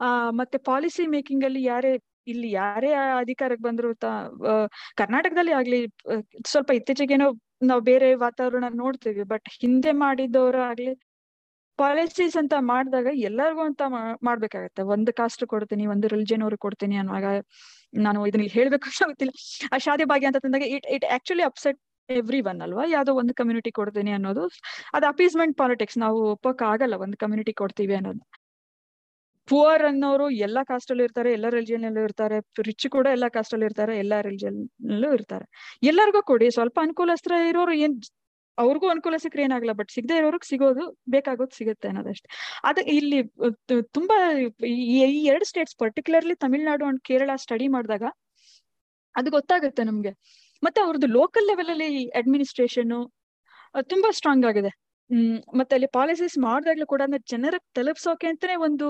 ಆ, ಮತ್ತೆ ಪಾಲಿಸಿ ಮೇಕಿಂಗ್ ಅಲ್ಲಿ ಯಾರೇ, ಇಲ್ಲಿ ಯಾರೇ ಅಧಿಕಾರಕ್ಕೆ ಬಂದ್ರು ಕರ್ನಾಟಕದಲ್ಲಿ ಆಗ್ಲಿ ಸ್ವಲ್ಪ ಇತ್ತೀಚೆಗೇನೋ ನಾವು ಬೇರೆ ವಾತಾವರಣ ನೋಡ್ತೀವಿ. ಬಟ್ ಹಿಂದೆ ಮಾಡಿದವರು ಆಗ್ಲಿ ಪಾಲಿಸೀಸ್ ಅಂತ ಮಾಡಿದಾಗ ಎಲ್ಲರಿಗೂ ಅಂತ ಮಾಡ್ಬೇಕಾಗತ್ತೆ. ಒಂದು ಕಾಸ್ಟ್ ಕೊಡ್ತೀನಿ, ಒಂದು ರಿಲಿಜನ್ ಅವ್ರಿಗೆ ಕೊಡ್ತೀನಿ ಅನ್ನುವಾಗ ನಾನು ಇದನ್ನ ಹೇಳ್ಬೇಕು ಗೊತ್ತಿಲ್ಲ. ಆ ಶಾದಿ ಭಾಗ್ಯ ಅಂತ ತಂದಾಗ it it actually upset everyone ಅಲ್ವಾ? ಯಾವ್ದೋ ಒಂದು ಕಮ್ಯುನಿಟಿ ಕೊಡ್ತೀನಿ ಅನ್ನೋದು. ಅದು ಅಪೀಸ್ಮೆಂಟ್ ಪಾಲಿಟಿಕ್ಸ್ ನಾವು ಒಪ್ಪಕ್ ಆಗಲ್ಲ ಒಂದು ಕಮ್ಯುನಿಟಿ ಕೊಡ್ತೀವಿ ಅನ್ನೋದು. ಪುವರ್ ಅನ್ನೋರು ಎಲ್ಲಾ ಕಾಸ್ಟ್ ಅಲ್ಲೂ ಇರ್ತಾರೆ, ಎಲ್ಲಾ ರಿಲಿಜನ್ ಅಲ್ಲೂ ಇರ್ತಾರೆ ರಿಚ್ ಕೂಡ ಎಲ್ಲಾ ಕಾಸ್ಟ್ ಅಲ್ಲಿ ಇರ್ತಾರೆ, ಎಲ್ಲಾ ರಿಲಿಜನ್ ಅಲ್ಲೂ ಇರ್ತಾರೆ. ಎಲ್ಲರಿಗೂ ಕೊಡಿ. ಸ್ವಲ್ಪ ಅನುಕೂಲಸ್ತ್ರ ಇರೋರು ಏನ್ ಅವ್ರಿಗೂ ಅನುಕೂಲ ಸಿಕ್ಕರೆ ಏನಾಗಲ್ಲ ಬಟ್ ಸಿಗದೆ ಇರೋರ್ಗ್ ಸಿಗೋದು, ಬೇಕಾಗೋದು ಸಿಗುತ್ತೆ ಅನ್ನೋದಷ್ಟೇ. ಅದ ಇಲ್ಲಿ ತುಂಬಾ ಈ ಎರಡು states particularly Tamil Nadu and Kerala study ಮಾಡಿದಾಗ ಅದು ಗೊತ್ತಾಗುತ್ತೆ ನಮ್ಗೆ. ಮತ್ತೆ ಅವ್ರದ್ದು ಲೋಕಲ್ ಲೆವೆಲ್ ಅಲ್ಲಿ ಅಡ್ಮಿನಿಸ್ಟ್ರೇಷನ್ ತುಂಬಾ ಸ್ಟ್ರಾಂಗ್ ಆಗಿದೆ. ಮತ್ತೆ ಅಲ್ಲಿ ಪಾಲಿಸೀಸ್ ಮಾಡಿದಾಗ್ಲೂ ಕೂಡ ಜನರ ತಲುಪ್ಸೋಕೆ ಅಂತಾನೆ ಒಂದು,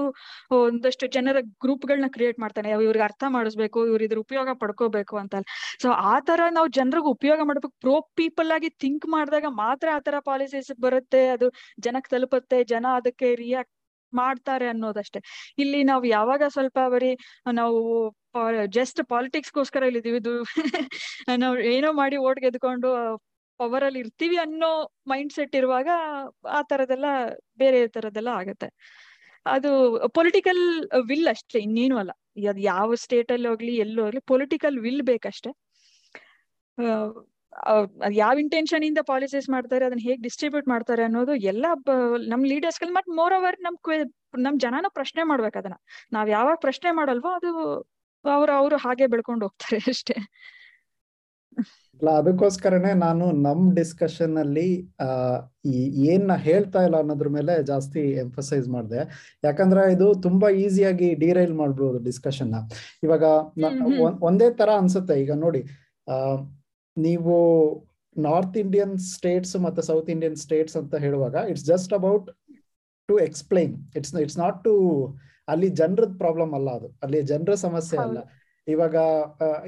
ಒಂದಷ್ಟು ಜನರ ಗ್ರೂಪ್ ಗಳನ್ನ ಕ್ರಿಯೇಟ್ ಮಾಡ್ತಾನೆ ಇವ್ರಿಗೆ ಅರ್ಥ ಮಾಡಿಸ್ಬೇಕು, ಇವ್ರ ಇದ್ರ ಉಪಯೋಗ ಪಡ್ಕೋಬೇಕು ಅಂತ ಸೊ ಆ ತರ ನಾವು ಜನರಿಗೆ ಉಪಯೋಗ ಮಾಡ್ಬೇಕು. ಪ್ರೋ ಪೀಪಲ್ ಆಗಿ ಥಿಂಕ್ ಮಾಡಿದಾಗ ಮಾತ್ರ ಆ ತರ ಪಾಲಿಸೀಸ್ ಬರುತ್ತೆ, ಅದು ಜನಕ್ಕೆ ತಲುಪುತ್ತೆ, ಜನ ಅದಕ್ಕೆ ರಿಯಾಕ್ಟ್ ಮಾಡ್ತಾರೆ ಅನ್ನೋದಷ್ಟೇ. ಇಲ್ಲಿ ನಾವು ಯಾವಾಗ ಸ್ವಲ್ಪ ಬರೀ ನಾವು ಜಸ್ಟ್ ಪಾಲಿಟಿಕ್ಸ್ಗೋಸ್ಕರ ಇಲ್ಲಿದ್ದೀವಿ. ಇದು [laughs] ನಾವು ಏನೋ ಮಾಡಿ ಓಟ್ ಗೆದ್ಕೊಂಡು ಪವರ್ ಅಲ್ಲಿ ಇರ್ತೀವಿ ಅನ್ನೋ ಮೈಂಡ್ ಸೆಟ್ ಇರುವಾಗ ಆ ತರದೆಲ್ಲ ಬೇರೆ ತರದೆಲ್ಲ ಆಗತ್ತೆ. ಅದು ಪೊಲಿಟಿಕಲ್ ವಿಲ್ ಅಷ್ಟೇ, ಇನ್ನೇನು ಅಲ್ಲ. ಅದು ಯಾವ ಸ್ಟೇಟ್ ಅಲ್ಲಿ ಹೋಗ್ಲಿ, ಎಲ್ಲೋ ಹೋಗ್ಲಿ ಪೊಲಿಟಿಕಲ್ ವಿಲ್ ಬೇಕಷ್ಟೇ. ಯಾವ ಇಂಟೆನ್ಷನ್ ಇಂದ ಪಾಲಿಸೀಸ್ ಮಾಡ್ತಾರೆ, ಅದನ್ನ ಹೇಗ್ ಡಿಸ್ಟ್ರಿಬ್ಯೂಟ್ ಮಾಡ್ತಾರೆ ಅನ್ನೋದು ಎಲ್ಲ ನಮ್ ಲೀಡರ್ಸ್ ಮತ್ ಮೋರ್ ಓವರ್ ನಮ್ ನಮ್ ಜನನ ಪ್ರಶ್ನೆ ಮಾಡ್ಬೇಕು ಅದನ್ನ. ನಾವ್ ಯಾವಾಗ ಪ್ರಶ್ನೆ ಮಾಡಲ್ವೋ ಅದು ಅವ್ರು ಅವ್ರು ಹಾಗೆ ಬೆಳ್ಕೊಂಡು ಹೋಗ್ತಾರೆ ಅಷ್ಟೇ. ಅಲ್ಲ ಅದಕ್ಕೋಸ್ಕರನೇ ನಾನು ನಮ್ ಡಿಸ್ಕಷನ್ ಅಲ್ಲಿ ಏನ್ ಹೇಳ್ತಾ ಇಲ್ಲ ಅನ್ನೋದ್ರ ಮೇಲೆ ಜಾಸ್ತಿ ಎಂಫಸೈಸ್ ಮಾಡಿದೆ. ಯಾಕಂದ್ರೆ ಇದು ತುಂಬಾ ಈಸಿಯಾಗಿ ಡಿರೈಲ್ ಮಾಡ್ಬೋದು ಡಿಸ್ಕಷನ್ನ. ಇವಾಗ ಒಂದೇ ತರ ಅನ್ಸುತ್ತೆ. ಈಗ ನೋಡಿ ಆ ನೀವು ನಾರ್ತ್ ಇಂಡಿಯನ್ ಸ್ಟೇಟ್ಸ್ ಮತ್ತೆ ಸೌತ್ ಇಂಡಿಯನ್ ಸ್ಟೇಟ್ಸ್ ಅಂತ ಹೇಳುವಾಗ it's just about to explain it's it's not to ಅಲ್ಲಿ ಜನರದ್ ಪ್ರಾಬ್ಲಮ್ ಅಲ್ಲ ಅದು. ಅಲ್ಲಿ ಜನರ ಸಮಸ್ಯೆ ಅಲ್ಲ. ಇವಾಗ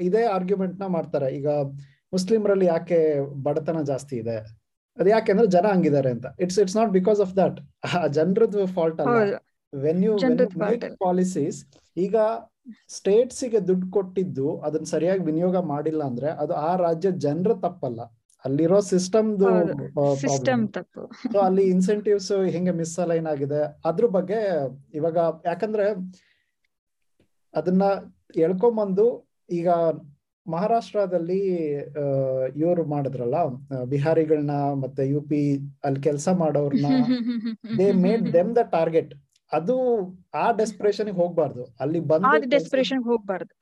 ಇದೇ ಆರ್ಗ್ಯುಮೆಂಟ್ನ ಮಾಡ್ತಾರೆ. ಈಗ ಮುಸ್ಲಿಮರಲ್ಲಿ ಯಾಕೆ ಬಡತನ ಜಾಸ್ತಿ ಇದೆ? ಅದು ಯಾಕೆಂದ್ರೆ ಜನ ಹಂಗಿದ್ದಾರೆ ಅಂತ. It's it's not because of that ಜನರದ್ದು ಫಾಲ್ಟ್ ಅಲ್ಲ. ವೆನ್ ಯು ಪಾಲಿಸೀಸ್ ಈಗ ಸ್ಟೇಟ್ಸ್ಗೆ ದುಡ್ಡು ಕೊಟ್ಟಿದ್ದು ಅದನ್ನ ಸರಿಯಾಗಿ ವಿನಿಯೋಗ ಮಾಡಿಲ್ಲ ಅಂದ್ರೆ ಅದು ಆ ರಾಜ್ಯ ಜನರ ತಪ್ಪಲ್ಲ. ಅಲ್ಲಿರೋ ಸಿಸ್ಟಮ್ದು ಸಿಸ್ಟಮ್ ಸೊ ಅಲ್ಲಿ ಇನ್ಸೆಂಟಿವ್ಸ್ ಹೆಂಗೆ ಮಿಸ್ ಅಲೈನ್ ಆಗಿದೆ. ಅದ್ರ ಬಗ್ಗೆ ಇವಾಗ ಯಾಕಂದ್ರೆ ಅದನ್ನ ಎಳ್ಕೊಂಬಂದು ಈಗ ಮಹಾರಾಷ್ಟ್ರದಲ್ಲಿ ಇವರು ಮಾಡಿದ್ರಲ್ಲ ಬಿಹಾರಿಗಳನ್ನ ಮತ್ತೆ ಯು ಪಿ ಅಲ್ಲಿ ಕೆಲಸ ಮಾಡೋರ್ನ they made them the target ಅದು ಆ ಡೆಸ್ಪಿರೇಷನ್ ಹೋಗ್ಬಾರ್ದು. ಅಲ್ಲಿ ಬಂದು ಡೆಸ್ಪರೇಷನ್ ಹೋಗ್ಬಾರ್ದು.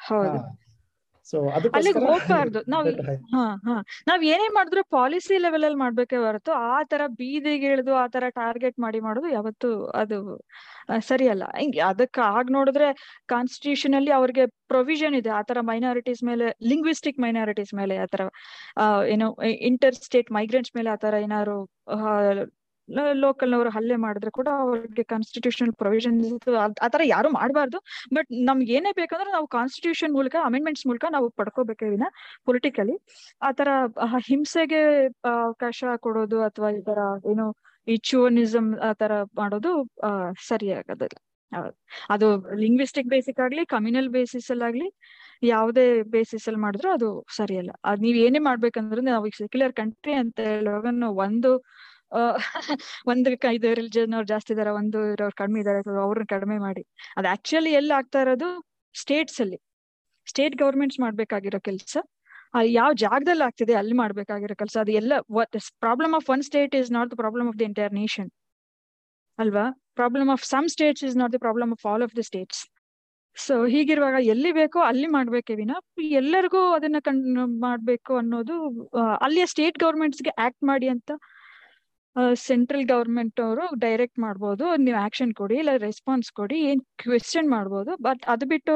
ಸೊ ಅಲ್ಲಿಗೆ ಹೋಗ್ಬಾರ್ದು. [laughs] ನಾವ್ ಹಾ ಹಾ. ನಾವ್ ಏನೇ ಮಾಡಿದ್ರು ಪಾಲಿಸಿ ಲೆವೆಲ್ ಅಲ್ಲಿ ಮಾಡ್ಬೇಕೇ ಹೊರತು ಆ ತರ ಬೀದಿಗೆ ಇಳಿದು ಆ ತರ ಟಾರ್ಗೆಟ್ ಮಾಡಿ ಮಾಡೋದು ಯಾವತ್ತು ಅದು ಸರಿಯಲ್ಲ. ಅದಕ್ಕ ಆಗ ನೋಡಿದ್ರೆ ಕಾನ್ಸ್ಟಿಟ್ಯೂಷನ್ ಅಲ್ಲಿ ಅವ್ರಿಗೆ ಪ್ರೊವಿಷನ್ ಇದೆ. ಆತರ ಮೈನಾರಿಟೀಸ್ ಮೇಲೆ ಲಿಂಗ್ವಿಸ್ಟಿಕ್ ಮೈನಾರಿಟೀಸ್ ಮೇಲೆ ಆತರ ಏನೋ ಇಂಟರ್ ಸ್ಟೇಟ್ ಮೈಗ್ರೆಂಟ್ಸ್ ಮೇಲೆ ಆತರ ಏನಾದ್ರು ಲೋಕಲ್ ನವರು ಹಲ್ಲೆ ಮಾಡಿದ್ರೆ ಕೂಡ ಅವ್ರಿಗೆ ಕಾನ್ಸ್ಟಿಟ್ಯೂಷನಲ್ ಪ್ರೊವಿಷನ್ಸ್ ಆತರ ಯಾರು ಮಾಡಬಾರ್ದು. ಬಟ್ ನಮ್ಗೆ ಏನೇ ಬೇಕಂದ್ರೆ ನಾವು ಕಾನ್ಸ್ಟಿಟ್ಯೂಷನ್ ಮೂಲಕ ಅಮೆಂಡ್ಮೆಂಟ್ಸ್ ಮೂಲಕ ನಾವು ಪಡ್ಕೋಬೇಕೇ ವಿನ ಪೊಲಿಟಿಕಲಿ ಆತರ ಹಿಂಸೆಗೆ ಅವಕಾಶ ಕೊಡೋದು ಅಥವಾ ಈ ತರ ಏನು ಈ ಚುವನಿಸಮ್ ಆತರ ತರ ಮಾಡೋದು ಸರಿ ಆಗೋದಿಲ್ಲ ಅದು ಲಿಂಗ್ವಿಸ್ಟಿಕ್ ಬೇಸಿಕ್ ಆಗ್ಲಿ ಕಮ್ಯುನಲ್ ಬೇಸಿಸ್ ಅಲ್ಲಾಗ್ಲಿ ಯಾವುದೇ ಬೇಸಿಸ್ ಅಲ್ಲಿ ಮಾಡಿದ್ರು ಅದು ಸರಿಯಲ್ಲ. ಅದ್ ನೀವ್ ಏನೇ ಮಾಡ್ಬೇಕಂದ್ರೆ ನಾವು ಸೆಕ್ಯುಲರ್ ಕಂಟ್ರಿ ಅಂತ ಹೇಳುವಾಗ ಒಂದು [laughs] ಒಂದು ಇದು ರಿಲಿಜನ್ ಅವ್ರು ಜಾಸ್ತಿ ಇದಾರೆ ಒಂದು ಇರೋರು ಕಡಿಮೆ ಇದಾರೆ ಅವ್ರನ್ನ ಕಡಿಮೆ ಮಾಡಿ. ಅದು ಆಕ್ಚುಲಿ ಎಲ್ಲಿ ಆಗ್ತಾ ಇರೋದು? ಸ್ಟೇಟ್ಸ್ ಅಲ್ಲಿ. ಸ್ಟೇಟ್ ಗವರ್ಮೆಂಟ್ಸ್ ಮಾಡ್ಬೇಕಾಗಿರೋ ಕೆಲಸ ಯಾವ ಜಾಗದಲ್ಲಿ ಆಗ್ತಿದೆ ಅಲ್ಲಿ ಮಾಡ್ಬೇಕಾಗಿರೋ ಕೆಲಸ, ಅದು ಎಲ್ಲ problem of one state is not the problem of the entire nation ಅಲ್ವಾ? Problem of some states is not the problem of all of the states so ಹೀಗಿರುವಾಗ ಎಲ್ಲಿ ಬೇಕೋ ಅಲ್ಲಿ ಮಾಡ್ಬೇಕೇ ವಿನ, ಎಲ್ಲರಿಗೂ ಅದನ್ನ ಕಣ್ ಮಾಡ್ಬೇಕು ಅನ್ನೋದು ಅಲ್ಲಿಯ ಸ್ಟೇಟ್ ಗವರ್ಮೆಂಟ್ಸ್ಗೆ ಆಕ್ಟ್ ಮಾಡಿ ಅಂತ ಸೆಂಟ್ರಲ್ ಗವರ್ಮೆಂಟ್ ಅವರು ಡೈರೆಕ್ಟ್ ಮಾಡ್ಬೋದು. ನೀವು ಆಕ್ಷನ್ ಕೊಡಿ, ಇಲ್ಲ ರೆಸ್ಪಾನ್ಸ್ ಕೊಡಿ, ಏನ್ ಕ್ವೆಶನ್ ಮಾಡ್ಬೋದು. ಬಟ್ ಅದು ಬಿಟ್ಟು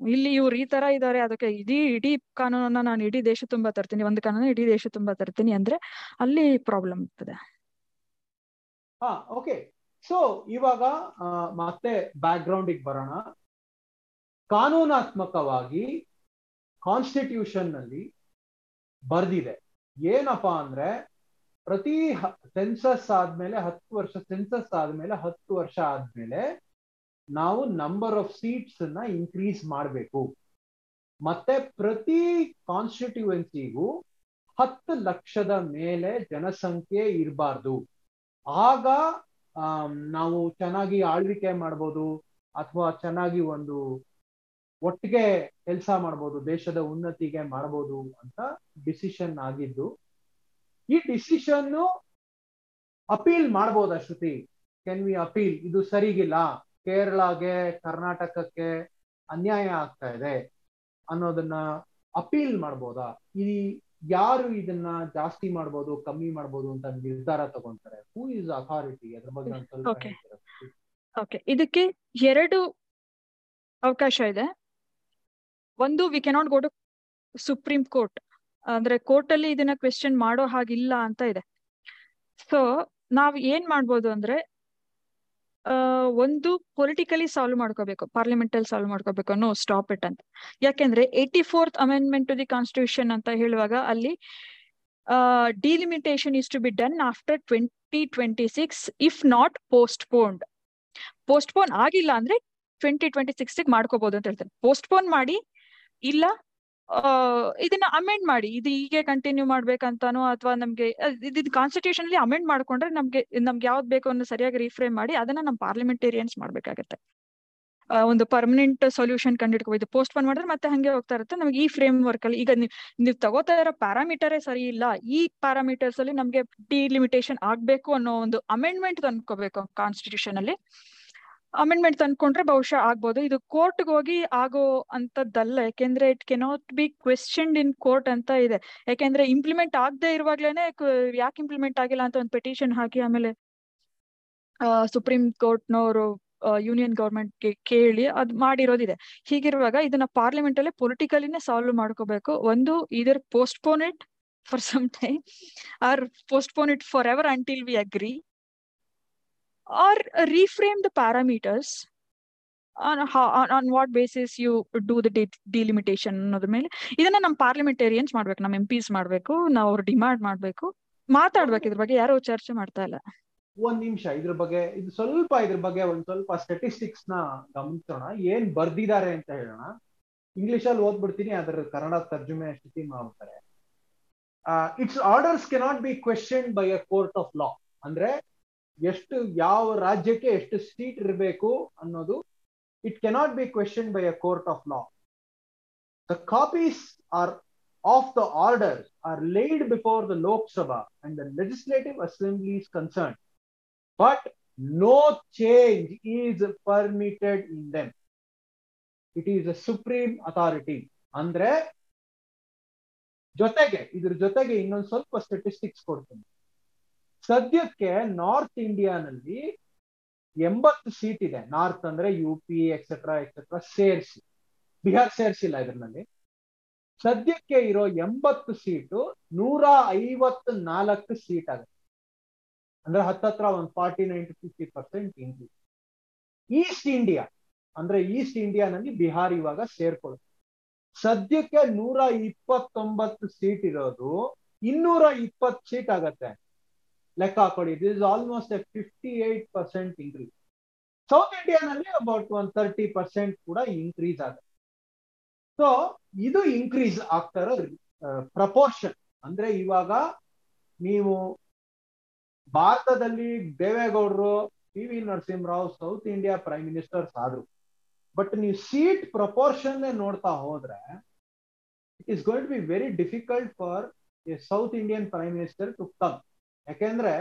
ಇಲ್ಲಿ ಇವ್ರು ಈ ತರ ಇದಾರೆ, ಅದಕ್ಕೆ ಇಡೀ ಇಡೀ ಕಾನೂನನ್ನ ನಾನು ಇಡೀ ದೇಶ ತುಂಬಾ ತರ್ತೀನಿ. ಒಂದು ಕಾನೂನು ಇಡೀ ದೇಶ ತುಂಬಾ ತರ್ತೀನಿ ಅಂದ್ರೆ ಅಲ್ಲಿ ಪ್ರಾಬ್ಲಮ್ ಇರ್ತದೆ ಹಾ ಓಕೆ ಸೊ ಇವಾಗ ಮತ್ತೆ ಬ್ಯಾಕ್ ಗ್ರೌಂಡ್ ಬರೋಣ. ಕಾನೂನಾತ್ಮಕವಾಗಿ ಕಾನ್ಸ್ಟಿಟ್ಯೂಷನ್ನಲ್ಲಿ ಬರ್ದಿದೆ. ಏನಪ್ಪಾ ಅಂದ್ರೆ ಪ್ರತಿ ಸೆನ್ಸಸ್ ಆದ್ಮೇಲೆ ಹತ್ತು ವರ್ಷ ಸೆನ್ಸಸ್ ಆದ್ಮೇಲೆ ಹತ್ತು ವರ್ಷ ಆದ್ಮೇಲೆ ನಾವು ನಂಬರ್ ಆಫ್ ಸೀಟ್ಸ್ನ ಇನ್ಕ್ರೀಸ್ ಮಾಡಬೇಕು. ಮತ್ತೆ ಪ್ರತಿ ಕಾನ್ಸ್ಟಿಟ್ಯೂಯೆನ್ಸಿಗೂ ಹತ್ತು ಲಕ್ಷದ ಮೇಲೆ ಜನಸಂಖ್ಯೆ ಇರಬಾರ್ದು. ಆಗ ನಾವು ಚೆನ್ನಾಗಿ ಆಳ್ವಿಕೆ ಮಾಡ್ಬೋದು ಅಥವಾ ಚೆನ್ನಾಗಿ ಒಂದು ಒಟ್ಟಿಗೆ ಕೆಲಸ ಮಾಡ್ಬೋದು, ದೇಶದ ಉನ್ನತಿಗೆ ಮಾಡ್ಬೋದು ಅಂತ ಡಿಸಿಷನ್ ಆಗಿದ್ದು ಈ ಡಿಸಿಷನ್ ಅಪೀಲ್ ಮಾಡ್ಬೋದ ಶ್ರುತಿ? ಕೆನ್ ವಿ ಅಪೀಲ್ ಇದು ಸರಿಗಿಲ್ಲ. ಕೇರಳಗೆ ಕರ್ನಾಟಕಕ್ಕೆ ಅನ್ಯಾಯ ಆಗ್ತಾ ಇದೆ ಅನ್ನೋದನ್ನ ಅಪೀಲ್ ಮಾಡ್ಬೋದಾ? ಈ ಯಾರು ಇದನ್ನ ಜಾಸ್ತಿ ಮಾಡ್ಬೋದು ಕಮ್ಮಿ ಮಾಡ್ಬೋದು ಅಂತ ನಿರ್ಧಾರ ತಗೊಂತಾರೆ? ಹೂ ಇಸ್ ಅಥಾರಿಟಿ ಅದ್ರ ಬಗ್ಗೆ ಓಕೆ ಇದಕ್ಕೆ ಎರಡು ಅವಕಾಶ ಇದೆ. ಒಂದು we cannot go to supreme court ಅಂದ್ರೆ ಕೋರ್ಟ್ ಅಲ್ಲಿ ಇದನ್ನ ಕ್ವೆಶನ್ ಮಾಡೋ ಹಾಗಿಲ್ಲ ಅಂತ ಇದೆ. ಸೊ ನಾವ್ ಏನ್ ಮಾಡ್ಬೋದು ಅಂದ್ರೆ ಒಂದು ಪೊಲಿಟಿಕಲಿ ಸಾಲ್ವ್ ಮಾಡ್ಕೋಬೇಕು ಪಾರ್ಲಿಮೆಂಟ್ ಅಲ್ಲಿ ಸಾಲ್ವ್ ಮಾಡ್ಕೋಬೇಕು ನೋ ಸ್ಟಾಪ್ ಇಟ್ ಅಂತ ಯಾಕೆಂದ್ರೆ eighty fourth amendment to the constitution ಅಂತ ಹೇಳುವಾಗ ಅಲ್ಲಿ delimitation is to be done after twenty twenty six if not postponed postpone ಆಗಿಲ್ಲ ಅಂದ್ರೆ ಟ್ವೆಂಟಿ ಟ್ವೆಂಟಿ ಸಿಕ್ಸ್ ಮಾಡ್ಕೋಬಹುದು ಅಂತ ಹೇಳ್ತಾರೆ. ಪೋಸ್ಟ್ಪೋನ್ ಮಾಡಿ, ಇಲ್ಲ ಇದನ್ನ ಅಮೆಂಡ್ ಮಾಡಿ. ಇದು ಹೀಗೆ ಕಂಟಿನ್ಯೂ ಮಾಡ್ಬೇಕಂತಾನೋ ಅಥವಾ ನಮ್ಗೆ ಇದು ಕಾನ್ಸ್ಟಿಟ್ಯೂಷನ್ ಅಲ್ಲಿ ಅಮೆಂಡ್ ಮಾಡ್ಕೊಂಡ್ರೆ ನಮ್ಗೆ ನಮ್ಗೆ ಯಾವ್ದು ಬೇಕು ಅನ್ನೋ ಸರಿಯಾಗಿ ರೀಫ್ರೇಮ್ ಮಾಡಿ, ಅದನ್ನ ನಮ್ ಪಾರ್ಲಿಮೆಂಟೇರಿಯನ್ಸ್ ಮಾಡ್ಬೇಕಾಗತ್ತೆ. ಒಂದು ಪರ್ಮನೆಂಟ್ ಸೊಲ್ಯೂಷನ್ ಕಂಡು ಇದು ಪೋಸ್ಟ್ ಪೋನ್ ಮಾಡಿದ್ರೆ ಮತ್ತೆ ಹಂಗೆ ಹೋಗ್ತಾ ಇರುತ್ತೆ. ನಮ್ಗೆ ಈ ಫ್ರೇಮ್ ವರ್ಕ್ ಅಲ್ಲಿ, ಈಗ ನೀವು ನೀವು ತಗೋತಾ ಇರೋ ಪ್ಯಾರಾಮೀಟರೇ ಸರಿ ಇಲ್ಲ. ಈ ಪ್ಯಾರಾಮೀಟರ್ಸ್ ಅಲ್ಲಿ ನಮ್ಗೆ ಡಿಲಿಮಿಟೇಷನ್ ಆಗ್ಬೇಕು ಅನ್ನೋ ಒಂದು ಅಮೆಂಡ್ಮೆಂಟ್ ಅನ್ಕೋಬೇಕು ಕಾನ್ಸ್ಟಿಟ್ಯೂಷನ್ ಅಲ್ಲಿ. ಅಮೆಂಡ್ಮೆಂಟ್ ತಂದ್ಕೊಂಡ್ರೆ ಬಹುಶಃ ಆಗ್ಬೋದು. ಇದು ಕೋರ್ಟ್ಗೆ ಹೋಗಿ ಆಗೋ ಅಂತದ್ದಲ್ಲ ಯಾಕೆಂದ್ರೆ it cannot be questioned in court ಅಂತ ಇದೆ. ಯಾಕೆಂದ್ರೆ ಇಂಪ್ಲಿಮೆಂಟ್ ಆಗದೆ ಇರುವಾಗ್ಲೇನೆ ಯಾಕೆ ಇಂಪ್ಲಿಮೆಂಟ್ ಆಗಿಲ್ಲ ಅಂತ ಒಂದು ಪೆಟಿಷನ್ ಹಾಕಿ ಆಮೇಲೆ ಸುಪ್ರೀಂ ಕೋರ್ಟ್ನವರು ಯೂನಿಯನ್ ಗವರ್ಮೆಂಟ್ಗೆ ಕೇಳಿ ಅದ್ ಮಾಡಿರೋದಿದೆ. ಹೀಗಿರುವಾಗ ಇದನ್ನ ಪಾರ್ಲಿಮೆಂಟ್ ಅಲ್ಲಿ ಪೊಲಿಟಿಕಲಿನೇ ಸಾಲ್ವ್ ಮಾಡ್ಕೋಬೇಕು. ಒಂದು ಇದರ್ postpone it for some time or postpone it for ever until we agree or reframe the parameters on how on, on what basis you do the delimitation ಅನ್ನೋದ್ರ ಮೇಲೆ. ಇದನ್ನ ನಮ್ಮ ಪಾರ್ಲಿಮೆಂಟೇರಿಯನ್ಸ್ ಮಾಡ್ಬೇಕು ನಮ್ಮ ಎಂ ಪಿಸ್ ಮಾಡ್ಬೇಕು ನಾವು ಅವ್ರು ಡಿಮಾಂಡ್ ಮಾಡ್ಬೇಕು. ಮಾತಾಡ್ಬೇಕು ಇದ್ರ ಬಗ್ಗೆ ಯಾರು ಚರ್ಚೆ ಮಾಡ್ತಾ ಇಲ್ಲ. ಒಂದ್ ನಿಮಿಷ ಇದ್ರ ಬಗ್ಗೆ ಇದು ಸ್ವಲ್ಪ ಇದ್ರ ಬಗ್ಗೆ ಒಂದ್ ಸ್ವಲ್ಪ ಸ್ಟೆಟಿಸ್ಟಿಕ್ಸ್ನ ಗಮನಿಸೋಣ. ಏನ್ ಬರ್ದಿದ್ದಾರೆ ಅಂತ ಹೇಳೋಣ. ಇಂಗ್ಲಿಷ್ ಅಲ್ಲಿ ಓದ್ಬಿಡ್ತೀನಿ ಅದರ ಕನ್ನಡ ತರ್ಜುಮೆ ಸ್ಥಿತಿ ಮಾಡ್ತಾರೆ. It's orders cannot be question by a court of law ಅಂದ್ರೆ ಎಷ್ಟು ಯಾವ ರಾಜ್ಯಕ್ಕೆ ಎಷ್ಟು ಸೀಟ್ ಇರಬೇಕು ಅನ್ನೋದು it cannot be question by a court of law the copies are of the order are laid before the Lok Sabha and the legislative assembly is concern but no change is permitted in them it is a supreme authority ಅಂದ್ರೆ ಜೊತೆಗೆ, ಇದ್ರ ಜೊತೆಗೆ ಇನ್ನೊಂದು ಸ್ವಲ್ಪ ಸ್ಟೆಟಿಸ್ಟಿಕ್ಸ್ ಕೊಡ್ತೀನಿ. ಸದ್ಯಕ್ಕೆ ನಾರ್ತ್ ಇಂಡಿಯಾನಲ್ಲಿ ಎಂಬತ್ತು ಸೀಟ್ ಇದೆ. ನಾರ್ತ್ ಅಂದ್ರೆ ಯು ಪಿ ಎಕ್ಸೆಟ್ರಾ ಎಕ್ಸೆಟ್ರಾ ಸೇರಿಸಿ. ಬಿಹಾರ್ ಸೇರಿಸಿಲ್ಲ ಇದರಲ್ಲಿ. ಸದ್ಯಕ್ಕೆ ಇರೋ ಎಂಬತ್ತು ಸೀಟು ನೂರ ಐವತ್ತು ನಾಲ್ಕು ಸೀಟ್ ಆಗುತ್ತೆ. ಅಂದ್ರೆ ಹತ್ತತ್ರ ಒಂದು forty nine to fifty percent increase east India ಅಂದ್ರೆ ಈಸ್ಟ್ ಇಂಡಿಯಾನಲ್ಲಿ ಬಿಹಾರ್ ಇವಾಗ ಸೇರ್ಕೊಳ್ಳುತ್ತೆ. ಸದ್ಯಕ್ಕೆ ನೂರ ಇಪ್ಪತ್ತೊಂಬತ್ತು ಸೀಟ್ ಇರೋದು ಇನ್ನೂರ ಇಪ್ಪತ್ತು ಸೀಟ್ ಆಗತ್ತೆ. ಲೆಕ್ಕ ಹಾಕೊಳ್ಳಿ. This is almost a fifty eight percent increase south ಇಂಡಿಯಾನಲ್ಲಿ about one thirty percent ಕೂಡ ಇನ್ಕ್ರೀಸ್ ಆಗುತ್ತೆ ಸೊ ಇದು ಇನ್ಕ್ರೀಸ್ ಆಗ್ತಾ ಇರೋ ಪ್ರಪೋರ್ಷನ್ ಅಂದ್ರೆ ಇವಾಗ ನೀವು ಭಾರತದಲ್ಲಿ ದೇವೇಗೌಡರು P V Narasimha Rao south India prime ministers ಆದ್ರು. ಬಟ್ ನೀವು ಸೀಟ್ ಪ್ರಪೋರ್ಷನ್ ನೋಡ್ತಾ ಹೋದ್ರೆ it is going to be very difficult for a south Indian prime minister to come ಯಾಕೆಂದ್ರೆ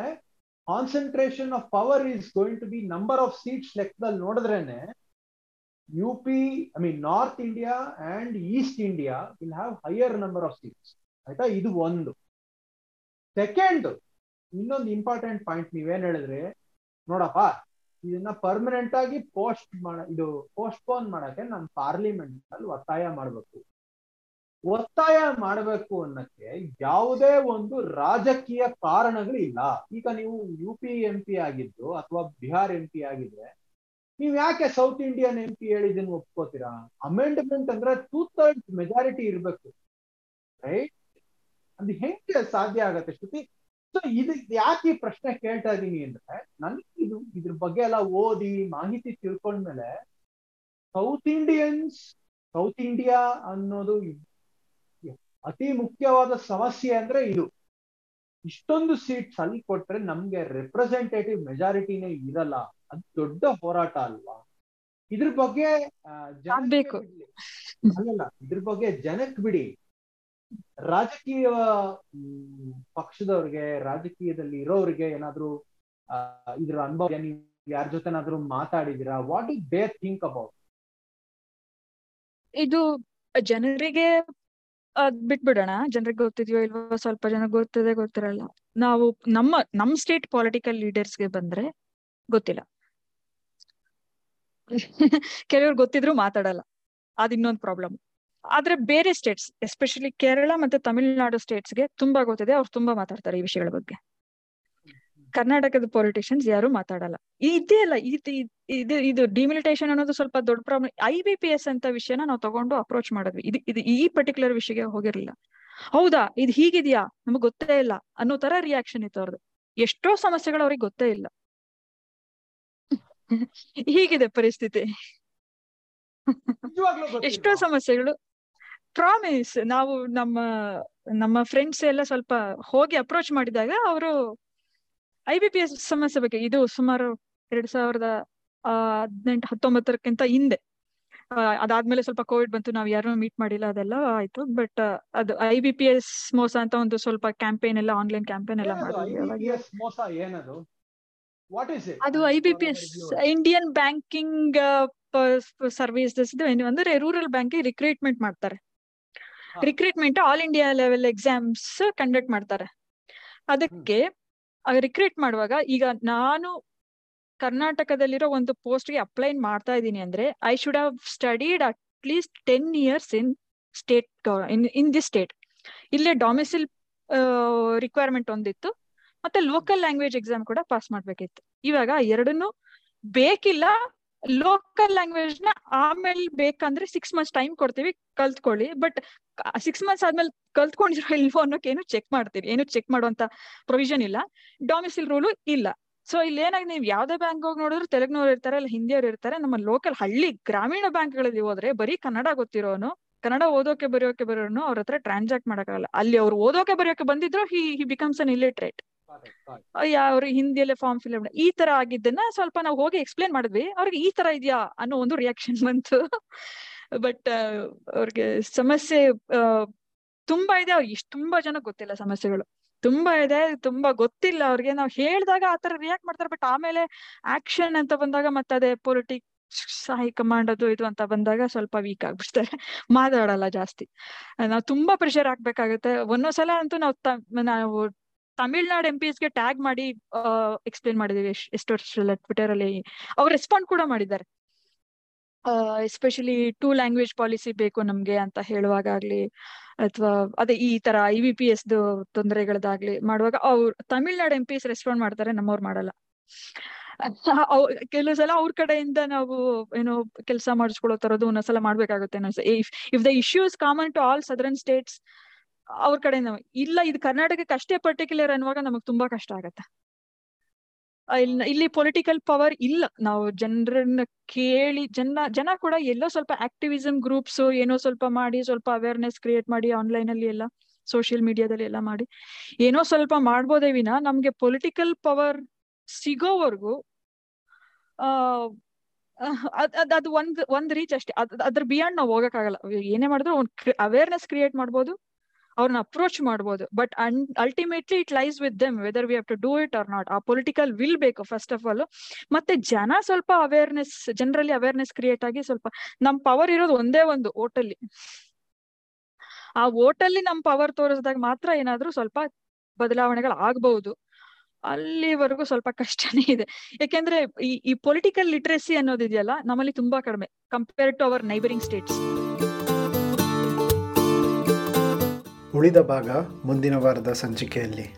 concentration of power is going to be number of seats ಲೆಕ್ಕದಲ್ಲಿ ನೋಡಿದ್ರೇನೆ U P I mean north India and east India will have higher number of seats ಆಯ್ತಾ? ಇದು ಒಂದು. ಸೆಕೆಂಡ್ ಇನ್ನೊಂದು ಇಂಪಾರ್ಟೆಂಟ್ ಪಾಯಿಂಟ್ ನೀವೇನ್ ಹೇಳಿದ್ರೆ? ನೋಡಪ್ಪ, ಇದನ್ನ ಪರ್ಮನೆಂಟ್ ಆಗಿ ಪೋಸ್ಟ್ ಮಾಡ, ಇದು ಪೋಸ್ಟ್ಪೋನ್ ಮಾಡಕ್ಕೆ ನಾನು ಪಾರ್ಲಿಮೆಂಟ್ ಅಲ್ಲಿ ಒತ್ತಾಯ ಮಾಡಬೇಕು. ಒತ್ತಾಯ ಮಾಡಬೇಕು ಅನ್ನಕ್ಕೆ ಯಾವುದೇ ಒಂದು ರಾಜಕೀಯ ಕಾರಣಗಳಿಲ್ಲ. ಈಗ ನೀವು ಯು ಪಿ ಎಂ ಪಿ ಆಗಿದ್ದು ಅಥವಾ ಬಿಹಾರ್ ಎಂ ಪಿ ಆಗಿದ್ರೆ ನೀವ್ ಯಾಕೆ ಸೌತ್ ಇಂಡಿಯನ್ ಎಂ ಪಿ ಹೇಳಿದನ್ನು ಒಪ್ಕೋತೀರಾ? ಅಮೆಂಡ್ಮೆಂಟ್ ಅಂದ್ರೆ ಟೂ ಥರ್ಡ್ ಮೆಜಾರಿಟಿ ಇರ್ಬೇಕು ರೈಟ್ ಅದು ಹೆಂಗೆ ಸಾಧ್ಯ ಆಗತ್ತೆ ಶ್ರುತಿ? ಸೊ ಇದು ಯಾಕೆ ಈ ಪ್ರಶ್ನೆ ಕೇಳ್ತಾ ಇದ್ದೀನಿ ಅಂದ್ರೆ ನನಗೆ ಇದು ಇದ್ರ ಬಗ್ಗೆ ಎಲ್ಲ ಓದಿ ಮಾಹಿತಿ ತಿಳ್ಕೊಂಡ್ಮೇಲೆ ಸೌತ್ ಇಂಡಿಯನ್ಸ್ ಸೌತ್ ಇಂಡಿಯಾ ಅನ್ನೋದು ಅತಿ ಮುಖ್ಯವಾದ ಸಮಸ್ಯೆ ಅಂದ್ರೆ ಇದು. ಇಷ್ಟೊಂದು ಸೀಟ್ಸ್ ಅಲ್ಲಿ ಕೊಟ್ರೆ ನಮ್ಗೆ ರೆಪ್ರೆಸೆಂಟೇಟಿವ್ ಮೆಜಾರಿಟಿನೇ ಇರಲ್ಲ. ಅದು ದೊಡ್ಡ ಹೋರಾಟ ಅಲ್ವಾ? ಇದ್ರ ಬಗ್ಗೆ. ಅಲ್ಲಲ್ಲ ಇದ್ರ ಬಗ್ಗೆ ಜನಕ್ ಬಿಡಿ. ರಾಜಕೀಯ ಪಕ್ಷದವ್ರಿಗೆ ರಾಜಕೀಯದಲ್ಲಿ ಇರೋರಿಗೆ ಏನಾದ್ರು ಇದ್ರ ಅನುಭವ ನೀವು ಯಾರ ಜೊತೆನಾದ್ರೂ ಮಾತಾಡಿದಿರಾ? What is they think about ಇದು ಜನರಿಗೆ ಅದ್ ಬಿಟ್ಬಿಡೋಣ. ಜನರಿಗೆ ಗೊತ್ತಿದ್ಯೋ ಇಲ್ವೋ ಸ್ವಲ್ಪ ಜನ ಗೊತ್ತಿದೆ ಗೊತ್ತಿರಲ್ಲ. ನಾವು ನಮ್ಮ, ನಮ್ ಸ್ಟೇಟ್ ಪೊಲಿಟಿಕಲ್ ಲೀಡರ್ಸ್ಗೆ ಬಂದ್ರೆ ಗೊತ್ತಿಲ್ಲ. [laughs] ಕೆಲವ್ರು ಗೊತ್ತಿದ್ರು ಮಾತಾಡಲ್ಲ. ಅದ್ ಇನ್ನೊಂದು ಪ್ರಾಬ್ಲಮ್ ಆದ್ರೆ ಬೇರೆ ಸ್ಟೇಟ್ಸ್ ಎಸ್ಪೆಷಲಿ ಕೇರಳ ಮತ್ತೆ ತಮಿಳುನಾಡು ಸ್ಟೇಟ್ಸ್ಗೆ ತುಂಬಾ ಗೊತ್ತಿದೆ. ಅವ್ರು ತುಂಬಾ ಮಾತಾಡ್ತಾರೆ ಈ ವಿಷಯಗಳ ಬಗ್ಗೆ. ಕರ್ನಾಟಕದ ಪೊಲಿಟಿಷಿಯನ್ಸ್ ಯಾರು ಮಾತಾಡಲ್ಲ. ಇದೇ ಅಲ್ಲ ಇದು ಇದು ಡಿಮಿಲಿಟೇಷನ್ ಅನ್ನೋದು ಸ್ವಲ್ಪ ದೊಡ್ಡ problem I B P S ಅಂತ ವಿಷಯನ ನಾವು ತಗೊಂಡು ಅಪ್ರೋಚ್ ಮಾಡಿದ್ವಿ. ಇದು ಇದು ಈ ಪರ್ಟಿಕ್ಯುಲರ್ ವಿಷಯಕ್ಕೆ ಹೋಗಿರ್ಲಿಲ್ಲ. ಹೌದಾ? ಇದು ಹೀಗಿದ್ಯಾ? ನಮಗ್ ಗೊತ್ತೇ ಇಲ್ಲ ಅನ್ನೋ ತರ ರಿಯಾಕ್ಷನ್ ಇತ್ತು ಅವ್ರದ್ದು ಎಷ್ಟೋ ಸಮಸ್ಯೆಗಳು ಅವ್ರಿಗೆ ಗೊತ್ತೇ ಇಲ್ಲ. ಹೀಗಿದೆ ಪರಿಸ್ಥಿತಿ. ಎಷ್ಟೋ? ಸಮಸ್ಯೆಗಳು. ಪ್ರಾಮಿಸ್ ನಾವು ನಮ್ಮ ನಮ್ಮ ಫ್ರೆಂಡ್ಸ್ ಎಲ್ಲ ಸ್ವಲ್ಪ ಹೋಗಿ ಅಪ್ರೋಚ್ ಮಾಡಿದಾಗ ಅವರು ಐ ಬಿ ಪಿ ಎಸ್ ಸಮಸ್ಯೆ ಬಗ್ಗೆ ಇದು ಸುಮಾರು ಎರಡ್ ಸಾವಿರದ ಹದಿನೆಂಟು ಹತ್ತೊಂಬತ್ತರಕ್ಕಿಂತ ಹಿಂದೆ. ಅದಾದ್ಮೇಲೆ ಸ್ವಲ್ಪ ಕೋವಿಡ್ ಬಂತು ನಾವು ಯಾರನ್ನೂ ಮೀಟ್ ಮಾಡಿಲ್ಲ ಅದೆಲ್ಲ ಆಯ್ತು. ಬಟ್ ಅದು ಐ ಬಿ ಪಿ ಎಸ್ ಮೋಸ ಅಂತ ಒಂದು ಸ್ವಲ್ಪ ಕ್ಯಾಂಪೇನ್ ಎಲ್ಲ ಆನ್ಲೈನ್ ಕ್ಯಾಂಪೇನ್ ಎಲ್ಲ ಮಾಡಿದ್ವಿ ಅದು I B P S Indian banking services ಅಂದ್ರೆ ರೂರಲ್ ಬ್ಯಾಂಕ್ ರಿಕ್ರೂಟ್ಮೆಂಟ್ ಮಾಡ್ತಾರೆ. Recruitment all India level exams conduct ಮಾಡ್ತಾರೆ. ಅದಕ್ಕೆ ರಿಕ್ರೂಟ್ ಮಾಡುವಾಗ ಈಗ ನಾನು ಕರ್ನಾಟಕದಲ್ಲಿರೋ ಒಂದು ಪೋಸ್ಟ್ಗೆ ಅಪ್ಲೈ ಮಾಡ್ತಾ ಇದ್ದೀನಿ ಅಂದ್ರೆ I should have studied at least ten years in state in in the state ಇಲ್ಲೇ ಡೊಮಿಸಿಲ್ ರಿಕ್ವೈರ್ಮೆಂಟ್ ಒಂದಿತ್ತು. ಮತ್ತೆ ಲೋಕಲ್ ಲ್ಯಾಂಗ್ವೇಜ್ ಎಕ್ಸಾಮ್ ಕೂಡ ಪಾಸ್ ಮಾಡ್ಬೇಕಿತ್ತು. ಇವಾಗ ಎರಡನ್ನು ಬೇಕಿಲ್ಲ ಲೋಕಲ್ ಲ್ಯಾಂಗ್ವೇಜ್ನ ಆಮೇಲೆ ಬೇಕಂದ್ರೆ ಸಿಕ್ಸ್ ಮಂತ್ಸ್ ಟೈಮ್ ಕೊಡ್ತೀವಿ, ಕಲ್ತ್ಕೊಳ್ಳಿ. ಬಟ್ ಸಿಕ್ಸ್ ಮಂತ್ಸ್ ಆದ್ಮೇಲೆ ಕಲ್ತ್ಕೊಂಡಿರೋ ಇಲ್ವೋ ಅನ್ನೋಕೆ ಏನು ಚೆಕ್ ಮಾಡ್ತೀವಿ ಏನು ಚೆಕ್ ಮಾಡುವಂತ ಪ್ರೊವಿಷನ್ ಇಲ್ಲ. ಡೊಮಿಸಿಲ್ ರೂಲು ಇಲ್ಲ. ಸೊ ಇಲ್ಲಿ ಏನಾಗಿ ನೀವು ಯಾವ್ದೇ ಬ್ಯಾಂಕ್ ಹೋಗಿ ನೋಡಿದ್ರು ತೆಲುಗ್ನವ್ರು ಇರ್ತಾರೆ, ಇಲ್ಲ ಹಿಂದಿಯವ್ರು ಇರ್ತಾರೆ, ನಮ್ಮ ಲೋಕಲ್ ಹಳ್ಳಿ ಗ್ರಾಮೀಣ ಬ್ಯಾಂಕ್ಗಳಲ್ಲಿ ಹೋದ್ರೆ ಬರೀ ಕನ್ನಡ ಗೊತ್ತಿರೋನು, ಕನ್ನಡ ಓದೋಕೆ ಬರೆಯೋಕೆ ಬರೋನು ಅವ್ರ ಹತ್ರ ಟ್ರಾನ್ಸಾಕ್ಟ್ ಮಾಡಕ್ಕಾಗಲ್ಲ. ಅಲ್ಲಿ ಅವ್ರು ಓದೋಕೆ ಬರೆಯೋಕೆ ಬಂದಿದ್ರು ಹಿ ಹಿ ಬಿಕಮ್ಸ್ ಅನ್ ಇಲಿಟ್ರೇಟ್ ಅವ್ರು ಹಿಂದಿಯಲ್ಲೇ ಫಾರ್ಮ್ ಫಿಲ್ ಈ ತರ ಆಗಿದ್ದನ್ನ ಸ್ವಲ್ಪ ನಾವು ಹೋಗಿ ಎಕ್ಸ್ಪ್ಲೇನ್ ಮಾಡಿದ್ವಿ. ಅವ್ರಿಗೆ ಈ ತರ ಇದೆಯಾ ಅನ್ನೋ ಒಂದು ರಿಯಾಕ್ಷನ್ ಬಂತು. ಬಟ್ ಅವ್ರಿಗೆ ಸಮಸ್ಯೆ ತುಂಬಾ ಇದೆ. ಅವ್ರಿಗೆ ಇಷ್ಟು ತುಂಬಾ ಜನ ಗೊತ್ತಿಲ್ಲ ಸಮಸ್ಯೆಗಳು. ತುಂಬಾ ಇದೆ, ತುಂಬಾ ಗೊತ್ತಿಲ್ಲ. ಅವ್ರಿಗೆ ನಾವು ಹೇಳಿದಾಗ ಆತರ ರಿಯಾಕ್ಟ್ ಮಾಡ್ತಾರೆ. ಬಟ್ ಆಮೇಲೆ ಆಕ್ಷನ್ ಅಂತ ಬಂದಾಗ ಮತ್ತೆ ಅದೇ ಪೊಲಿಟಿಕ್ ಹೈಕಮಾಂಡ್ ಅದು ಇದು ಅಂತ ಬಂದಾಗ ಸ್ವಲ್ಪ ವೀಕ್ ಆಗ್ಬಿಡ್ತಾರೆ. [laughs] ಮಾತಾಡಲ್ಲ ಜಾಸ್ತಿ. ನಾವು ತುಂಬಾ ಪ್ರೆಷರ್ ಹಾಕ್ಬೇಕಾಗುತ್ತೆ. ಒಂದೊಂದ್ಸಲ ಅಂತೂ ನಾವು ನಾವು ತಮಿಳ್ನಾಡು ಎಂ ಗೆ ಟ್ಯಾಗ್ ಮಾಡಿ ಎಕ್ಸ್ಪ್ಲೇನ್ ಮಾಡಿದೀವಿ. ಎಷ್ಟು ವರ್ಷ ಟ್ವಿಟರ್ ಅಲ್ಲಿ ಅವ್ರು ರೆಸ್ಪಾಂಡ್ ಕೂಡ ಮಾಡಿದ್ದಾರೆ. ಎಸ್ಪೆಷಲಿ ಟೂ ಲ್ಯಾಂಗ್ವೇಜ್ ಪಾಲಿಸಿ ಬೇಕು ನಮ್ಗೆ ಅಂತ ಹೇಳುವಾಗ ಆಗ್ಲಿ ಅಥವಾ ಅದೇ ಈ ತರ ಐ ವಿ ಪಿ ಎಸ್ ತೊಂದರೆಗಳದಾಗ್ಲಿ ಮಾಡುವಾಗ ಅವ್ರು, ತಮಿಳ್ನಾಡು ಎಂ ಪಿ ರೆಸ್ಪಾಂಡ್ ಮಾಡ್ತಾರೆ, ನಮ್ಮವ್ರು ಮಾಡಲ್ಲ. ಕೆಲವು ಸಲ ಅವ್ರ ಕಡೆಯಿಂದ ನಾವು ಏನೋ ಕೆಲಸ ಮಾಡಿಸ್ಕೊಳ್ಳೋ ತರದ್ದು ಒಂದೊಂದ್ಸಲ ಮಾಡ್ಬೇಕಾಗುತ್ತೆ if if the issues common to all southern states, ಅವ್ರ ಕಡೆಯಿಂದ ಇಲ್ಲ, ಇದು ಕರ್ನಾಟಕಕ್ಕೆ ಅಷ್ಟೇ ಪರ್ಟಿಕ್ಯುಲರ್ ಅನ್ನುವಾಗ ನಮಗ್ ತುಂಬಾ ಕಷ್ಟ ಆಗತ್ತೆ. ಇಲ್ಲಿ ಪೊಲಿಟಿಕಲ್ ಪವರ್ ಇಲ್ಲ. ನಾವು ಜನರನ್ನ ಕೇಳಿ, ಜನ ಜನ ಕೂಡ ಎಲ್ಲೋ ಸ್ವಲ್ಪ ಆಕ್ಟಿವಿಸಮ್ ಗ್ರೂಪ್ಸ್ ಏನೋ ಸ್ವಲ್ಪ ಮಾಡಿ, ಸ್ವಲ್ಪ ಅವೇರ್ನೆಸ್ ಕ್ರಿಯೇಟ್ ಮಾಡಿ ಆನ್ಲೈನ್ ಅಲ್ಲಿ ಎಲ್ಲ ಸೋಷಿಯಲ್ ಮೀಡಿಯಾದಲ್ಲಿ ಎಲ್ಲ ಮಾಡಿ, ಏನೋ ಸ್ವಲ್ಪ ಮಾಡ್ಬೋದೇ ವಿನ ನಮ್ಗೆ ಪೊಲಿಟಿಕಲ್ ಪವರ್ ಸಿಗೋವರೆಗೂ, ಆ ಅದ್, ಅದು ಒಂದ್ ಒಂದ್ ರೀಚ್ ಅಷ್ಟೇ. ಅದ್, ಅದ್ರ ಬಿಯಾಂಡ್ ನಾವು ಹೋಗಕ್ಕಾಗಲ್ಲ. ಏನೇ ಮಾಡಿದ್ರು ಒಂದ್ ಅವೇರ್ನೆಸ್ ಕ್ರಿಯೇಟ್ ಮಾಡ್ಬೋದು. ಅವ್ರನ್ನ ಅಪ್ರೋಚ್ ಮಾಡ್ಬೋದು. But ultimately it lies with them whether we have to do it or not a political will ಬೇಕು ಫಸ್ಟ್ ಆಫ್ ಆಲ್ ಮತ್ತೆ ಜನ ಸ್ವಲ್ಪ ಅವೇರ್ನೆಸ್ ಜನರಲ್ಲಿ ಅವೇರ್ನೆಸ್ ಕ್ರಿಯೇಟ್ ಆಗಿ ಸ್ವಲ್ಪ ನಮ್ ಪವರ್ ಇರೋದು ಒಂದೇ ಒಂದು ಓಟಲ್ಲಿ. ಆ ಓಟಲ್ಲಿ ನಮ್ ಪವರ್ ತೋರಿಸಿದಾಗ ಮಾತ್ರ ಏನಾದ್ರೂ ಸ್ವಲ್ಪ ಬದಲಾವಣೆಗಳು ಆಗ್ಬಹುದು ಅಲ್ಲಿವರೆಗೂ ಸ್ವಲ್ಪ ಕಷ್ಟನೇ ಇದೆ. ಯಾಕೆಂದ್ರೆ ಈ ಈ ಪೊಲಿಟಿಕಲ್ ಲಿಟ್ರಸಿ ಅನ್ನೋದಿದೆಯಲ್ಲ, ನಮ್ಮಲ್ಲಿ ತುಂಬಾ ಕಡಿಮೆ compare to our neighbouring states ಉಳಿದ ಭಾಗ ಮುಂದಿನ ವಾರದ ಸಂಚಿಕೆಯಲ್ಲಿ.